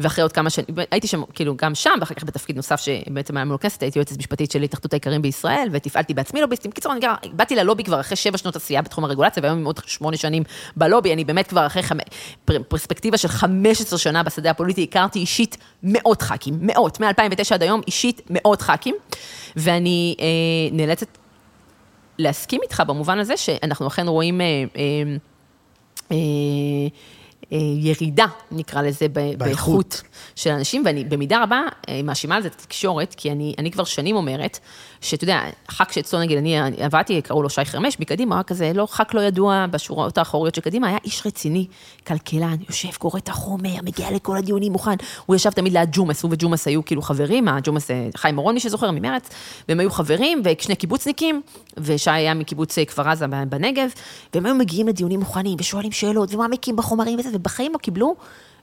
ואחרי עוד כמה שנים, הייתי שם, כאילו, גם שם, ואחר כך בתפקיד נוסף שבעצם היה מול הכנסת, הייתי יועצת משפטית של התאחדות האיכרים בישראל, ותפעלתי בעצמי לוביסטים. קיצור, אני גרה, באתי ללובי כבר אחרי שבע שנות עשייה בתחום הרגולציה, והיום עם עוד שמונה שנים בלובי, אני באמת כבר אחרי חמ... פר- פרספקטיבה של 15 שנה בשדה הפוליטי, הכרתי אישית מאות ח"כים, מאות, מ-2009 עד היום, אישית מאות ח"כים, ואני אה, נאלצת להסכים איתך במובן הזה שאנחנו אכן רואים אה, אה, אה, אה, ירידה, נקרא לזה, באיכות. באיכות של אנשים, ואני במידה רבה אה, מאשימה על זה את התקשורת, כי אני, אני כבר שנים אומרת, שאתה יודע, ח"כ שאצלו, נגיד, אני עבדתי, קראו לו שי חרמש, מקדימה, היה כזה, לא ח"כ לא ידוע בשורות האחוריות של קדימה, היה איש רציני, כלכלן, יושב, קורא את החומר, מגיע לכל הדיונים, מוכן. הוא ישב תמיד ליד ג'ומס, הוא וג'ומס היו כאילו חברים, הג'ומס, אה, חיים אורון, מי שזוכר, ממרץ, והם היו חברים, ושני קיבוצניקים, ושי היה מקיבוץ אה, כפר עזה בנגב, והם היו מגיעים לדיונים מוכנים, ושואלים שאלות, ומעמיקים בחומרים וזה, ובחיים לא קיבלו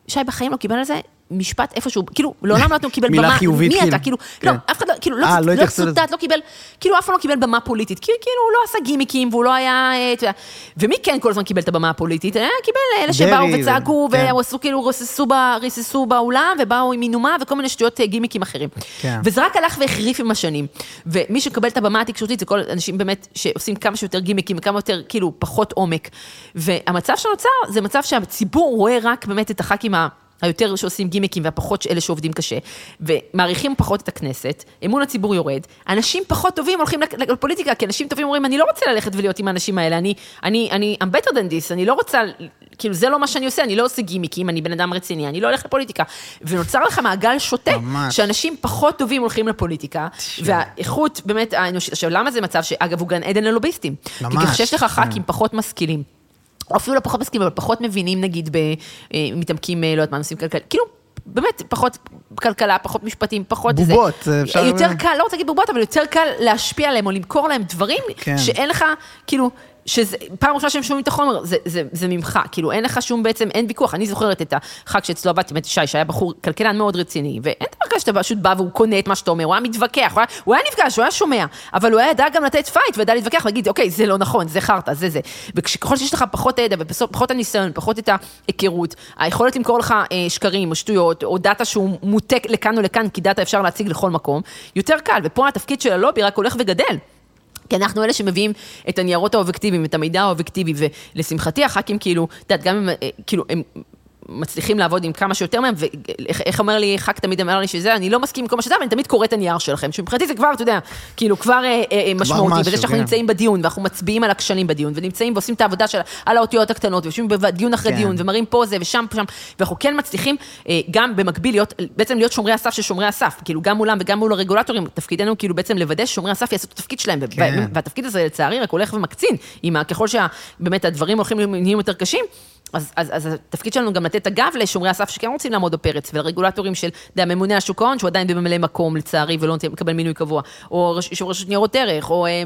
שי בחיים לא קיבל על זה משפט איפשהו, כאילו, לעולם לא קיבל מילה במה, חיובית, מי כאילו. אתה, כאילו, כן. לא, אף אחד לא, כאילו, לא, אה, לא לא. צוטט, לא קיבל, כאילו, אף פעם לא קיבל במה פוליטית, כאילו, הוא לא עשה גימיקים, והוא לא היה, אה, אתה יודע, ומי כן כל הזמן קיבל את הבמה הפוליטית? אה, קיבל אלה שבאו וצעקו, כן. ועשו כאילו, ריססו ב- ריססו באולם, ובאו עם מינומה, וכל מיני שטויות גימיקים אחרים. כן. וזה רק הלך והחריף עם השנים. ומי שקבל את הבמה התקשורתית זה כל אנשים באמת שעושים כמה שיותר גימיקים וכמה יותר, כאילו, פחות עומק. והמצב שנוצר זה מצב שהציבור רואה רק באמת את הח"כים ה... היותר שעושים גימיקים והפחות אלה שעובדים קשה, ומעריכים פחות את הכנסת, אמון הציבור יורד, אנשים פחות טובים הולכים לפוליטיקה, כי אנשים טובים אומרים, אני לא רוצה ללכת ולהיות עם האנשים האלה, אני, אני, אני, I'm better than this, אני לא רוצה, כאילו זה לא מה שאני עושה, אני לא עושה גימיקים, אני בן אדם רציני, אני לא הולך לפוליטיקה. ונוצר לך מעגל שוטה, ממש. שאנשים פחות טובים הולכים לפוליטיקה, והאיכות באמת האנושית, עכשיו למה זה מצב שאגב הוא גן עדן ללוביסטים? כי ממש, כשיש לך כן. ח"כים פחות משכילים, או אפילו לא פחות מסכימים, אבל פחות מבינים, נגיד, אה, מתעמקים, אה, לא יודעת מה, נושאים כלכליים, כאילו, באמת, פחות כלכלה, פחות משפטים, פחות זה. בובות, אפשר- יותר קל, לא רוצה להגיד בובות, אבל יותר קל להשפיע עליהם, או למכור להם דברים, כן. שאין לך, כאילו, שזה, פעם ראשונה שהם שומעים את החומר, זה, זה, זה ממך, כאילו, אין לך שום בעצם, אין ויכוח. אני זוכרת את הח"כ שאצלו עבדתי, באמת שי, שהיה בחור כלכלן מאוד רציני, ואין דבר כזה שאתה פשוט בא והוא קונה את מה שאתה אומר, הוא היה מתווכח, הוא היה, הוא היה נפגש, הוא היה שומע, אבל הוא היה ידע גם לתת fight, וידע להתווכח, להגיד, אוקיי, זה לא נכון, זה חרטא, זה זה. וככל שיש לך פחות הידע ופחות הניסיון, פחות את ההיכרות, היכולת למכור לך אה, שקרים או שטויות, או דאטה שהוא מוטה לכאן או לכאן, כי דאטה אפשר להציג לכל מקום, יותר קל, ופה התפקיד של הלובי רק הולך וגדל. כי אנחנו אלה שמביאים את הניירות האובייקטיביים, את המידע האובייקטיבי, ולשמחתי הח"כים כאילו, את יודעת, גם אם, אה, כאילו, הם מצליחים לעבוד עם כמה שיותר מהם, ואיך איך אומר לי, ח"כ תמיד אמר לי שזה, אני לא מסכים עם כל מה שאתה, אבל אני תמיד קורא את הנייר שלכם, שמבחינתי זה כבר, אתה יודע, כאילו, כבר אה, אה, משמעותי, משהו, בזה שאנחנו כן. נמצאים בדיון, ואנחנו מצביעים על הכשלים בדיון, ונמצאים ועושים את העבודה של, על האותיות הקטנות, ויושבים בדיון אחרי כן. דיון, ומראים פה זה ושם שם, ואנחנו כן מצליחים אה, גם במקביל להיות, בעצם להיות שומרי הסף של שומרי הסף, כאילו גם מולם וגם מול הרגולטורים, תפקידנו כאילו בעצם לוודא ששומרי הסף יעשו את התפקיד שלהם, כן. והתפקיד הזה לצערי רק הולך ומקצין, עם ככל שבאמת הדברים הולכים נהיים יותר קשים. אז, אז, אז התפקיד שלנו גם לתת הגב לשומרי הסף שכן רוצים לעמוד בפרץ, ולרגולטורים של, אתה יודע, ממונה על שוק ההון, שהוא עדיין בממלא מקום לצערי, ולא מקבל מינוי קבוע, או יושב רשות ניירות ערך, או... אה,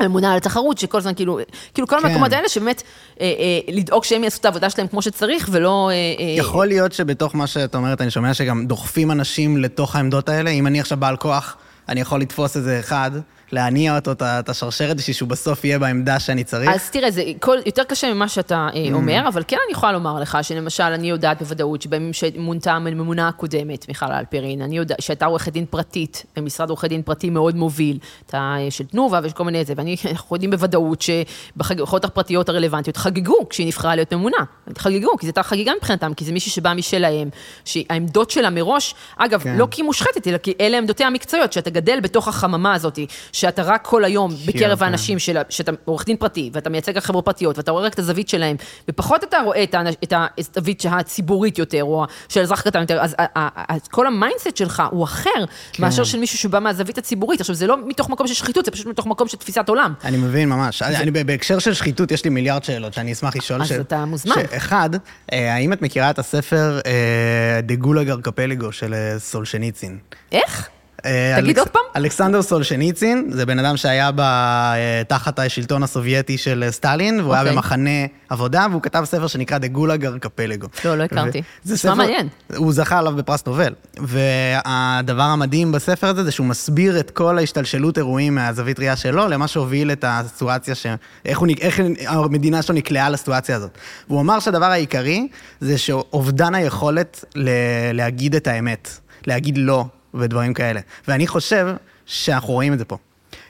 הממונה על התחרות, שכל הזמן כאילו, כאילו כל כן. המקומות האלה שבאמת, אה, אה, לדאוג שהם יעשו את העבודה שלהם כמו שצריך, ולא... אה, אה, יכול להיות שבתוך מה שאת אומרת, אני שומע שגם דוחפים אנשים לתוך העמדות האלה. אם אני עכשיו בעל כוח, אני יכול לתפוס איזה אחד, להניע אותו, את השרשרת, בשביל שהוא בסוף יהיה בעמדה שאני צריך. אז תראה, זה כל, יותר קשה ממה שאתה Mm. אה, אומר, אבל כן אני יכולה לומר לך שלמשל, אני יודעת בוודאות שבימים שמונתה הממונה הקודמת, מיכל אלפרין, אני יודעת שהייתה עורכת דין פרטית, במשרד עורכי דין פרטי מאוד מוביל, אה, של תנובה ויש כל מיני זה, ואני, אנחנו יודעים בוודאות שבחברות הפרטיות הרלוונטיות חגגו כשהיא נבחרה להיות ממונה. חגגו, כי זו הייתה חגיגה מבחינתם, כי זה מישהי שבאה משלהם, שהעמדות שלה מראש, אגב, כן. לא כי היא מושחתת, אלא כי אלה עמדותיה המקצועיות, שאתה גדל בתוך החממה הזאת, שאתה רק כל היום בקרב כן. האנשים, של, שאתה עורך דין פרטי, ואתה מייצג רק חברות פרטיות, ואתה רואה רק את הזווית שלהם, ופחות אתה רואה את, האנ- את הזווית הציבורית יותר, או של אזרח קטן יותר, אז ה- כל ה mindset שלך הוא אחר, כן. מאשר של מישהו שבא מהזווית הציבורית. עכשיו, זה לא מתוך מקום של שחיתות, זה פשוט מתוך מקום של תפיסת עולם. אני מבין, ממש. אני, אני, בהקשר של שחיתות, יש לי מיליארד שאלות שאני אשמח לשאול. אז אתה מוזמן. שאחד, אה, האם את מכירה את הספר אה, The Gulag Archipelago של אה, סולז'ניצין? איך? אה, תגיד עוד פעם. אלכסנדר סולז'ניצין, זה בן אדם שהיה ב, אה, תחת השלטון הסובייטי של אה, סטלין, והוא היה אוקיי. במחנה עבודה, והוא כתב ספר שנקרא The Gulag Archipelago. לא, לא הכרתי. זה ספר- מעניין. הוא זכה עליו בפרס נובל. והדבר המדהים בספר הזה, זה שהוא מסביר את כל ההשתלשלות אירועים מהזווית ראייה שלו, למה שהוביל את הסיטואציה, ש... איך, הוא... נ- איך המדינה שלו נקלעה לסיטואציה הזאת. והוא אמר שהדבר העיקרי, זה שאובדן היכולת ל... להגיד את האמת, להגיד לא ודברים כאלה. ואני חושב שאנחנו רואים את זה פה.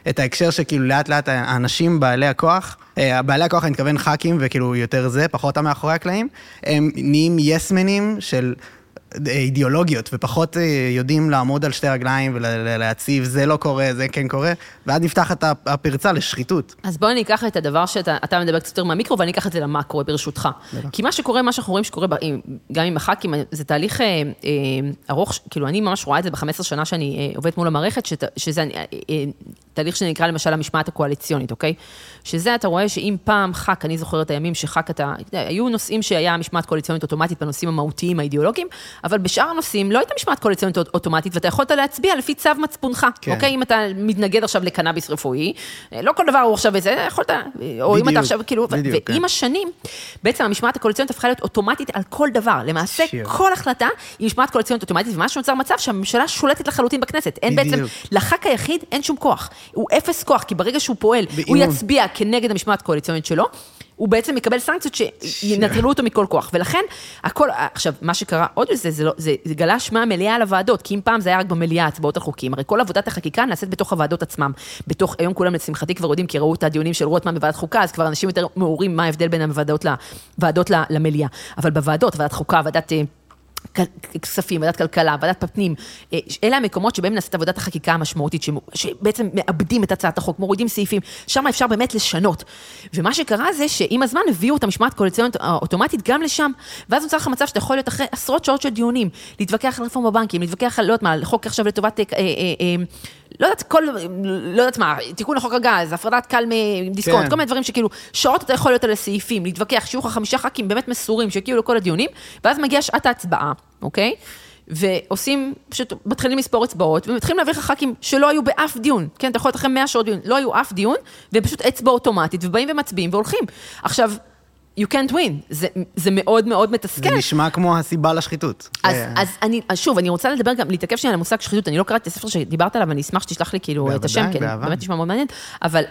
את ההקשר שכאילו לאט לאט האנשים בעלי הכוח, אה, בעלי הכוח אני מתכוון ח"כים וכאילו יותר זה, פחות המאחורי הקלעים, הם נהיים יסמנים של אידיאולוגיות ופחות אה, יודעים לעמוד על שתי רגליים ולהציב זה לא קורה, זה כן קורה, ואז נפתחת הפ- הפרצה לשחיתות. אז בוא ניקח את הדבר שאתה אתה מדבר קצת יותר מהמיקרו, ואני אקח את זה למקרו, ברשותך. כי מה שקורה, מה שאנחנו רואים שקורה, גם עם הח"כים, זה תהליך אה, אה, ארוך, כאילו, אני ממש רואה את זה ב-15 שנה שאני עובדת מול המערכת, שזה, תהליך שנקרא למשל המשמעת הקואליציונית, אוקיי? שזה אתה רואה שאם פעם ח"כ, אני זוכרת הימים שח"כ אתה, היו נושאים שהיה משמעת קואליציונית אוטומטית בנושאים המהותיים האידיאולוגיים, אבל בשאר הנושאים לא הייתה משמעת קואליציונית אוטומטית, ואתה יכולת להצביע לפי צו מצפונך, כן. אוקיי? אם אתה מתנגד עכשיו לקנאביס רפואי, לא כל דבר הוא עכשיו איזה, יכולת, או אם בדיוק, אתה עכשיו, כאילו, בדיוק, כן. ועם השנים, בעצם המשמעת הקואליציונית הפכה להיות אוטומטית על כל דבר. למעשה, שיר. כל החלטה היא משמעת קואליציונית אוטומטית, ומה שנוצר מצב שהממשלה שולטת לחלוטין בכנסת. אין בעצם, בדיוק. לח"כ היחיד אין שום כוח. הוא אפס כוח, כי ברגע שהוא פועל, הוא- יצביע כנגד המשמעת הקואליציונית שלו. הוא בעצם מקבל סנקציות שינטרלו אותו מכל כוח. ולכן, הכל, עכשיו, מה שקרה עוד בזה, זה, לא, זה, זה גלש מהמליאה על הוועדות, כי אם פעם זה היה רק במליאה, הצבעות על חוקים, הרי כל עבודת החקיקה נעשית בתוך הוועדות עצמם. בתוך, היום כולם לשמחתי כבר יודעים, כי ראו את הדיונים של רוטמן בוועדת חוקה, אז כבר אנשים יותר מעורים מה ההבדל בין הוועדות למליאה. אבל בוועדות, ועדת חוקה, ועדת... אה, כספים, ועדת כלכלה, ועדת פנים, אה, אלה המקומות שבהם נעשית עבודת החקיקה המשמעותית, שמ- שבעצם מאבדים את הצעת החוק, מורידים סעיפים, שם אפשר באמת לשנות. ומה שקרה זה שעם הזמן הביאו את המשמעת הקואליציונית האוטומטית גם לשם, ואז נוצר לך מצב שאתה יכול להיות אחרי עשרות שעות של דיונים, להתווכח על רפורמה בבנקים, להתווכח על, לא יודעת מה, על חוק עכשיו לטובת, אה, אה, אה, לא יודעת, כל, לא יודעת מה, תיקון לחוק הגז, הפרדת קל מדיסקונט, כן. כל מיני דברים שכאילו, שעות אתה יכול להיות על הסעיפים, להתווכח, שיהיו לך חמישה ח"כים באמת מסורים שהגיעו לכל הדיונים, ואז מגיעה שעת ההצבעה, אוקיי? ועושים, פשוט מתחילים לספור אצבעות, ומתחילים להביא לך ח"כים שלא היו באף דיון, כן, אתה יכול להיות אחרי 100 שעות דיון, לא היו אף דיון, ופשוט אצבע אוטומטית, ובאים ומצביעים והולכים. עכשיו, you can't win, זה, זה מאוד מאוד מתסכל. זה נשמע כמו הסיבה לשחיתות. אז, אה, אז אני, אז שוב, אני רוצה לדבר גם, להתעכב שנייה על המושג שחיתות, אני לא קראתי את הספר שדיברת עליו, אני אשמח שתשלח לי כאילו את השם, כי. באמת נשמע מאוד מעניין, אבל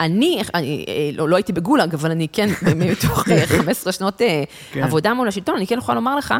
אני, אני אה, לא, לא הייתי בגולאג, אבל אני כן, [laughs] מתוך אה, [laughs] 15 שנות אה, כן. עבודה מול השלטון, אני כן יכולה לומר לך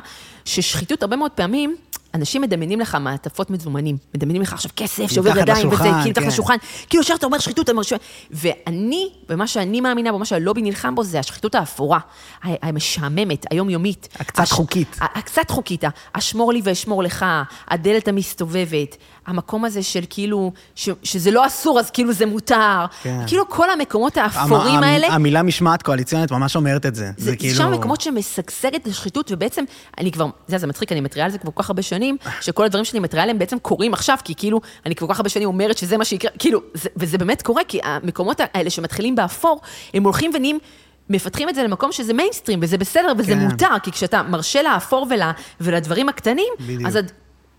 ששחיתות הרבה מאוד פעמים, אנשים מדמיינים לך מעטפות מזומנים, מדמיינים לך עכשיו כסף שעובר מתחת ידיים, וזה לשולחן, כאילו תחת כן. השולחן, כאילו ישר אתה אומר שחיתות, אתה אומר ש... ואני, ומה שאני מאמינה בו, מה שהלובי נלחם בו, זה השחיתות האפורה, המשעממת, היומיומית. הקצת חוקית. ה- הקצת חוקית, השמור לי ואשמור לך, הדלת המסתובבת, המקום הזה של כאילו, ש, שזה לא אסור, אז כאילו זה מותר. כן. כאילו כל המקומות האפורים המ- האלה. המילה משמעת קואליציונית ממש אומרת את זה. זה, זה כאילו... שם מקומות שמשגשגת השחיתות, ובעצם, אני כבר, זה, זה מצחיק, אני מתריעה על זה כבר כל כך הרבה שנים, [laughs] שכל הדברים שאני מתריעה עליהם בעצם קורים עכשיו, כי כאילו, אני כבר כל כך הרבה שנים אומרת שזה מה שיקרה, כאילו, זה, וזה באמת קורה, כי המקומות האלה שמתחילים באפור, הם הולכים ונהיים... מפתחים את זה למקום שזה מיינסטרים, וזה בסדר, וזה כן. מותר, כי כשאתה מרשה לאפור ול, ולדברים הקטנים, בדיוק. אז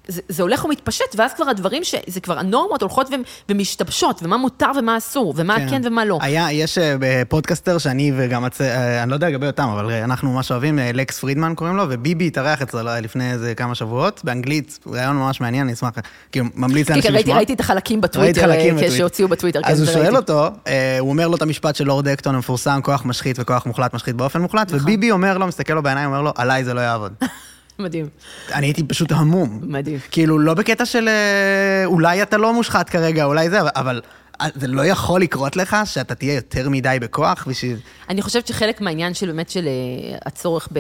זה, זה הולך ומתפשט, ואז כבר הדברים, ש, זה כבר הנורמות הולכות ו, ומשתבשות, ומה מותר ומה אסור, ומה כן, כן ומה לא. היה, יש אה, פודקאסטר שאני וגם, הצ... אה, אני לא יודע לגבי אותם, אבל אה, אנחנו ממש אוהבים, לקס פרידמן קוראים לו, וביבי התארח אצלו לפני איזה כמה שבועות, באנגלית, ראיון ממש מעניין, אני אשמח, כאילו, ממליץ כן, לאנשים כן, ראיתי, לשמוע. ראיתי את החלקים בטוויטר, חלקים בטוויטר. שהוציאו בטוויטר, כן, אז הוא זה שואל. אותו, הוא אומר לו את המשפט של לורד אקטון המפורסם, כוח משחית וכוח מוחלט משחית באופן מוחלט, וביבי אומר לו, מסתכל לו בעיניים, אומר לו, עליי זה לא יעבוד. מדהים, אני הייתי פשוט המום. מדהים. כאילו, לא בקטע של אה, אולי אתה לא מושחת כרגע, אולי זה, אבל- אה, זה לא יכול לקרות לך שאתה תהיה יותר מדי בכוח בשביל... אני חושבת שחלק מהעניין של באמת של אה, הצורך ב...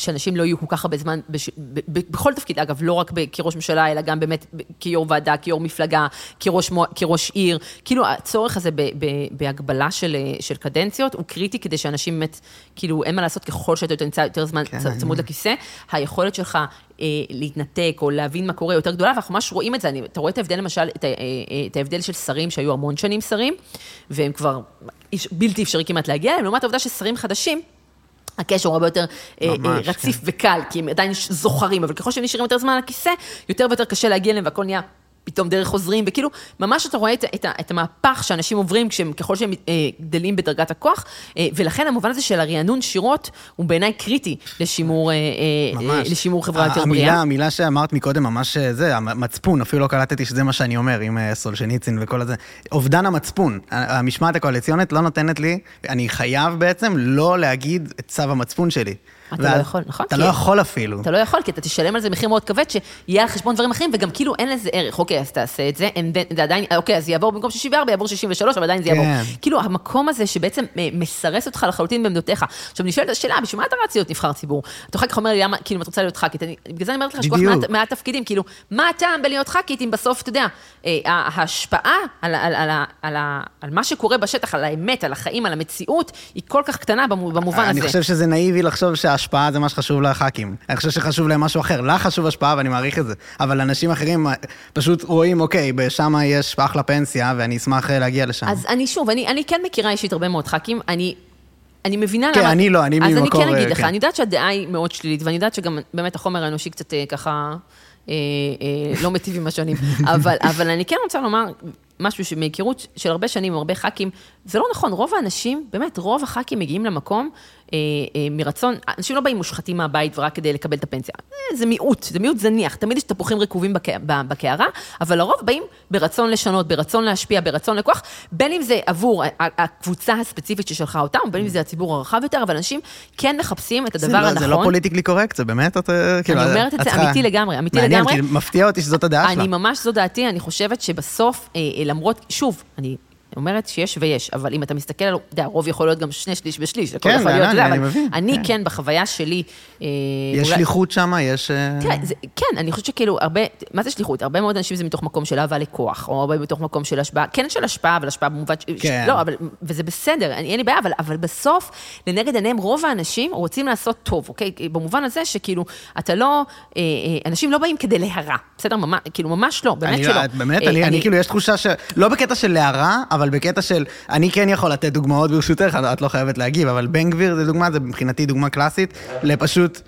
שאנשים לא יהיו כל כך הרבה זמן, בש... ב... ב... בכל תפקיד, אגב, לא רק ב... כראש ממשלה, אלא גם באמת. כיו"ר ועדה, כיו"ר מפלגה, כראש, מו... כראש עיר. כאילו, הצורך הזה ב... ב... בהגבלה של... של קדנציות הוא קריטי כדי שאנשים באמת, כאילו, אין מה לעשות, ככל שאתה נמצא יותר זמן כן. צמוד לכיסא, היכולת שלך אה, להתנתק או להבין מה קורה יותר גדולה, ואנחנו ממש רואים את זה. אני... אתה רואה את ההבדל, למשל, את, ה... אה, אה, את ההבדל של שרים שהיו המון שנים שרים, והם כבר בלתי אפשרי כמעט להגיע אליהם, לעומת העובדה ששרים חדשים, הקשר הוא הרבה יותר אה, ממש, אה, רציף וקל, כי הם עדיין זוכרים, אבל ככל שהם נשארים יותר זמן על הכיסא, יותר ויותר קשה להגיע אליהם, והכל נהיה פתאום דרך חוזרים, וכאילו, ממש אתה רואה את, את, את המהפך שאנשים עוברים כשהם, ככל שהם אה, גדלים בדרגת הכוח, אה, ולכן המובן הזה של הרענון שירות הוא בעיניי קריטי לשימור, אה, אה, ממש. לשימור חברה יותר המילה, בריאה. המילה שאמרת מקודם, ממש אה, זה, המצפון, אפילו לא קלטתי שזה מה שאני אומר, עם אה, סולשניצין וכל הזה. אובדן המצפון. המשמעת הקואליציונית לא נותנת לי, אני חייב בעצם לא להגיד את צו המצפון שלי. אתה לא יכול, נכון? אתה לא יכול אפילו. אתה לא יכול, כי אתה תשלם על זה מחיר מאוד כבד, שיהיה על חשבון דברים אחרים, וגם כאילו אין לזה ערך. אוקיי, אז תעשה את זה, זה עדיין, אוקיי, אז יעבור במקום 64, יעבור 63, אבל עדיין זה יעבור. כן. כאילו, המקום הזה שבעצם אה, מסרס אותך לחלוטין בעמדותיך. עכשיו, נשאלת השאלה, בשביל מה אתה רץ להיות נבחר ציבור? אתה אחר כך אומר לי, למה, כאילו, אם את רוצה להיות ח"כית, בגלל זה אני אומרת לך מעט תפקידים, כאילו, מה הטעם בלהיות ח"כית אם בסוף, אתה יודע, אה, ההשפעה על, על, על, על, על, על מה שקורה בשטח, על האמת, על החיים, על המציאות, היא כל כך קטנה במו- במובן הזה. אני חושב שזה נאיבי לחשוב השפעה זה מה שחשוב לח"כים. אני חושב שחשוב להם משהו אחר. לך חשוב השפעה ואני מעריך את זה. אבל אנשים אחרים אה, פשוט רואים, אוקיי, שם יש אחלה פנסיה, ואני אשמח אה, להגיע לשם. אז אני שוב, אני, אני כן מכירה אישית הרבה מאוד ח"כים, אני... אני מבינה כן, למה... אני לא, אני אז ממקור, אני כן אגיד אה, לך, כן. אני יודעת שהדעה היא מאוד שלילית, ואני יודעת שגם באמת החומר האנושי קצת ככה אה, אה, לא מיטיב עם השנים, [laughs] אבל, אבל אני כן רוצה לומר משהו שמהיכרות של הרבה שנים עם הרבה ח"כים, זה לא נכון, רוב האנשים, באמת, רוב הח"כים מגיעים למקום מרצון, אנשים לא באים מושחתים מהבית ורק כדי לקבל את הפנסיה. אה, זה מיעוט, זה מיעוט זניח, תמיד יש תפוחים רקובים בקערה, אבל לרוב באים ברצון לשנות, ברצון להשפיע, ברצון לכוח, בין אם זה עבור הקבוצה הספציפית ששלחה אותם, בין אם זה הציבור הרחב יותר, אבל אנשים כן מחפשים את הדבר לא- הנכון. זה לא פוליטיקלי קורקט, זה באמת, אה, כאילו... אני אומרת את זה אמיתי לגמרי, אמיתי מעניין, לגמרי. כי מפתיע אותי שזאת הדעה שלה. אני ממש, זו דעתי, אני חושבת שבסוף, אה, אה, למרות, שוב, אני אומרת שיש ויש, אבל אם אתה מסתכל על, אתה יודע, הרוב יכול להיות גם שני שליש ושליש, הכל כן, יכול להיות, אני- מבין, אני כן. כן, בחוויה שלי, אה, יש שליחות שם, יש... אה, תראה, כן, אני חושבת שכאילו, הרבה, מה זה שליחות? הרבה מאוד אנשים זה מתוך מקום של אהבה לכוח, או הרבה מתוך מקום של השפעה, כן של השפעה, אבל השפעה במובן, כן. לא, אבל, וזה בסדר, אין לי בעיה, אבל, אבל בסוף, לנגד עיניהם, רוב האנשים רוצים לעשות טוב, אוקיי? במובן הזה שכאילו, אתה לא, אה, אנשים לא באים כדי להרע, בסדר? ממש, כאילו, ממש לא, באמת שלא. באמת, אני, אני כאילו, יש תחושה ש... לא בקטע של להרע, אבל בקטע של... אני כן יכול לתת דוגמאות ברשותך, את לא חייבת להגיב, אבל בן גביר זה דוגמה, זה מבחינתי דוגמה קלאסית, לפשוט...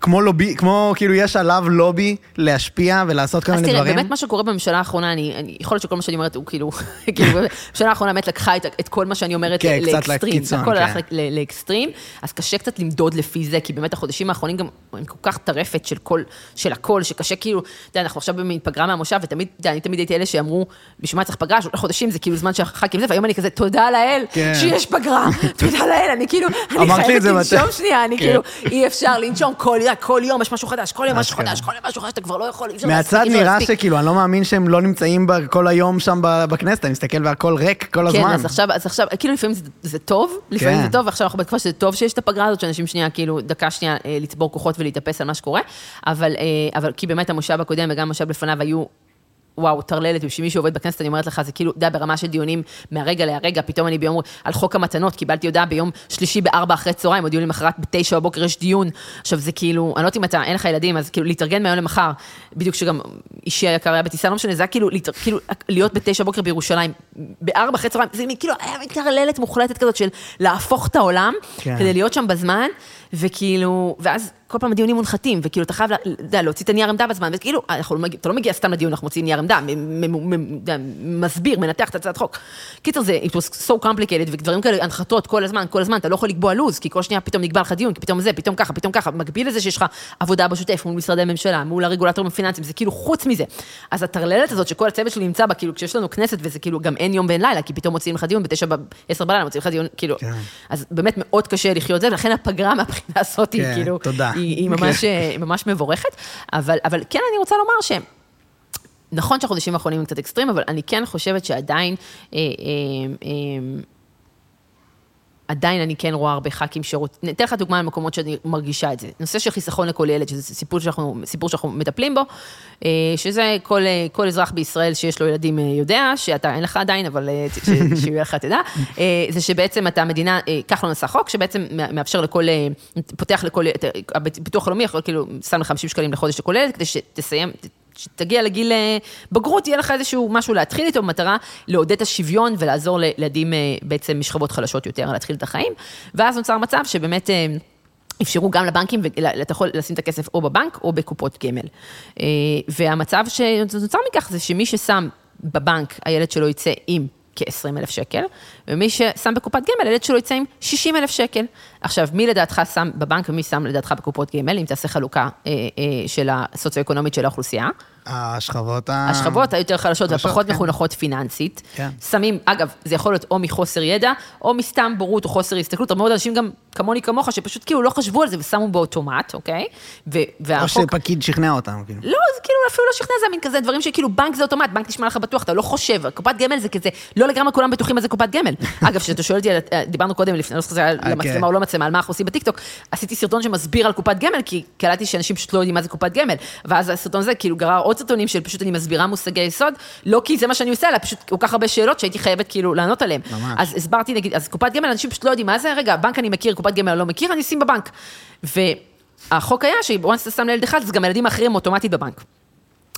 כמו לובי, כמו כאילו יש עליו לובי להשפיע ולעשות כל אז מיני תראה, דברים. באמת מה שקורה בממשלה האחרונה, אני, אני, יכול להיות שכל מה שאני אומרת הוא כאילו, [laughs] כאילו, בממשלה האחרונה באמת לקחה את, את כל מה שאני אומרת כן, קצת לאקסטרים, לקיצון, הכל כן. הלך ל- לאקסטרים, אז קשה קצת למדוד לפי זה, כי באמת החודשים האחרונים גם הם כל כך טרפת של כל, של הכל, שקשה כאילו, אתה יודע, אנחנו עכשיו בפגרה מהמושב, ותמיד, אתה יודע, אני תמיד הייתי אלה שאמרו, בשביל מה צריך פגרה, שלושה חודשים זה כאילו זמן שהח"כים זה, והיום אני כזה, תודה לאל כן. שיש פגרה, [laughs] תודה לאל, אני כאילו, אני אמרת לי את חייבת זה לנשום מתי? שנייה, אני כן. כאילו, אי אפשר לנשום כל, כל יום יש משהו חדש, כל יום משהו אשכרה. חדש, כל יום משהו חדש, אתה כבר לא יכול, אי אפשר מהצד להספיק, אפשר נראה. שכאילו, אני לא מאמין שהם לא נמצאים כל היום שם בכנסת, אני מסתכל והכל ריק כל הזמן. כן, אז עכשיו, אז עכשיו, כאילו לפעמים זה, טוב, לפעמים כן. זה טוב, ועכשיו אנחנו בתקופה שזה טוב שיש את הפגרה הזאת, שאנשים שנייה, כאילו, דקה שנייה אה, לצבור כוחות ולהתאפס על מה שקורה, אה, אבל כי באמת המושב הקודם וגם המושב לפניו היו... וואו, טרללת, בשביל מי שעובד בכנסת, אני אומרת לך, זה כאילו, אתה יודע, ברמה של דיונים מהרגע להרגע, פתאום אני ביום, על חוק המתנות, קיבלתי הודעה ביום שלישי בארבע אחרי צהריים, הודיעו לי למחרת בתשע בבוקר יש דיון. עכשיו, זה כאילו, אני לא יודעת אם אתה, אין לך ילדים, אז כאילו, להתארגן מהיום למחר, בדיוק שגם אישי היקר היה בטיסה, לא משנה, זה היה כאילו, להתאר- כאילו, להיות בתשע בבוקר בירושלים, בארבע אחרי צהריים, זה כאילו, היה מין טרללת מוחלטת כזאת של להפוך את העולם, כן. כדי להיות שם בזמן, וכאילו, ואז כל פעם הדיונים מונחתים, וכאילו, אתה חייב, להוציא את הנייר עמדה בזמן, וכאילו, אנחנו לא אתה לא מגיע סתם לדיון, אנחנו מוציאים נייר עמדה, מסביר, מנתח את הצעת חוק. קיצר, זה, it was so complicated, ודברים כאלה, הנחתות כל הזמן, כל הזמן, אתה לא יכול לקבוע לו"ז, כי כל שנייה פתאום נקבע לך דיון, כי פתאום זה, פתאום ככה, פתאום ככה, מקביל לזה שיש לך עבודה בשוטף מול משרדי ממשלה, מול הרגולטורים הפיננסיים, זה כאילו חוץ מזה. אז הטרללת הזאת שכל הצוות שלי נמצא בה, כאילו, כשיש לנו כנסת, וזה כאילו גם אין יום ואין לילה, כי פתאום מוציאים לך דיון בתשע, בעשר בלילה, מוציאים לך דיון, כאילו, כן. אז באמת מאוד קשה לחיות זה, ולכן הפגרה מהבחינה הזאת, היא כן, כאילו, תודה. היא, היא ממש, היא ממש מבורכת, אבל, אבל כן אני רוצה לומר ש... נכון שהחודשים האחרונים הם קצת אקסטרים, אבל אני כן חושבת שעדיין, אה, אה, אה, עדיין אני כן רואה הרבה ח"כים שרוצ... אתן לך דוגמה למקומות שאני מרגישה את זה. נושא של חיסכון לכל ילד, שזה סיפור שאנחנו, סיפור שאנחנו מטפלים בו, אה, שזה כל, אה, כל אזרח בישראל שיש לו ילדים אה, יודע, שאתה אין לך עדיין, אבל [laughs] שיהיה לך תדע, זה שבעצם אתה מדינה, כחלון עשה חוק, שבעצם מאפשר לכל, פותח לכל, הביטוח הלאומי כאילו, שם לך 50 שקלים לחודש לכל ילד, כדי שתסיים, כשתגיע לגיל אה, בגרות, יהיה לך איזשהו משהו להתחיל איתו במטרה לעודד את השוויון ולעזור לילדים אה, בעצם משכבות חלשות יותר להתחיל את החיים. ואז נוצר מצב שבאמת... אה, אפשרו גם לבנקים, ואתה יכול לשים את הכסף או בבנק או בקופות גמל. והמצב שנוצר מכך זה שמי ששם בבנק, הילד שלו יצא עם כ-20 אלף שקל, ומי ששם בקופת גמל, הילד שלו יצא עם 60 אלף שקל. עכשיו, מי לדעתך שם בבנק ומי שם לדעתך בקופות גמל, אם תעשה חלוקה אה, אה, של הסוציו-אקונומית של האוכלוסייה? השכבות ה... השכבות היותר חלשות והפחות כן. מחונכות פיננסית, כן. שמים, אגב, זה יכול להיות או מחוסר ידע, או מסתם בורות או חוסר הסתכלות, הרבה מאוד אנשים גם כמוני כמוך, שפשוט כאילו לא חשבו על זה ושמו באוטומט, אוקיי? ו- או והחוק... שפקיד שכנע אותם, כאילו. לא, זה כאילו אפילו לא שכנע, זה מין כזה דברים שכאילו בנק זה אוטומט, בנק נשמע לך בטוח, אתה לא חושב, קופת גמל זה כזה, לא לגמרי כולם בטוחים מה זה קופת גמל. [laughs] אגב, כשאתה שואל אותי, על- דיברנו קודם, לפני, לא זוכר זה היה כן. למצלמה או לא מצלמה, על מה אנחנו עושים בטיקטוק, עשיתי סרטון שמסביר על קופת גמל, כי קלטתי שאנשים פשוט לא יודעים מה זה קופת גמל, ואז הסרטון הזה כאילו גרר עוד סרטונים של פשוט אני מסבירה מושגי יסוד, לא כי זה מה שאני עושה, אלא פשוט כל כך הרבה שאלות שהייתי חייבת כאילו לענות עליהן. ממש. אז הסברתי, נגיד, אז קופת גמל, אנשים פשוט לא יודעים מה זה, רגע, בנק אני מכיר, קופת גמל לא מכיר, אני אשים בבנק. והחוק היה ש-once אתה שם לילד אחד, אז גם הילדים האחרים אוטומטית בבנק.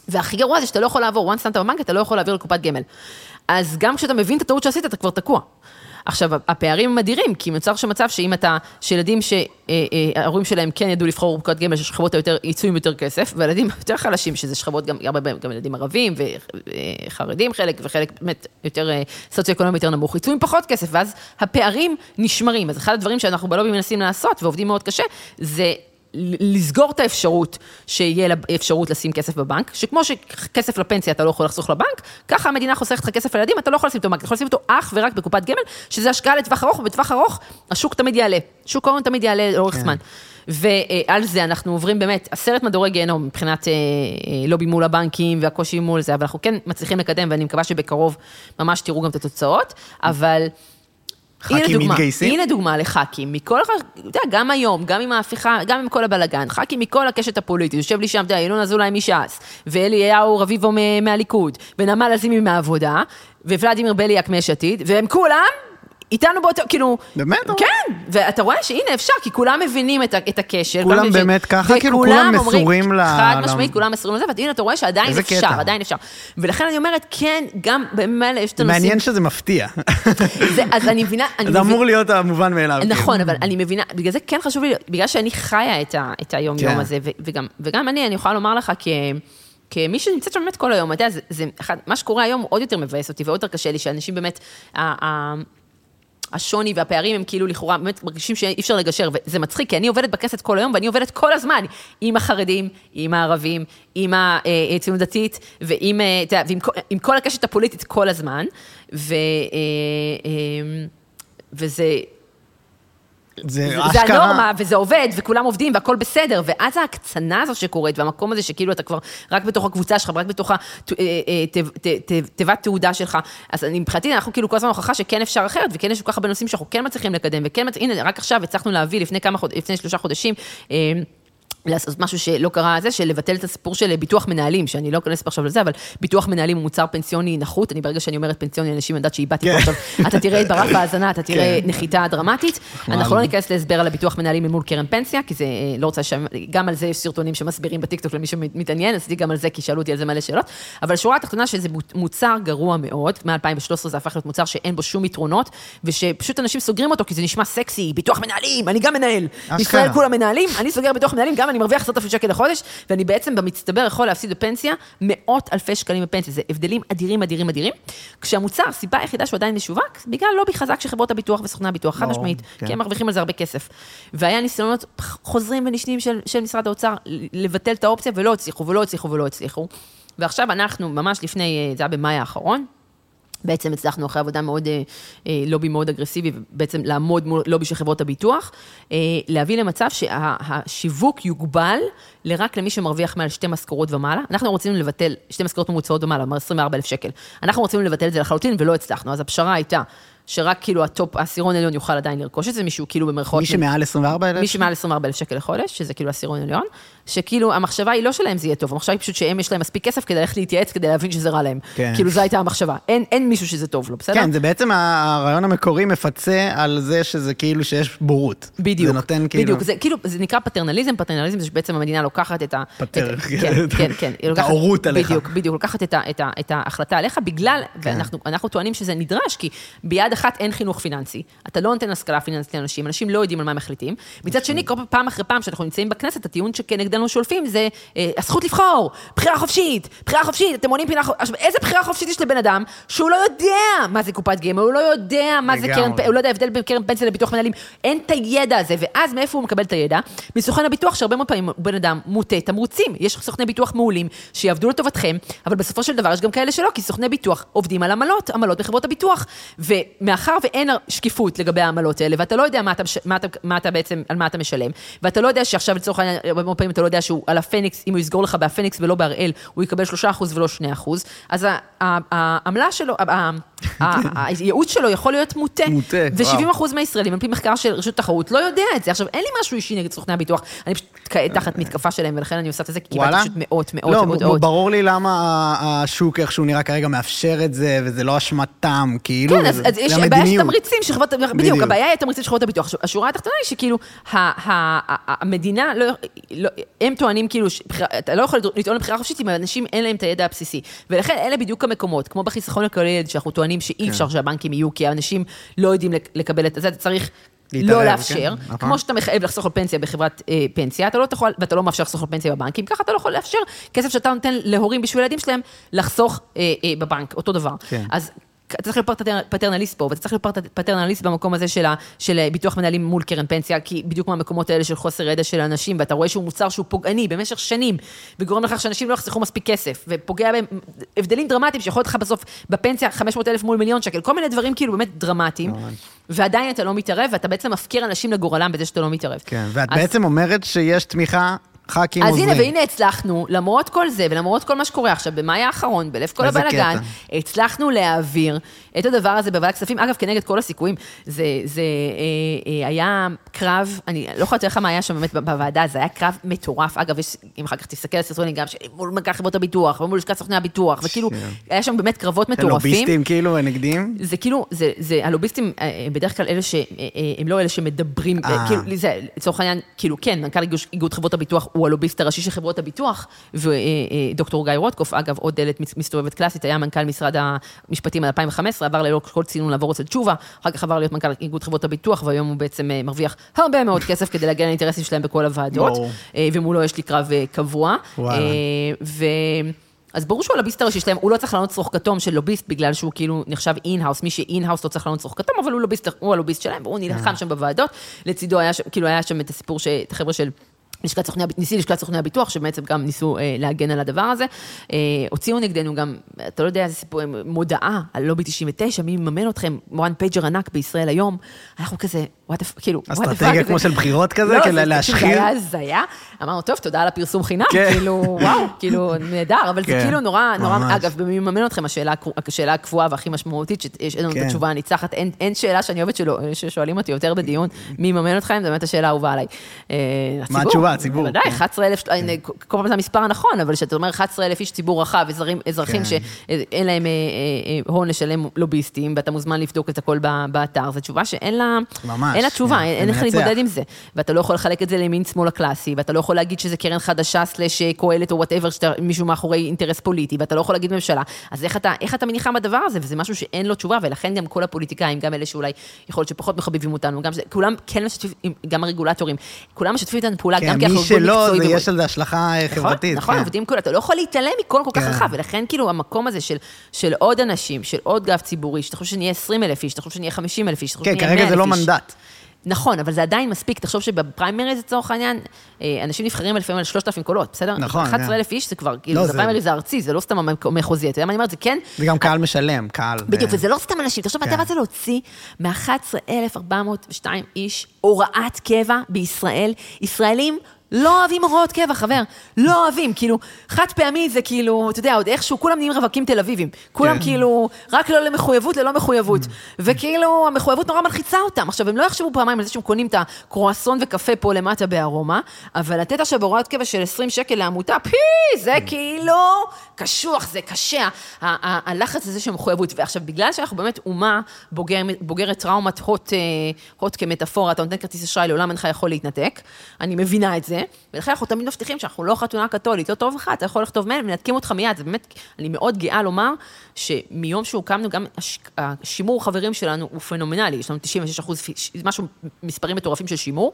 והכי גרוע זה שאתה לא יכול לעבור, once שמת בבנק, אתה לא יכול להעביר לקופת גמל. אז גם כשאתה מבין את הטעות שעשית, אתה כבר תקוע. עכשיו, הפערים הם אדירים, כי נוצר שם מצב שאם אתה, שילדים שההורים שלהם כן ידעו לבחור בקופת גמל, ששכבות היותר, יצאו עם יותר כסף, והילדים [laughs] יותר חלשים, שזה שכבות גם, הרבה פעמים גם ילדים ערבים וחרדים חלק, וחלק באמת יותר אה, סוציו-אקונומי יותר נמוך, יצאו עם פחות כסף, ואז הפערים נשמרים. אז אחד הדברים שאנחנו בלובי מנסים לעשות, ועובדים מאוד קשה, זה לסגור את האפשרות שיהיה לה אפשרות לשים כסף בבנק, שכמו שכסף לפנסיה אתה לא יכול לחסוך לבנק, ככה המדינה חוסכת לך כסף לילדים, אתה לא יכול לשים אותו בבנק, אתה יכול לשים אותו אך ורק בקופת גמל, שזה השקעה לטווח ארוך, ובטווח ארוך השוק תמיד יעלה, שוק ההון תמיד יעלה לאורך כן. זמן. ועל זה אנחנו עוברים באמת עשרת מדורי גיהנום מבחינת אה, אה, לובי מול הבנקים והקושי מול זה, אבל אנחנו כן מצליחים לקדם, ואני מקווה שבקרוב ממש תראו גם את התוצאות, אבל... ח"כים דוגמה, מתגייסים? הנה דוגמה לח"כים, מכל, אתה יודע, גם היום, גם עם ההפיכה, גם עם כל הבלגן, ח"כים מכל הקשת הפוליטית, יושב לי שם, אתה יודע, ינון אזולאי מש"ס, ואליהו רביבו מהליכוד, ונעמה לזימי מהעבודה, וולדימיר בליאק מיש עתיד, והם כולם איתנו באותו, כאילו... באמת? כן, ואתה רואה שהנה אפשר, כי כולם מבינים את, את הכשל. כולם מבינים- באמת ככה? כאילו, כולם מסורים ל- חד משמעית, כולם מסורים לזה, והנה אתה רואה שעדיין אפשר, קטע. עדיין אפשר. ולכן אני אומרת, כן, גם במילא יש את הנושאים... מעניין שזה מפתיע. [laughs] זה, אז אני מבינה... אני זה מבינה- אמור להיות המובן מאליו. נכון, כאילו. אבל אני מבינה, בגלל זה כן חשוב לי, בגלל שאני חיה את, ה, את היום-יום כן. הזה, ו, וגם, וגם אני, אני יכולה לומר לך, כ, כמי שנמצאת שם באמת כל היום, אתה יודע, זה, זה אחד, מה שקורה היום עוד יותר מבאס אותי ועוד יותר קשה לי, שאנשים באמת, השוני והפערים הם כאילו לכאורה, באמת מרגישים שאי אפשר לגשר, וזה מצחיק, כי אני עובדת בכנסת כל היום, ואני עובדת כל הזמן עם החרדים, עם הערבים, עם הציונות דתית, ועם, אה, יודע, ועם כל, כל הקשת הפוליטית כל הזמן, ו, אה, אה, וזה... זה זה אשכרה. הנורמה, וזה עובד, וכולם עובדים, והכל בסדר, ואז ההקצנה הזו שקורית, והמקום הזה שכאילו אתה כבר רק בתוך הקבוצה שלך, רק בתוך התיבת תעודה שלך, אז מבחינתי, אנחנו כאילו כל הזמן הוכחה שכן אפשר אחרת, וכן יש כל כך הרבה נושאים שאנחנו כן מצליחים לקדם, וכן, הנה, רק עכשיו הצלחנו להביא לפני כמה חוד... לפני שלושה חודשים, אה, לעשות משהו שלא קרה זה, של לבטל את הסיפור של ביטוח מנהלים, שאני לא אכנס עכשיו לזה, אבל ביטוח מנהלים הוא מוצר פנסיוני נחות, אני ברגע שאני אומרת פנסיוני, אנשים יודעת שאיבדתי פה כן. עכשיו, אתה תראה את ברף [laughs] ההאזנה, אתה תראה כן. נחיתה דרמטית. אנחנו לא ניכנס להסבר על הביטוח מנהלים מול קרן פנסיה, כי זה, אה, לא רוצה ש... גם על זה יש סרטונים שמסבירים בטיקטוק למי שמתעניין, עשיתי גם על זה, כי שאלו אותי על זה מלא שאלות. אבל שורה התחתונה שזה מוצר גרוע מאוד, מ-2013 זה הפך להיות מוצר שאין בו שום יתרונות, ושפשוט אנשים סוגרים אותו, כי זה נשמע סקסי, ביטוח מנהלים, אני גם מנהל. בישראל כולם מנהלים, אני סוגר ביטוח מנהלים, גם אני מרוויח 10,000 שקל לחודש, ואני בעצם במצטבר יכול להפסיד בפנסיה מאות אלפי שקלים בפנסיה. זה הבדלים אדירים, אדירים, אדירים. כשהמוצר, הסיבה היחידה שהוא עדיין משווק, בגלל לובי חזק של חברות הביטוח וסוכני הביטוח, חד משמעית, כן. כי הם מרוויחים על זה הרבה כסף. והיה ניסיונות חוזרים ונשנים של, של משרד האוצר לבטל את האופציה, ולא הצליחו, ולא הצליחו, ולא הצליחו. ועכשיו אנחנו, ממש לפני, אה, זה היה במאי האחרון, בעצם הצלחנו אחרי עבודה מאוד, אה, אה, לובי מאוד אגרסיבי, בעצם לעמוד מול לובי של חברות הביטוח, אה, להביא למצב שהשיווק יוגבל לרק למי שמרוויח מעל שתי משכורות ומעלה. אנחנו רוצים לבטל, שתי משכורות ממוצעות ומעלה, כלומר 24,000 שקל. אנחנו רוצים לבטל את זה לחלוטין ולא הצלחנו, אז הפשרה הייתה שרק כאילו ה top, העשירון העליון יוכל עדיין לרכוש את זה, מישהו כאילו במרכאות... מי שמעל 24,000? מי שמעל 24,000 שקל לחודש, שזה כאילו עשירון עליון, שכאילו המחשבה היא לא שלהם זה יהיה טוב, המחשבה היא פשוט שהם יש להם מספיק כסף כדי ללכת להתייעץ, כדי להבין שזה רע להם. כן. כאילו זו הייתה המחשבה. אין, אין מישהו שזה טוב לו, בסדר? כן, זה בעצם הרעיון המקורי מפצה על זה שזה כאילו שיש בורות. בדיוק, זה נותן כאילו... בדיוק, זה כאילו, זה נקרא פטרנליזם, פטרנליזם זה שבעצם המדינה לוקחת את ה... פטר, את- כן. כן, כן, כן. את ההורות עליך. בדיוק, בדיוק, לוקחת את ה- את ה- את ההחלטה עליך, בגלל, כן. ואנחנו אנחנו טוענים שזה נדרש, כי ביד אחת אין חינוך פיננסי, אתה לא נותן השכלה פיננסית לאנשים, אנשים לא יודעים על מה הם מחליטים. מצד שני, כל פעם אחרי פעם שאנחנו נמצאים בכנסת, הטיעון שכנגדנו שולפים זה אה, הזכות לבחור, בחירה חופשית, בחירה חופשית, אתם מונעים בחירה חופשית. עכשיו, איזה בחירה חופשית יש לבן אדם שהוא לא יודע מה זה קופת גמל, הוא לא יודע מה זה קרן. הוא לא יודע ההבדל בין קרן פנסיה לביטוח מנהלים, אין את הידע הזה, ואז מאיפה הוא מקבל את הידע? מסוכן הביטוח, שהרבה מאוד פעמים הוא בן אדם מוטה תמרוצים. יש סוכני ביטוח מעולים שיעבדו לטובתכם, אבל בסופו של דבר יש גם כאלה שלא, כי סוכני ביטוח עובדים על עמלות, עמלות בחברות הביטוח. ומאחר ואין שקיפות לגבי העמלות האלה, ואתה לא יודע מה אתה, מה אתה, מה אתה בעצם, על מה אתה משלם, ואתה לא יודע שעכשיו לצורך העניין, הרבה פעמים אתה לא יודע שהוא על הפניקס, אם הוא יסגור לך בהפניקס ולא בהראל, הוא יקבל 3% ולא 2%, אז העמלה שלו, הייעוץ שלו יכול להיות מוטה. מוטה, ו-70% מהישראלים, על פי מחקר של רשות התחרות, לא יודע את זה. עכשיו, אין לי משהו אישי נגד סוכני הביטוח, אני פשוט כעת תחת מתקפה שלהם, ולכן אני עושה את זה, כי קיבלתי? פשוט מאות, מאות, לא, מאות הודעות. ברור לי למה השוק איכשהו נראה כרגע מאפשר את זה, וזה לא אשמתם, כאילו, כן, אז, אז יש זה בעיה של. תמריצים של חברות, בדיוק. הבעיה היא התמריצים של חברות הביטוח. השורה התחתונה היא שכאילו, המדינה, לא, לא, הם טוענים כאילו, אתה לא יכול לטעון לבחירה חופשית אם האנשים אין להם את הידע הבסיסי. ולכן אלה בדיוק המקומות, כמו בחיסכון לכל ילד, שאנחנו טוענים כן. שאי אפשר שהבנקים יהיו, כי האנשים לא יודעים לק- לקבל את זה, אתה צריך... להתערב, לא לאפשר, כן. כמו שאתה מחייב לחסוך על פנסיה בחברת אה, פנסיה, אתה לא יכול, ואתה לא מאפשר לחסוך על פנסיה בבנקים, ככה אתה לא יכול לאפשר כסף שאתה נותן להורים בשביל הילדים שלהם לחסוך אה, אה, בבנק, אותו דבר. כן. אז אתה צריך להיות פטר, פטרנליסט פה, ואתה צריך להיות פט- פטרנליסט במקום הזה של, ה, של אה, ביטוח מנהלים מול קרן פנסיה, כי בדיוק מהמקומות האלה של חוסר ידע של אנשים, ואתה רואה שהוא מוצר שהוא פוגעני במשך שנים, וגורם לכך שאנשים לא יחסכו מספיק כסף, ופוגע בהם הבדלים דרמטיים, שיכול להיות לך בסוף בפנסיה 500 אלף מול מיליון שקל, כל מיני דברים כאילו באמת דרמטיים. ועדיין אתה לא מתערב, ואתה בעצם מפקיר אנשים לגורלם בזה שאתה לא מתערב. כן, ואת אז- בעצם אומרת שיש תמיכה, ח"כים אז עוזרים. הנה, והנה הצלחנו, למרות כל זה, ולמרות כל מה שקורה עכשיו, במאי האחרון, בלב כל הבלאגן. הצלחנו להעביר את הדבר הזה בוועדת כספים, אגב, כנגד כל הסיכויים. זה, זה אה, אה, היה קרב, אני לא יכולה לתאר לך מה היה שם באמת בוועדה, זה היה קרב מטורף. אגב, יש, אם אחר כך תסתכל על סרטונים, גם מול מנכ"ל חברות הביטוח, ומול לשכת סוכני הביטוח, וכאילו. היה שם באמת קרבות מטורפים. לוביסטים כאילו נגדים? זה כאילו, זה, זה, הלוביסטים, אה, אה, בדרך כלל אלה שהם לא אלה שמדברים, אה. אה. כאילו, זה, לצורך העניין, כאילו, כן, מנכ"ל איגוד- חברות הביטוח הוא הלוביסט הראשי של חברות הביטוח, ודוקטור גיא רוטקוף, אגב, עוד דלת מס- מסתובבת קלאסית, היה מנכ"ל משרד המשפטים ב-2015, עבר ללא כל צינון לעבור אצל תשובה, אחר כך עבר להיות מנכ"ל איגוד חברות הביטוח, והיום הוא בעצם אה, מרוויח הרבה מאוד כסף כדי להגן על האינטרסים שלהם בכל הוועדות, ברור. אה, ומולו יש לי קרב אה, קבוע. ו... אז ברור שהוא הלוביסט הראשי שלהם, הוא לא צריך לענוד שרוך כתום של לוביסט, בגלל שהוא כאילו נחשב in-house, מי ש in-house לא צריך לענוד שרוך כתום, אבל הוא לוביסט, הוא הלוביסט שלהם, והוא. נלחם שם בוועדות. לצידו היה, שם- כאילו היה שם את הסיפור, את החבר'ה של... לשכת סוכני, נשיא לשכת סוכני הביטוח, שבעצם גם ניסו אה, להגן על הדבר הזה. אה, הוציאו נגדנו גם, אתה לא יודע איזה סיפור, מודעה על לובי 99, מי מממן אתכם, one pager ענק בישראל היום. אנחנו כזה, וואט הפ... כאילו, the fuck אסטרטגיה. כמו של בחירות כזה, לא, זה- להשחיר? זה היה הזיה. אמרנו, טוב, תודה על הפרסום חינם, כן. כאילו, וואו, כאילו, נהדר, אבל זה כן, כאילו נורא, נורא, ממש. אגב, מי מממן אתכם, השאלה השאלה הקבועה והכי משמעותית, שיש לנו את כן. התשובה הניצחת, אין- אין שאלה שאני אוהבת שלא- ששואלים אותי יותר בדיון, מי מממן אתכם, זו באמת השאלה האהובה עליי. אה, הציבור. התשובה, הציבור? בוודאי, כן. 11,000, הנה, כל פעם זה המספר הנכון, אבל כשאתה אומר 11,000 איש ציבור רחב, אזרחים- כן. שאין להם אה, אה, אה, הון לשלם לוביסטים, ואתה מוזמן לבדוק את הכל באתר, זו תשובה שאין לה ממש, אין לה תשובה, כן, אין מנצח. להתמודד עם זה. ואתה לא יכול לחלק את זה לימין שמאל הקלאסי, ואתה לא יכול להגיד שזה קרן חדשה slash קהלת או whatever, מישהו מאחורי אינטרס פוליטי, ואתה לא יכול להגיד ממשלה. אז איך אתה, איך אתה מניחה בדבר הזה? וזה משהו שאין לו תשובה, ולכן גם כל הפוליטיקאים, גם אלה שאולי יכול להיות שפחות מחבבים אותנו, גם כולם כן משתפים, גם הרגולטורים, כולם משתפים איתנו פעולה, כן, גם אנחנו ארגון שלא, מקצועי. זה ו- יש על זה השלכה אה, נכון, חברתית. נכון, כן. עובדים כולם, אתה לא יכול להתעלם מכל כל כך כן. רחב, ולכן כאילו המקום הזה של, של עוד אנשים, של עוד גב ציבורי, שאתה חושב שנהיה 20 אלף איש, שאתה חושב שנהיה 50 אלף איש, שאתה חושב כן, שנהיה 100 כרגע אלף זה איש. לא מנדט. נכון, אבל זה עדיין מספיק. תחשוב שבפריימריז, לצורך העניין, אה, אנשים נבחרים לפעמים על 3,000 קולות, בסדר? נכון, 11,000 איש זה כבר, כאילו, לא, זה זה- פריימריז הארצי, זה לא סתם המחוזי. אתה יודע מה אני אומרת? זה כן, זה גם קהל משלם, קהל. בדיוק, אה, וזה לא סתם אנשים. תחשוב, כן. אתה רוצה להוציא מ-11,402 איש הוראת קבע בישראל. ישראלים לא אוהבים הוראות קבע, חבר. לא אוהבים, כאילו, חד פעמי זה כאילו, אתה יודע, עוד איכשהו, כולם נהיים רווקים תל אביבים. כולם כן. כאילו, רק לא למחויבות, ללא מחויבות. וכאילו, המחויבות נורא מלחיצה אותם. עכשיו, הם לא יחשבו פעמיים על זה שהם קונים את הקרואסון וקפה פה למטה בארומה, אבל לתת עכשיו בהוראת קבע של 20 שקל לעמותה, פי, זה כאילו קשוח, זה קשה. הלחץ הזה של מחויבות. ועכשיו, בגלל שאנחנו באמת אומה בוגר, בוגרת טראומת הוט, אה, הוט כמטאפורה, אתה נותן כרטיס אשראי, לעולם אינך יכול להתנתק. אני מבינה את זה, ולכן אנחנו תמיד מבטיחים שאנחנו לא חתונה קתולית, לא טוב לך, אתה יכול לכתוב מייל, מנתקים אותך מיד. זה באמת, אני מאוד גאה לומר שמיום שהוקמנו, גם הש- השימור חברים שלנו הוא פנומנלי, יש לנו 96 אחוז, משהו, מספרים מטורפים של שימור,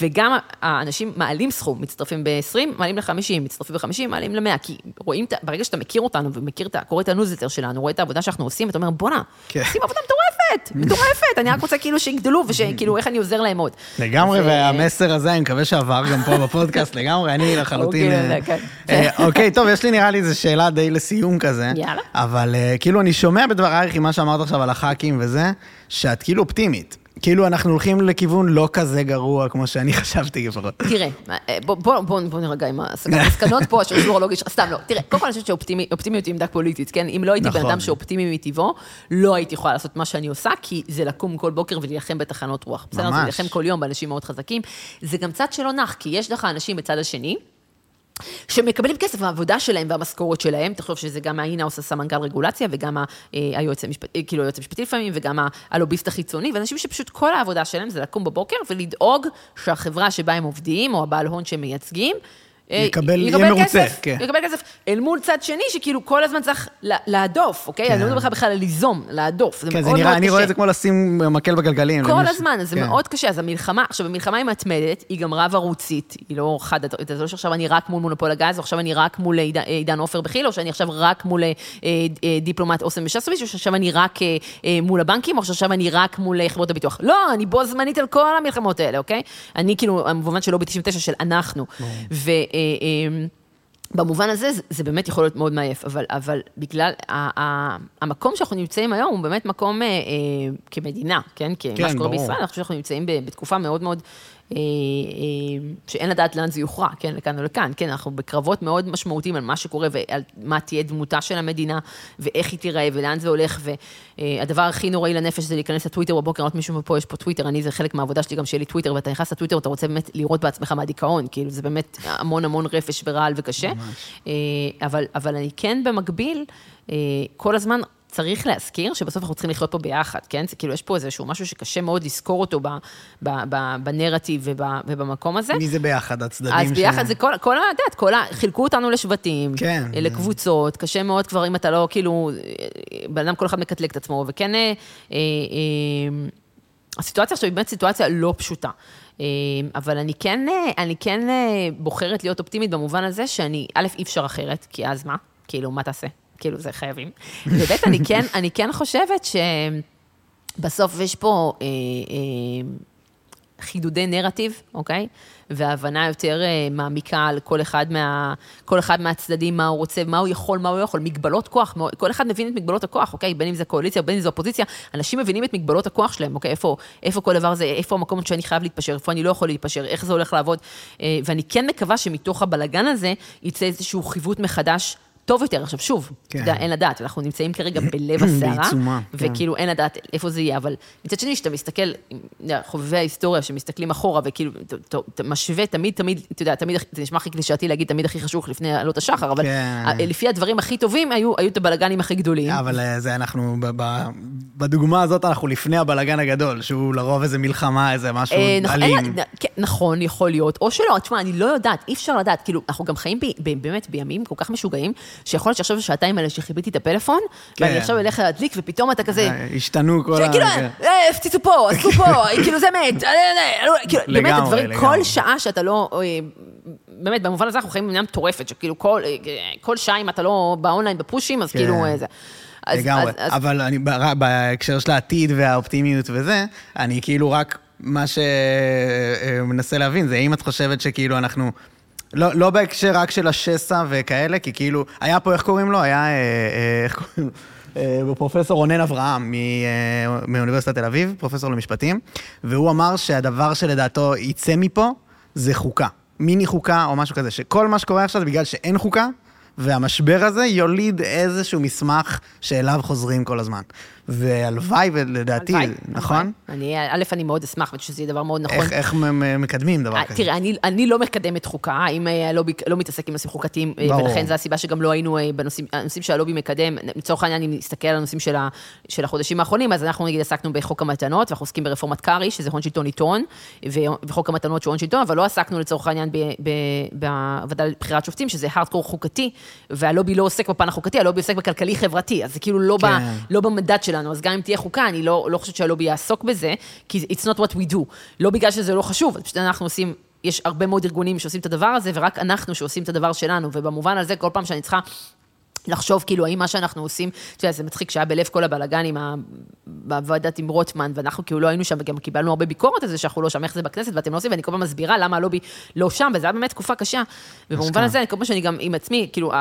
וגם האנשים מעלים סכום, מצטרפים ב-20, מעלים ל-50, מצטרפים ב-50, מעלים ל-100, כי רואים, ברגע שאתה מכיר אותנו ומכיר. קורא את הניוזלטר שלנו, רואה את העבודה שאנחנו עושים, ואתה אומר, בואנה, כן. עושים עבודה מטורפת, [laughs] מטורפת, אני רק רוצה כאילו שיגדלו, ושכאילו, איך אני עוזר להם עוד. לגמרי, אה, והמסר הזה, אני מקווה שעבר גם פה בפודקאסט, [laughs] לגמרי, אני לחלוטין... אוקיי, אה, כן. אה, אוקיי, טוב, יש לי נראה לי איזו שאלה די לסיום כזה. יאללה. אבל כאילו, אני שומע בדברייך עם מה שאמרת עכשיו על הח"כים וזה, שאת כאילו אופטימית. כאילו אנחנו הולכים לכיוון לא כזה גרוע כמו שאני [laughs] חשבתי לפחות. תראה, אה, בוא, בוא, בוא, בוא נרגע עם המסקנות פה, [laughs] השרשור הלוגי שלך, סתם לא. תראה, קודם כל אני חושבת שאופטימיות היא עמדה פוליטית, כן? אם לא הייתי בן נכון. אדם שאופטימי מטבעו, לא הייתי יכולה לעשות מה שאני עושה, כי זה לקום כל בוקר ולהילחם בתחנות רוח. בסדר? זה. להילחם כל יום באנשים מאוד חזקים. זה גם צד שלא נח, כי יש לך אנשים בצד השני, שמקבלים כסף מהעבודה שלהם והמשכורת שלהם, תחשוב שזה גם האינהאוס הסמנכ"ל רגולציה וגם אה, היועץ המשפטי, כאילו היועץ המשפטי לפעמים, וגם הלוביסט החיצוני, ואנשים שפשוט כל העבודה שלהם זה לקום בבוקר ולדאוג שהחברה שבה הם עובדים, או הבעל הון שהם מייצגים, אה, יקבל- יהיה מרוצה, כסף, כן. יקבל כסף, אל מול צד שני, שכאילו כל הזמן צריך לה- להדוף, אוקיי? כן. אני לא מדבר בכלל על ליזום, להדוף, זה כן, מאוד זה מאוד נראה, קשה. אני רואה את זה כמו לשים מקל בגלגלים. כל למי ש- הזמן, זה כן. מאוד קשה. אז המלחמה, עכשיו, המלחמה היא מתמדת, היא גם רב-ערוצית, היא לא חד, זה לא שעכשיו אני רק מול מונופול הגז, או עכשיו אני רק מול עידן- עופר בכי"ל, או שאני עכשיו רק מול אה, אה, דיפלומט אוסם ושסוביץ', או שעכשיו אני רק אה, אה, מול הבנקים, או שעכשיו אני רק מול אה, חברות הביטוח. לא, אני בו זמנית על כל המלחמות האלה, אוקיי? אני כאילו, במובן של לובי 99 של אנחנו. ו... אה, אה, במובן הזה, זה, זה באמת יכול להיות מאוד מעייף, אבל, אבל בגלל, ה, ה, המקום שאנחנו נמצאים היום הוא באמת מקום אה, אה, כמדינה, כן? כמה כן, שקורה ברור. בישראל, אני חושבת שאנחנו נמצאים ב, בתקופה מאוד מאוד, שאין לדעת לאן זה יוכרע, כן? לכאן או לכאן, כן? אנחנו בקרבות מאוד משמעותיים על מה שקורה ועל מה תהיה דמותה של המדינה, ואיך היא תיראה ולאן זה הולך, והדבר הכי נוראי לנפש זה להיכנס לטוויטר בבוקר, עוד מישהו פה, יש פה טוויטר, אני, זה חלק מהעבודה שלי גם שיהיה לי טוויטר, ואתה נכנס לטוויטר ואתה רוצה באמת לראות בעצמך מהדיכאון, כאילו זה באמת המון המון רפש ורעל וקשה. אה, אבל, אבל אני כן במקביל, אה, כל הזמן צריך להזכיר שבסוף אנחנו צריכים לחיות פה ביחד, כן? זה כאילו, יש פה איזשהו משהו שקשה מאוד לזכור אותו ב, ב, ב, בנרטיב וב, ובמקום הזה. מי זה ביחד, הצדדים אז ביחד ש- זה כל, כל. את יודעת, כל ה... חילקו אותנו לשבטים, כן. אה, לקבוצות, קשה מאוד כבר אם אתה לא, כאילו, אה, בן אדם כל אחד מקטלג את עצמו, וכן, אה, אה, אה, הסיטואציה עכשיו היא באמת סיטואציה לא פשוטה. אבל אני כן, אני כן בוחרת להיות אופטימית במובן הזה שאני, א', אי אפשר אחרת, כי אז מה? כאילו, מה תעשה? כאילו, זה חייבים. וב', אני כן, [laughs] אני כן חושבת שבסוף יש פה אה, אה, חידודי נרטיב, אוקיי? והבנה יותר אה, מעמיקה על כל אחד, מה, כל אחד מהצדדים, מה הוא רוצה, מה הוא יכול, מה הוא לא יכול, מגבלות כוח, כל אחד מבין את מגבלות הכוח, אוקיי? בין אם זה קואליציה, בין אם זה אופוזיציה, אנשים מבינים את מגבלות הכוח שלהם, אוקיי? איפה, איפה כל דבר זה, איפה המקום שאני חייב להתפשר, איפה אני לא יכול להתפשר, איך זה הולך לעבוד. אה, ואני כן מקווה שמתוך הבלגן הזה יצא איזשהו חיווט מחדש. טוב יותר, עכשיו שוב, כן. אתה יודע, אין לדעת, אנחנו נמצאים כרגע [coughs] בלב הסערה, בעיצומה, כן. וכאילו אין לדעת איפה זה יהיה, אבל מצד שני, כשאתה מסתכל, חובבי ההיסטוריה שמסתכלים אחורה, וכאילו, אתה- משווה תמיד, תמיד, אתה יודע, תמיד, זה נשמע הכי קלישאתי להגיד תמיד הכי חשוך לפני עלות השחר, אבל כן. לפי הדברים הכי טובים, היו היו את הבלגנים הכי גדולים. אבל אה, זה אנחנו, בדוגמה הזאת אנחנו לפני הבלגן הגדול, שהוא לרוב איזה מלחמה, איזה משהו אה, נכון, אלים. כן, נכון, יכול להיות, או שלא, תשמע, אני לא יודעת, אי אפשר לדעת, כאילו, אנחנו גם חיים באמת בימים כל כך משוגעים, שיכול להיות שעכשיו השעתיים האלה שחיביתי את הפלאפון, ואני כן. עכשיו אלך להדליק, ופתאום אתה כזה, אה, השתנו כל ה... שכאילו, כן. אה, הפציצו פה, עשו פה, [laughs] כאילו זה מת, אה, כאילו, באמת, הדברים. כל שעה שאתה לא, באמת, במובן הזה אנחנו חיים במדינה מטורפת, שכאילו כל, כל שעה אם אתה לא באונליין בפושים, אז כן. כאילו, זה. לגמרי, אבל אני, בהקשר של העתיד והאופטימיות וזה, אני כאילו רק, מה שמנסה להבין זה האם את חושבת שכאילו אנחנו, לא, לא בהקשר רק של השסע וכאלה, כי כאילו, היה פה, איך קוראים לו? היה, אה, אה, איך קוראים לו? אה, פרופסור רונן אברהם מאוניברסיטת תל אביב, פרופסור למשפטים, והוא אמר שהדבר שלדעתו יצא מפה זה חוקה. מיני חוקה או משהו כזה, שכל מה שקורה עכשיו זה בגלל שאין חוקה, והמשבר הזה יוליד איזשהו מסמך שאליו חוזרים כל הזמן. והלוואי, ולדעתי, הלוואי, נכון? הלוואי. אני, א', אני מאוד אשמח, ואני חושבת שזה יהיה דבר מאוד נכון. איך, איך מקדמים דבר אה, כזה? תראה, אני, אני לא מקדמת חוקה, האם אה, הלובי לא מתעסק עם נושאים חוקתיים, אה, ברור. ולכן זו הסיבה שגם לא היינו בנושאים, הנושאים שהלובי מקדם, לצורך העניין, אם נסתכל על הנושאים של, ה, של החודשים האחרונים, אז אנחנו נגיד עסקנו בחוק המתנות, ואנחנו עוסקים ברפורמת קרעי, שזה הון שלטון עיתון, וחוק המתנות שהוא הון שלטון, אבל לא עסקנו לצורך העניין בוועדה לבחירת שופטים, שזה הארדקור חוקתי, והלובי לא עוסק בפן החוקתי, הלובי עוסק בכלכלי-חברתי, אז זה כאילו לא, כן. ב, לא במדד שלנו, אז גם אם תהיה חוקה, אני לא, לא חושבת שהלובי יעסוק בזה, כי it's not what we do. לא בגלל שזה לא חשוב, פשוט אנחנו עושים, יש הרבה מאוד ארגונים שעושים את הדבר הזה, ורק אנחנו שעושים את הדבר שלנו, ובמובן הזה, כל פעם שאני צריכה... לחשוב כאילו האם מה שאנחנו עושים, אתה יודע, זה מצחיק שהיה בלב כל הבלאגן עם ה... בוועדת עם רוטמן, ואנחנו כאילו לא היינו שם, וגם קיבלנו הרבה ביקורת על זה שאנחנו לא שם, איך זה בכנסת, ואתם לא עושים, ואני כל פעם מסבירה למה הלובי לא שם, וזו הייתה באמת תקופה קשה. ובמובן אשכרה. הזה, כל פעם שאני גם עם עצמי, כאילו,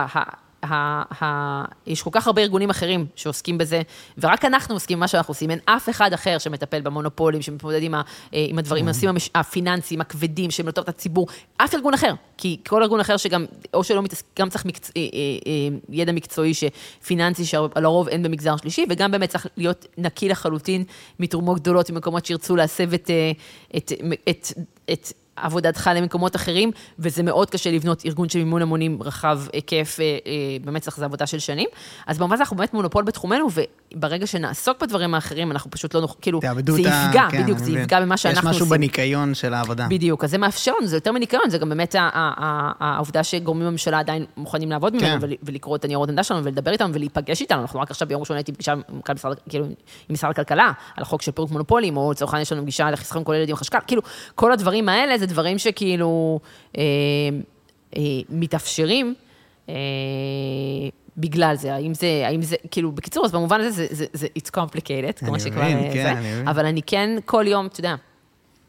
ה- ה- יש כל כך הרבה ארגונים אחרים שעוסקים בזה, ורק אנחנו עוסקים במה שאנחנו עושים, אין אף אחד אחר שמטפל במונופולים, שמתמודד עם, ה, אה, עם הדברים, עם הנושאים המש- הפיננסיים, הכבדים, שהם לטובת הציבור, אף ארגון אחר, כי כל ארגון אחר שגם, או שלא מתעסק, גם צריך מקצ... אה, אה, ידע מקצועי שפיננסי, שלרוב אין במגזר שלישי, וגם באמת צריך להיות נקי לחלוטין מתרומות גדולות ממקומות שירצו להסב את, אה, את, את, את עבודתך למקומות אחרים, וזה מאוד קשה לבנות ארגון של מימון המונים רחב היקף, אה, אה, באמת צריך, זו עבודה של שנים. אז במובן הזה אנחנו באמת מונופול בתחומנו, וברגע שנעסוק בדברים האחרים, אנחנו פשוט לא נוכל, כאילו, זה את ה... יפגע, כן, בדיוק, זה. יפגע במה שאנחנו יש משהו עושים. בניקיון של העבודה. בדיוק, אז זה מאפשר לנו, זה יותר מניקיון, זה גם באמת העובדה שגורמים בממשלה עדיין מוכנים לעבוד כן. ממנו ול- ולקרוא את הניירות עמדה שלנו ולדבר איתם ולהיפגש איתנו. אנחנו רק עכשיו ביום ראשון הייתי פגישה עם מנכ"ל משרד, כאילו, הכלכלה, על החוק של פירוק מונופולים, או לצורך העניין יש לנו פגישה לחיסכון כל ילד עם חשכ"ל, כאילו, כל הדברים האלה זה דברים שכאילו אה, אה, מתאפשרים. בגלל זה, האם זה, האם זה, כאילו, בקיצור, אז במובן הזה זה, זה, זה it's complicated, כמו אני שכבר מבין, אה, כן, אני מבין. אבל אני כן כל יום, אתה יודע,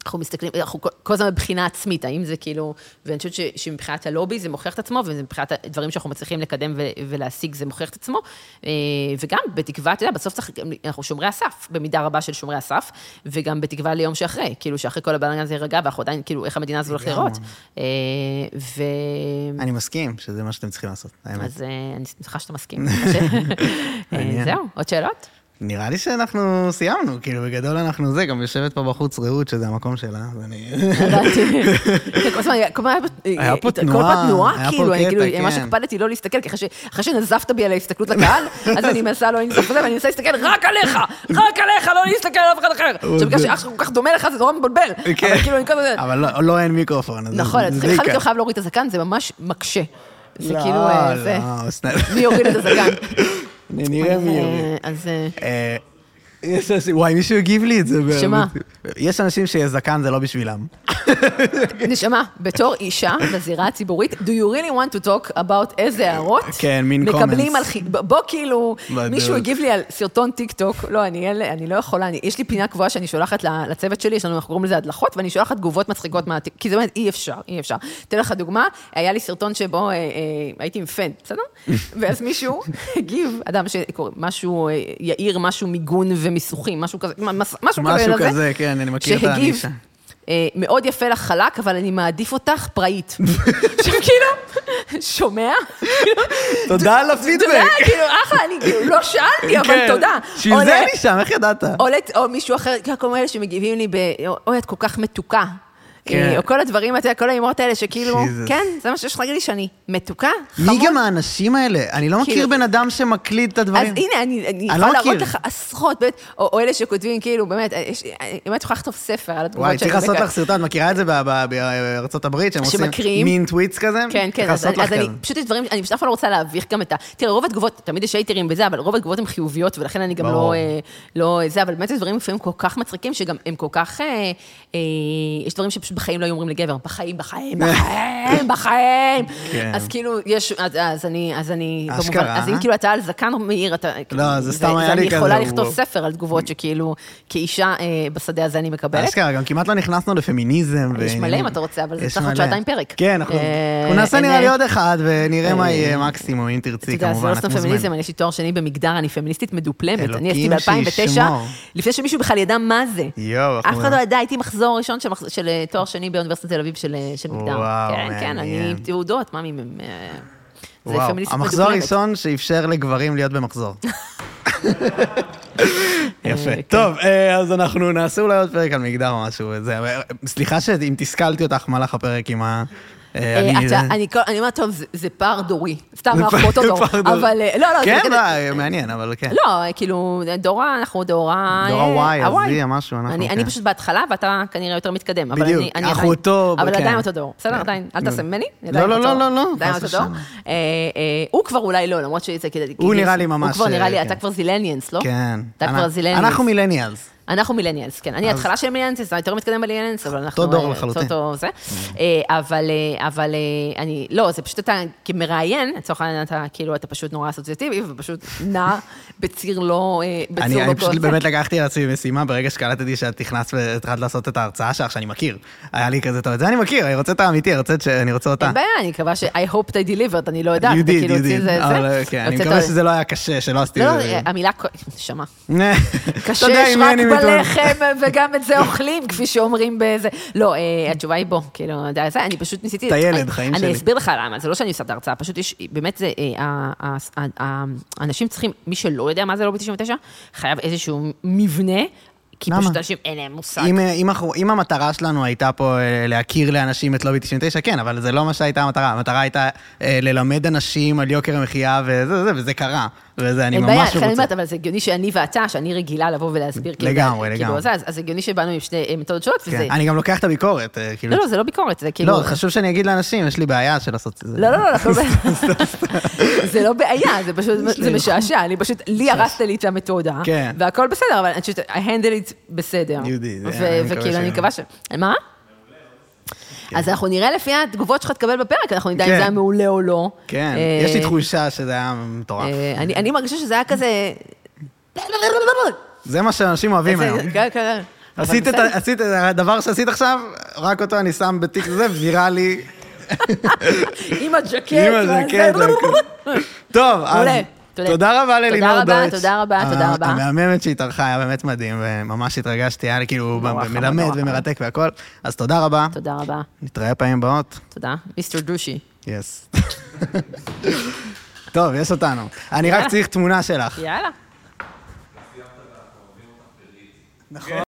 אנחנו מסתכלים, אנחנו כל- הזמן בבחינה עצמית, האם זה כאילו, ואני חושבת ש- שמבחינת הלובי זה מוכיח את עצמו, ומבחינת הדברים שאנחנו מצליחים לקדם ו- ולהשיג זה מוכיח את עצמו, אה, וגם בתקווה, אתה יודע, בסוף צריך, אנחנו שומרי הסף, במידה רבה של שומרי הסף, וגם בתקווה ליום שאחרי, כאילו שאחרי כל הבלגן הזה יירגע, ואנחנו עדיין, כאילו, איך המדינה הזו הולכת. לראות. אה, ו... אני מסכים שזה מה שאתם צריכים לעשות, האמת. אז אה, אני שמחה שאתה מסכים. [laughs] זהו, עוד שאלות? נראה לי שאנחנו סיימנו, כאילו בגדול אנחנו זה, גם יושבת פה בחוץ רעות, שזה המקום שלה, אז אני... ידעתי. כן, היה- פה כל תנועה, פעם תנועה, היה פה כאילו, אני קטע, כאילו, ממש כן. הקפדתי לא להסתכל, כי אחרי ש- אחרי שנזפת בי על ההסתכלות לקהל, אז אני מנסה לא לנסוף בזה, ואני מנסה להסתכל רק עליך, רק עליך, לא להסתכל על אף אחד אחר. עכשיו, בגלל שאח שלך כל כך דומה לך, זה נורא מבלבל. כן. אבל כאילו, אני כל הזמן... אבל לא- לא אין מיקרופון, אז נכון, אז זה עיקר. מכם חייב להוריד את הזקן, זה ממש מקשה. זה לא, כאילו, אה, זה... לא, סתם. מי יוריד את הזקן? [laughs] נראה מי אה, יוריד. אז... יש אנשים, וואי, מישהו הגיב לי את זה. שמה? יש אנשים שזקן זה לא בשבילם. נשמה, בתור אישה בזירה הציבורית, do you really want to talk about איזה הערות? כן, מין מקבלים comments. על חי... בוא כאילו. מישהו הגיב לי על סרטון טיק טוק, לא, אני, אני לא יכולה, אני, יש לי פינה קבועה שאני שולחת לצוות שלי, יש לנו, אנחנו קוראים לזה הדלחות, ואני שולחת תגובות מצחיקות מהטיק, כי זה באמת אי אפשר, אי אפשר. אתן לך דוגמה, היה לי סרטון שבו אה, אה, הייתי עם פן, בסדר? [laughs] ואז מישהו הגיב, אדם שקורא, משהו, אה, יאיר משהו מיגון ומיסוכים, משהו כזה, מס- משהו כזה. משהו כזה, כן, אני מכיר את שהגיב, הנישה. אה, מאוד יפה לך חלק, אבל אני מעדיף אותך פראית. [laughs] עכשיו כאילו, שומע? תודה על הפידבק. כאילו, אחלה, אני כאילו לא שאלתי, אבל כן. תודה. בשביל או זה ל- אני שם, איך ידעת? או מישהו אחר, כל אלה שמגיבים לי ב... אוי, את כל כך מתוקה. כן. או כל הדברים, אתה יודע, כל האמרות האלה שכאילו, Jesus. כן, זה מה שיש לך להגיד לי, שאני מתוקה, מי חמוד. גם האנשים האלה? אני לא מכיר כאילו- בן אדם שמקליד את אז הדברים. הנה, אני, אני אני יכולה לא להראות מכיר. לך עשרות, באמת, או, או אלה שכותבים, כאילו, באמת, יש, אני באמת יכולה לכתוב ספר על התגובות וואי, של צריך לעשות. לך סרטון, את מכירה את זה בארצות הברית, שהם עושים? מין טוויטס כזה? כן, כן, אז, אז אני. פשוט יש דברים, אני פשוט אף פעם לא רוצה להביך גם את ה... תראה, רוב התגובות, תמיד יש הייטרים בזה, אבל רוב התגובות הן חיוביות, ולכן אני גם. לא, אה, לא זה, אבל באמת יש דברים לפעמים כל כך מצחיקים, שגם הם כל כך... אה, אה, יש דברים שפשוט בחיים לא היו אומרים לגבר, בחיים, בחיים, [laughs] בחיים, בחיים. כן. אז כאילו, יש, אז, אז אני, אז אני, אשכרה, במובן, אז אם? כאילו אתה על זקן מאיר, אתה... לא, זה סתם היה לי אני יכולה כזה, לכתוב. ספר על תגובות שכאילו, כאישה אה, בשדה הזה אני מקבלת. אשכרה, גם כמעט לא נכנסנו לפמיניזם. יש מלא. אם אתה רוצה, אבל זה צריך עוד. שעתיים פרק. כן, אנחנו אה, נעשה נראה לי אה, עוד אחד, ונראה מה יהיה מקסימום, אם אתה תרצי, יודע, זה כמובן, לא את סתם מוזמנת. פמיניזם, אני יש לי תואר שני במגדר, אני פמיניסטית מדופלמת. אני עשיתי ב-2009, שישמור. לפני שמישהו בכלל ידע מה זה. יואו, אף אחד לא ידע, הייתי מחזור ראשון של תואר שני באוניברסיטת תל אביב של אה, של מגדר. וואו, כן, כן, אני מעניין. עם תעודות, מה מי... זה וואו, המחזור. הראשון שאפשר לגברים להיות במחזור. יפה. אה, כן. טוב, אה, אז אנחנו נעשה אולי עוד פרק על מגדר או משהו. סליחה שאם תסכלתי אותך במהלך הפרק עם ה... אה, אה, אני- אומרת, טוב, זה- פער דורי. סתם, אנחנו באותו דור. אבל אה, לא, לא, כן, לא, מעניין, אבל כן. לא, כאילו, דורה, אנחנו דורה... דור אה, ה-Y, ה-Y. הזי, משהו, אנחנו, אני, כן. פשוט בהתחלה, ואתה כנראה יותר מתקדם. בדיוק, אנחנו אותו- אבל כן. עדיין אותו דור. בסדר, כן. עדיין, אל נו. תעשה ממני. לא, לא, אותו לא. לא, לא, עדיין אותו דור. הוא כבר אולי לא, למרות שזה... הוא נראה לי ממש, הוא כבר נראה לי, אתה. כבר זילניאנס, לא? כן. אתה כבר זילניאנס. אנחנו מילניאלס. אנחנו מילניאלס, כן. אני התחלה של מילניאלס, יותר מתקדם במילניאלס, אבל אנחנו... אותו דור אה, לחלוטין. זה. אה, אבל, אה, אני, לא, זה פשוט אתה כמראיין, לצורך העניין אתה כאילו, אתה פשוט נורא אסוציאטיבי, ופשוט נע [laughs] בציר לא... אני, לא פשוט. באמת לקחתי על עצמי משימה ברגע שקלטתי שאת נכנסת והתחלת לעשות את ההרצאה שלך, שאני מכיר. היה לי כזה, טוב, את זה אני מכיר, אני רוצה את האמיתי, אני רוצה אותה. אין בעיה, אני מקווה ש- I hope they delivered, אני לא יודעת. You did, you did. כן, אני מקווה שזה לא היה קשה, שלא עשיתי... לא, את זה. המילה. [laughs] אתה קשה יש רק אני. בלחם, וגם את זה אוכלים, כפי שאומרים באיזה... לא, אה, התשובה היא בוא, כאילו, אני פשוט ניסיתי... אתה ילד, אני- חיים אני שלי. אסביר לך למה, זה לא שאני עושה את ההרצאה, פשוט יש, באמת זה, אה, האנשים צריכים, מי שלא יודע מה זה לובי 99, חייב איזשהו מבנה, כי למה? פשוט אנשים אין להם מושג. אם, אם, אנחנו- אם המטרה שלנו הייתה פה אה, להכיר לאנשים את לובי 99, כן, אבל זה לא מה שהייתה המטרה. המטרה הייתה אה, ללמד אנשים על יוקר המחיה, וזה, זה, וזה קרה. וזה אני אין בעיה, ממש אני רוצה. אומרת, אבל זה הגיוני שאני ואתה, שאני רגילה לבוא ולהסביר, כאילו, לגמרי, כאילו, לגמרי. זה, אז אז הגיוני שבאנו עם אה, מתודות שונות, וזה... כן, אני גם לוקח את הביקורת, אה, כאילו. לא, לא, זה לא ביקורת, זה כאילו... לא, חשוב שאני אגיד לאנשים, יש לי בעיה של לעשות את זה. לא, לא, לא, [laughs] הכל ב- זה לא בעיה, זה פשוט, זה משעשע, אני פשוט, לי הרסת לי את המתודה, כן. והכל בסדר, אבל אני חושבת, I handle it בסדר. יהודי, זה- וכאילו, אני מקווה ש... מה? אז אנחנו נראה לפי התגובות שלך תקבל בפרק, אנחנו נדע אם כן. זה היה מעולה או לא. כן, אה, יש לי תחושה שזה היה מטורף. אה, אני מרגישה שזה היה כזה... זה מה שאנשים אוהבים היום. כן, כן. אבל עשית את הדבר שעשית עכשיו, רק אותו אני שם בתיק זה, ויראלי. [laughs] עם הז'קט. עם. הז'קט, והכל. [laughs] טוב, אז מעולה. תודה. תודה רבה ללינור תודה רבה, דויטש. תודה רבה, תודה רבה. המהממת שהתארחה, היה באמת מדהים, וממש התרגשתי, היה לי כאילו מלמד. ומרתק והכל. אז תודה רבה, תודה רבה. נתראה פעמים הבאות. תודה. מיסטר דושי. יס. טוב, יש אותנו. אני רק צריך תמונה שלך. יאללה. נכון.